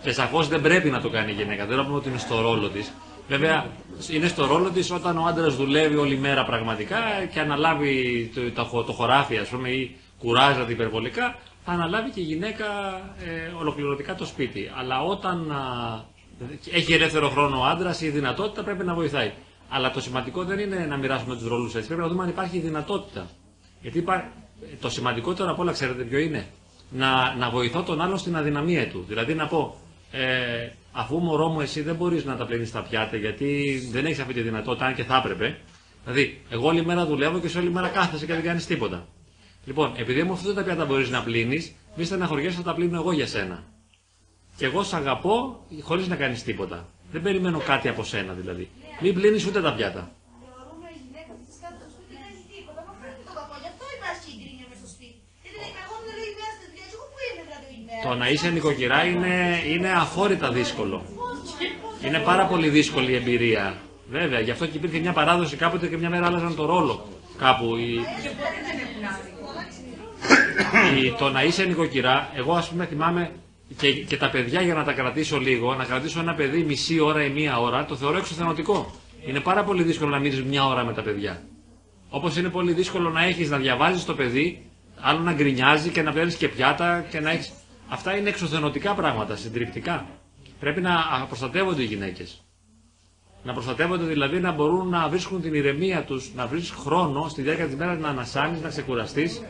Και σαφώς δεν πρέπει να το κάνει η γυναίκα. Δεν πούμε ότι είναι στο ρόλο της. Βέβαια, είναι στο ρόλο της όταν ο άντρας δουλεύει όλη μέρα πραγματικά και αναλάβει το, το, το χωράφι, ας πούμε, ή κουράζεται υπερβολικά, θα αναλάβει και η γυναίκα ε, ολοκληρωτικά το σπίτι. Αλλά όταν α, έχει ελεύθερο χρόνο ο άντρας, η δυνατότητα πρέπει να βοηθάει. Αλλά το σημαντικό δεν είναι να μοιράσουμε τους ρόλους έτσι. Πρέπει να δούμε αν υπάρχει δυνατότητα. Γιατί το σημαντικότερο από όλα, ξέρετε ποιο είναι; Να, να βοηθώ τον άλλον στην αδυναμία του. Δηλαδή να πω, ε, αφού μωρό μου εσύ δεν μπορείς να τα πλύνεις τα πιάτα γιατί δεν έχεις αυτή τη δυνατότητα, αν και θα έπρεπε. Δηλαδή, εγώ όλη μέρα δουλεύω και σε όλη μέρα κάθεσαι και δεν κάνεις τίποτα. Λοιπόν, επειδή μου αυτά τα πιάτα μπορείς να πλύνεις, μη στεναχωριέσαι θα τα πλύνω εγώ για σένα. Και εγώ σ' αγαπώ χωρίς να κάνεις τίποτα. Δεν περιμένω κάτι από σένα δηλαδή. Μην πλύνεις ούτε τα πιάτα. Το να είσαι νοικοκυρά είναι, είναι αφόρητα δύσκολο. Είναι πάρα πολύ δύσκολη η εμπειρία. Βέβαια, γι' αυτό και υπήρχε μια παράδοση κάποτε και μια μέρα άλλαζαν το ρόλο. Κάπου. Η... η... το να είσαι νοικοκυρά, εγώ ας πούμε θυμάμαι και, και τα παιδιά για να τα κρατήσω λίγο, να κρατήσω ένα παιδί μισή ώρα ή μία ώρα, το θεωρώ εξωθενωτικό. Είναι πάρα πολύ δύσκολο να μείνει μια ώρα με τα παιδιά. Όπως είναι πολύ δύσκολο να έχεις να διαβάζεις το παιδί, άλλο να γκρινιάζει και να παίρνει και πιάτα και να έχεις. Αυτά είναι εξωθενωτικά πράγματα, συντριπτικά. Πρέπει να προστατεύονται οι γυναίκες. Να προστατεύονται δηλαδή να μπορούν να βρίσκουν την ηρεμία τους, να βρεις χρόνο στη διάρκεια της μέρας να ανασάνεις, να ξεκουραστείς.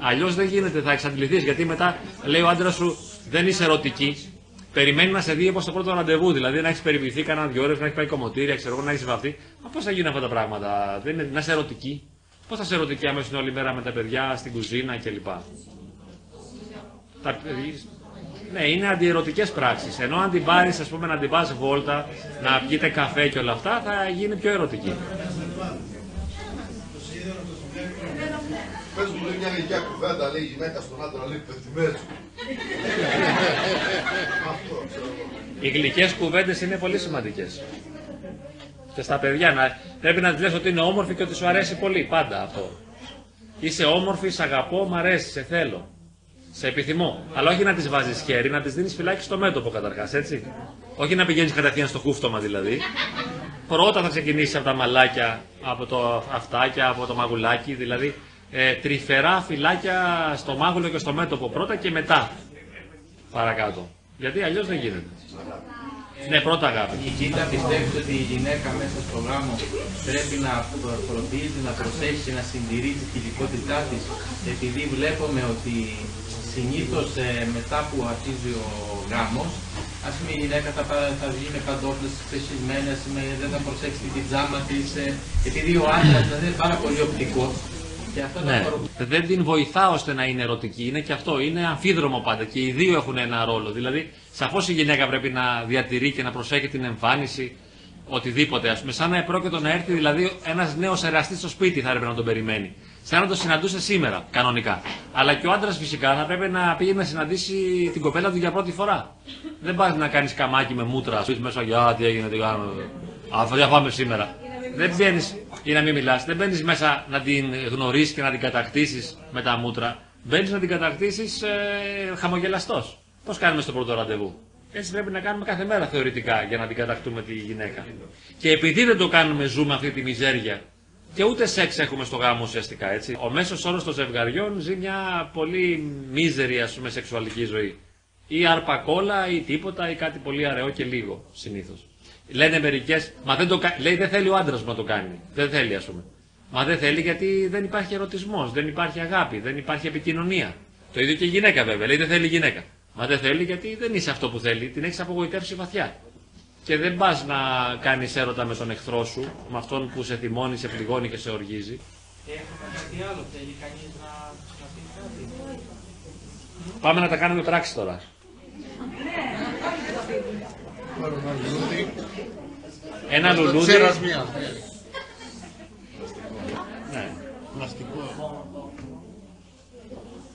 Αλλιώς δεν γίνεται, θα εξαντληθείς γιατί μετά λέει ο άντρας σου δεν είσαι ερωτική. Περιμένει να σε δει όπως το πρώτο ραντεβού, δηλαδή να έχεις περιποιηθεί κανένα δυο ώρες, να έχεις πάει κομμωτήρια, ξέρω εγώ, να έχεις βαφτεί. Μα πώς θα γίνουν αυτά τα πράγματα, δεν είναι, να είσαι ερωτική. Πώς θα είσαι ερωτική άμα είναι όλη μέρα με τα παιδιά στην κουζίνα κλπ. Τα, ναι, είναι αντιερωτικές πράξεις. Ενώ αν την πάρεις, ας πούμε, να την πας βόλτα, να πιείτε καφέ και όλα αυτά, θα γίνει πιο ερωτική. Πες μου λέει μια γλυκιά κουβέντα, λέει η γυναίκα στον άντρα, λέει πεθυμές Οι γλυκές κουβέντες είναι πολύ σημαντικές. Και στα παιδιά να, πρέπει να τη λες ότι είναι όμορφη και ότι σου αρέσει πολύ. Πάντα αυτό. Είσαι όμορφη, σε αγαπώ, μ' αρέσει, σε θέλω. Σε επιθυμώ. Αλλά όχι να τη βάζεις χέρι, να τη δίνεις φυλάκι στο μέτωπο καταρχάς, έτσι. Όχι να πηγαίνεις κατευθείαν στο χούφτωμα δηλαδή. Πρώτα θα ξεκινήσεις από τα μαλάκια, από το αυτάκια, από το μαγουλάκι, δηλαδή ε, τρυφερά φυλάκια στο μάγουλο και στο μέτωπο πρώτα και μετά παρακάτω. Γιατί αλλιώς δεν γίνεται. Ναι, πρώτα αγάπη. Η Κίτα πιστεύει ότι η γυναίκα μέσα στο γάμο πρέπει να φροντίζει, να προσέχει και να συντηρεί τη θηλυκότητά της, επειδή βλέπουμε ότι συνήθως μετά που αρχίζει ο γάμος, ας πούμε η γυναίκα θα, θα βγει με παντόφλες ξεσυσμένε, δεν θα προσέξει την πιτζάμα της, επειδή ο άντρας δηλαδή, είναι πάρα πολύ οπτικός. Ναι. Δεν την βοηθά ώστε να είναι ερωτική. Είναι και αυτό. Είναι αμφίδρομο πάντα. Και οι δύο έχουν ένα ρόλο. Δηλαδή, σαφώς η γυναίκα πρέπει να διατηρεί και να προσέχει την εμφάνιση, οτιδήποτε. Α πούμε, σαν να επρόκειτο να έρθει δηλαδή ένας νέος εραστής στο σπίτι θα έπρεπε να τον περιμένει. Σαν να το συναντούσε σήμερα, κανονικά. Αλλά και ο άντρας φυσικά θα πρέπει να πήγε να συναντήσει την κοπέλα του για πρώτη φορά. Δεν πάει να κάνεις καμάκι με μούτρα, σου μέσα για τι έγινε, τι κάνουμε. Αυτό για πάμε σήμερα. Δεν βγαίνει ή να μην μιλάς. Δεν μπαίνεις μέσα να την γνωρίσει και να την κατακτήσεις με τα μούτρα. Μπαίνεις να την κατακτήσεις ε, χαμογελαστός. Πώς κάνουμε στο πρώτο ραντεβού; Έτσι πρέπει να κάνουμε κάθε μέρα θεωρητικά για να την κατακτούμε τη γυναίκα. Και επειδή δεν το κάνουμε, ζούμε αυτή τη μιζέρια. Και ούτε σεξ έχουμε στο γάμο ουσιαστικά έτσι. Ο μέσος όρος των ζευγαριών ζει μια πολύ μίζερη ας πούμε σεξουαλική ζωή. Ή αρπακόλα ή τίποτα ή κάτι πολύ αραιό και λίγο συνήθως. Λένε μερικές, μα δεν το λέει δεν θέλει ο άντρας να το κάνει. Δεν θέλει, ας πούμε. Μα δεν θέλει γιατί δεν υπάρχει ερωτισμός, δεν υπάρχει αγάπη, δεν υπάρχει επικοινωνία. Το ίδιο και η γυναίκα βέβαια. Λέει δεν θέλει η γυναίκα. Μα δεν θέλει γιατί δεν είσαι αυτό που θέλει, την έχεις απογοητεύσει βαθιά. Και δεν πας να κάνεις έρωτα με τον εχθρό σου, με αυτόν που σε θυμώνει, σε πληγώνει και σε οργίζει. Έχουμε κάτι άλλο, θέλει κανείς να, να πει κάτι; Πάμε να τα κάνουμε πράξη τώρα. Ένα λουλούδι. Ναι. Πλαστικό.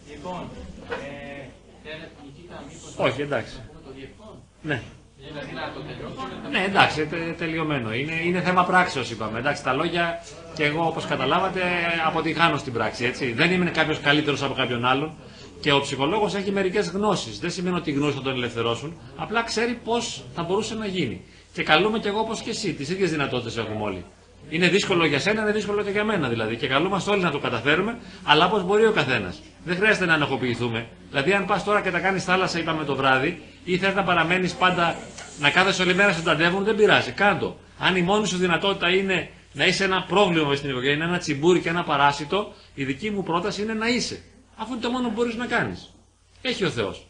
Λοιπόν, ε, θέλετε Νικήτα μήπως Όχι, εντάξει. να πούμε το διευκόν; Ναι. Δηλαδή να το τελειώσουμε. Ναι, εντάξει, τε- τελειωμένο. Είναι, είναι θέμα πράξεως είπαμε. Εντάξει, τα λόγια και εγώ όπως καταλάβατε αποτυγχάνω στην πράξη, έτσι. Δεν είμαι κάποιος καλύτερος από κάποιον άλλον και ο ψυχολόγος έχει μερικές γνώσεις. Δεν σημαίνει ότι οι γνώσεις θα τον ελευθερώσουν, απλά ξέρει πώς θα μπορούσε να γίνει. Και καλούμε κι εγώ όπως και εσύ, τις ίδιες δυνατότητες έχουμε όλοι. Είναι δύσκολο για σένα, είναι δύσκολο και για μένα δηλαδή. Και καλούμαστε όλοι να το καταφέρουμε, αλλά όπως μπορεί ο καθένας. Δεν χρειάζεται να ανοχοποιηθούμε. Δηλαδή, αν πας τώρα και τα κάνεις θάλασσα, είπαμε το βράδυ, ή θες να παραμένεις πάντα να κάθεσαι όλη μέρα σε ταντεύουν, δεν πειράζει. Κάντο. Αν η μόνη σου δυνατότητα είναι να είσαι ένα πρόβλημα μες στην οικογένεια, ένα τσιμπούρι και ένα παράσιτο, η δική μου πρόταση είναι να είσαι. Αφού είναι το μόνο που μπορείς να κάνεις. Έχει ο Θεός.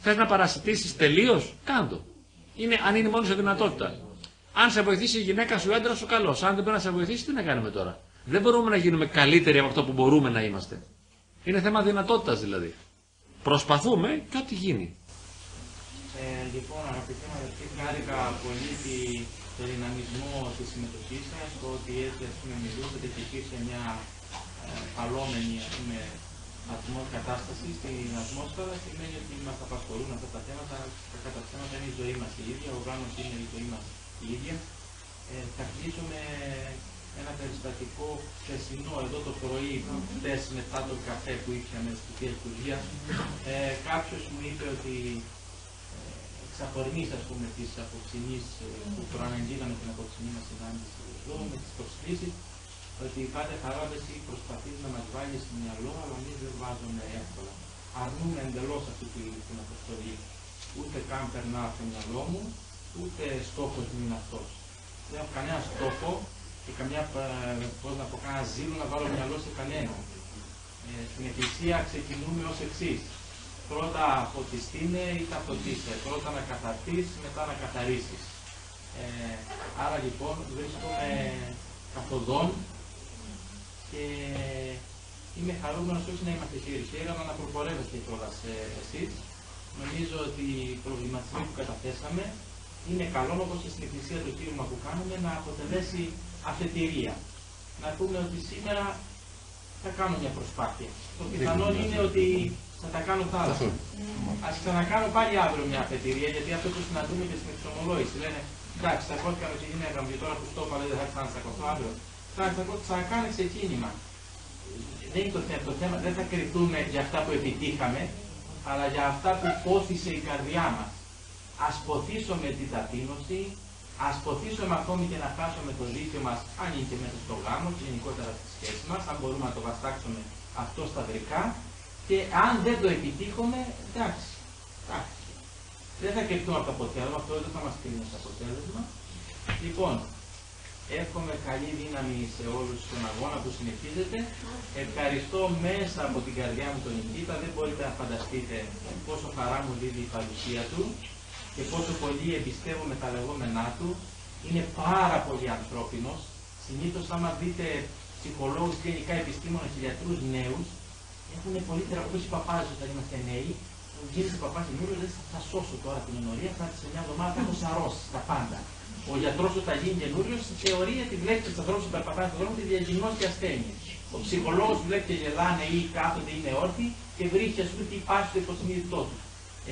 Θες να παρασιτήσεις τελείως, κάντο. Είναι, αν είναι η μόνη σου δυνατότητα. Αν σε βοηθήσει η γυναίκα σου, ο άντρας σου, καλώ. Αν δεν μπορεί να σε βοηθήσει, τι να κάνουμε τώρα; Δεν μπορούμε να γίνουμε καλύτεροι από αυτό που μπορούμε να είμαστε. Είναι θέμα δυνατότητας δηλαδή. Προσπαθούμε και ό,τι γίνει. Ε, λοιπόν, αγαπητοί μου αδερφοί, χάρηκα πολύ τη, το δυναμισμό της συμμετοχής σας, το ότι έτσι ας πούμε, μιλούσατε και υπήρξε μια ε, παλόμενη ας πούμε, ατμό, κατάστασης στην ατμόσφαιρα, σημαίνει ότι μας απασχολούν αυτά τα θέματα. Κατά τα θέματα είναι η ζωή μας η ίδια, ο γάμο είναι η ζωή μας η ίδια. Ε, θα κλείσουμε ένα περιστατικό χθεσινό εδώ το πρωί, χθες μετά τον καφέ που είχαμε στη Θεία Λειτουργία. Ε, Κάποιος μου είπε ότι εξαφορμής ας πούμε της απόψινής ε, που προαναγγείλαμε την απόψινή μας συνάντηση εδώ με τις προσκλήσεις ότι πάτε χαράδεση προσπαθείς να μας βάλεις στο μυαλό αλλά εμείς δεν βάζουμε εύκολα. Αρνούμε εντελώς αυτή τη- την αποστολή. Ούτε καν περνά από το μυαλό μου, ούτε στόχος μου είναι αυτός. Δεν έχω κανένα στόχο και καμιά, ε, πώς να πω, κανένα ζήλο να βάλω μυαλό σε κανένα. Ε, στην Εκκλησία ξεκινούμε ως εξής. Πρώτα φωτιστήνε ή τα φωτίστε. Πρώτα να καθαρτείς, μετά να καθαρίσεις. Ε, άρα λοιπόν βρίσκομαι καθοδόν και είμαι χαρούμενος όχι να είμαστε χέρι-χέρι, αλλά να προχωρεύεστε κιόλας ε, εσείς. Νομίζω ότι οι προβληματισμοί που καταθέσαμε είναι καλό όπως και στην Εκκλησία το κήρυγμα που κάνουμε να αποτελέσει αφετηρία. Να πούμε ότι σήμερα θα κάνω μια προσπάθεια. Το πιθανό είναι ότι θα τα κάνω θάλασσα. Α ξανακάνω πάλι αύριο μια αφετηρία, γιατί αυτό που συναντούμε και στην εξομολόγηση λένε εντάξει, τσακώθηκα με τη γυναίκα μου και τώρα που στο είπα δεν θα ξανατσακωθώ αύριο. Θα ξανακάνε ξεκίνημα. Δεν είναι το θέμα. Το θέμα δεν θα κρυθούμε για αυτά που επιτύχαμε, αλλά για αυτά που πόθησε η καρδιά μας. Α ποθήσουμε την ταπείνωση, ας ποθήσουμε ακόμη και να χάσουμε το δίκαιο μας, αν είναι και μέσα στο γάμο και γενικότερα στη σχέση μας, αν μπορούμε να το βαστάξουμε αυτό σταδρικά, και αν δεν το επιτύχουμε, εντάξει. εντάξει. Δεν θα κρυφτούμε από το αποτέλεσμα, αυτό δεν θα μας κρίνει το αποτέλεσμα. Λοιπόν, εύχομαι καλή δύναμη σε όλους στον αγώνα που συνεχίζεται. Ευχαριστώ μέσα από την καρδιά μου τον Νικήτα. Δεν μπορείτε να φανταστείτε πόσο χαρά μου δίδει η παρουσία του και πόσο πολύ εμπιστεύομαι τα λεγόμενά του. Είναι πάρα πολύ ανθρώπινος. Συνήθως, άμα δείτε ψυχολόγους και γενικά επιστήμονες και γιατρούς νέους, έχουν πολύ όπως οι παπάδε όταν είμαστε νέοι. Γίνεται παπάς και μου λέει θα σώσω τώρα την ενορία, θα σε μια εβδομάδα θα έχω σαρώσει τα πάντα. Ο γιατρός όταν γίνει καινούριος, στη θεωρία τη βλέπει του ανθρώπου που περπατάνε στον δρόμο και διαγνώσει ασθένειε. Ο ψυχολόγος βλέπει και γελάνε ή κάθονται ή είναι όρθιοι και βρίσκει α πούμε τι υπάρχει στο υποσυνείδητό του.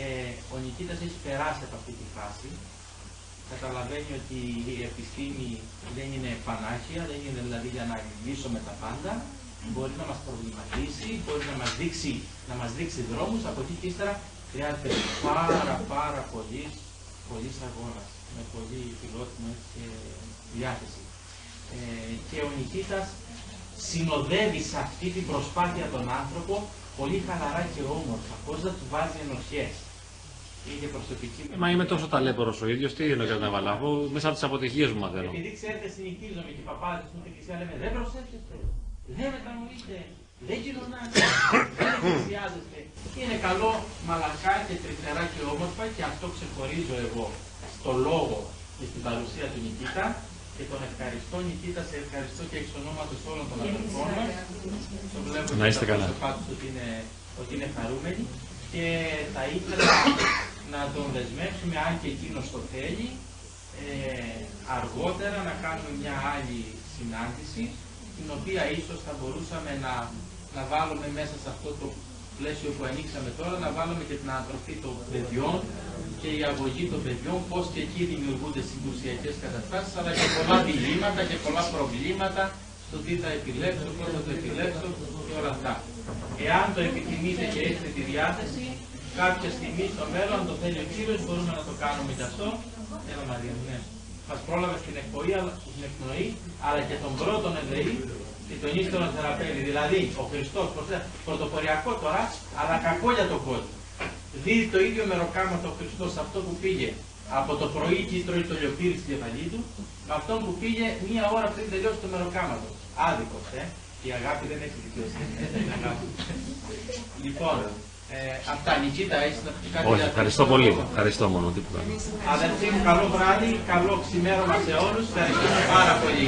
Ε, ο Νικήτας έχει περάσει από αυτή τη φάση. Καταλαβαίνει ότι η επιστήμη δεν είναι πανάκια, δεν είναι δηλαδή για να λύσουμε τα πάντα. Μπορεί να μας προβληματίσει, μπορεί να μας δείξει, να μας δείξει δρόμους, από εκεί και ύστερα χρειάζεται πάρα πάρα πολύ, πολύ αγώνας, με πολύ φιλότιμο και διάθεση. Ε, και ο Νικήτας συνοδεύει σε αυτή την προσπάθεια τον άνθρωπο πολύ χαλαρά και όμορφα, πώς να του βάζει ενοχές. Είναι προσωπική. Μα είμαι τόσο ταλέπορος ο ίδιος, τι εννοώ για να βάλω, αφού μέσα από τις αποτυχίες μου μαθαίνω. Επειδή ξέρετε, συνηθίζομαι και οι παπάδες μου στην εκκλησία λέμε δεν προσέχετε, δεν μετανοείτε, δεν κοινωνάτε, δεν εκκλησιάζεστε. Είναι καλό μαλακά και τριφτερά και όμορφα και αυτό ξεχωρίζω εγώ στο λόγο και στην παρουσία του Νικήτα και τον ευχαριστώ. Νικήτα, σε ευχαριστώ και εξ ονόματος όλων των αδελφών μας. Το βλέπω Να είστε καλά. ότι είναι, ότι είναι χαρούμενοι και θα ήθελα να τον δεσμεύσουμε, αν και εκείνος το θέλει, ε, αργότερα να κάνουμε μια άλλη συνάντηση, την οποία ίσως θα μπορούσαμε να, να βάλουμε μέσα σε αυτό το πλαίσιο που ανοίξαμε τώρα, να βάλουμε και την ανατροφή των παιδιών και η αγωγή των παιδιών, πώς και εκεί δημιουργούνται συγκρουσιακές καταστάσεις, αλλά και πολλά διλήμματα και πολλά προβλήματα στο τι θα επιλέξω, πώς θα το επιλέξω και όλα αυτά. Εάν το επιθυμείτε και έχετε τη διάθεση, κάποια στιγμή στο μέλλον, αν το θέλει ο κύριος, μπορούμε να το κάνουμε και αυτό. Έλα Μαρία, ναι. Μας πρόλαβες στην εκποή, αλλά, στην εκπνοή, αλλά και τον πρώτον Εβραίη και τον ύστερον θεραπεύει. Δηλαδή, ο Χριστός, πρωτοποριακό τώρα, αλλά κακό για τον κόσμο. Δίδει το ίδιο μεροκάματο ο Χριστός αυτό που πήγε από το πρωί και τρώει το λιοπύρι στη κεφαλή του, με αυτό που πήγε μία ώρα πριν τελειώσει το μεροκάματο. Άδικος, ε. Η αγάπη δεν έχει δικαιοσύνη. λοιπόν, ε, αυτά Νικήτα, έχεις να πεις κάτι Όχι, για- ευχαριστώ πολύ. Ευχαριστώ μόνο τίποτα. Αδελφοί μου, καλό βράδυ, καλό ξημέρωμα σε όλους. Ευχαριστούμε πάρα πολύ.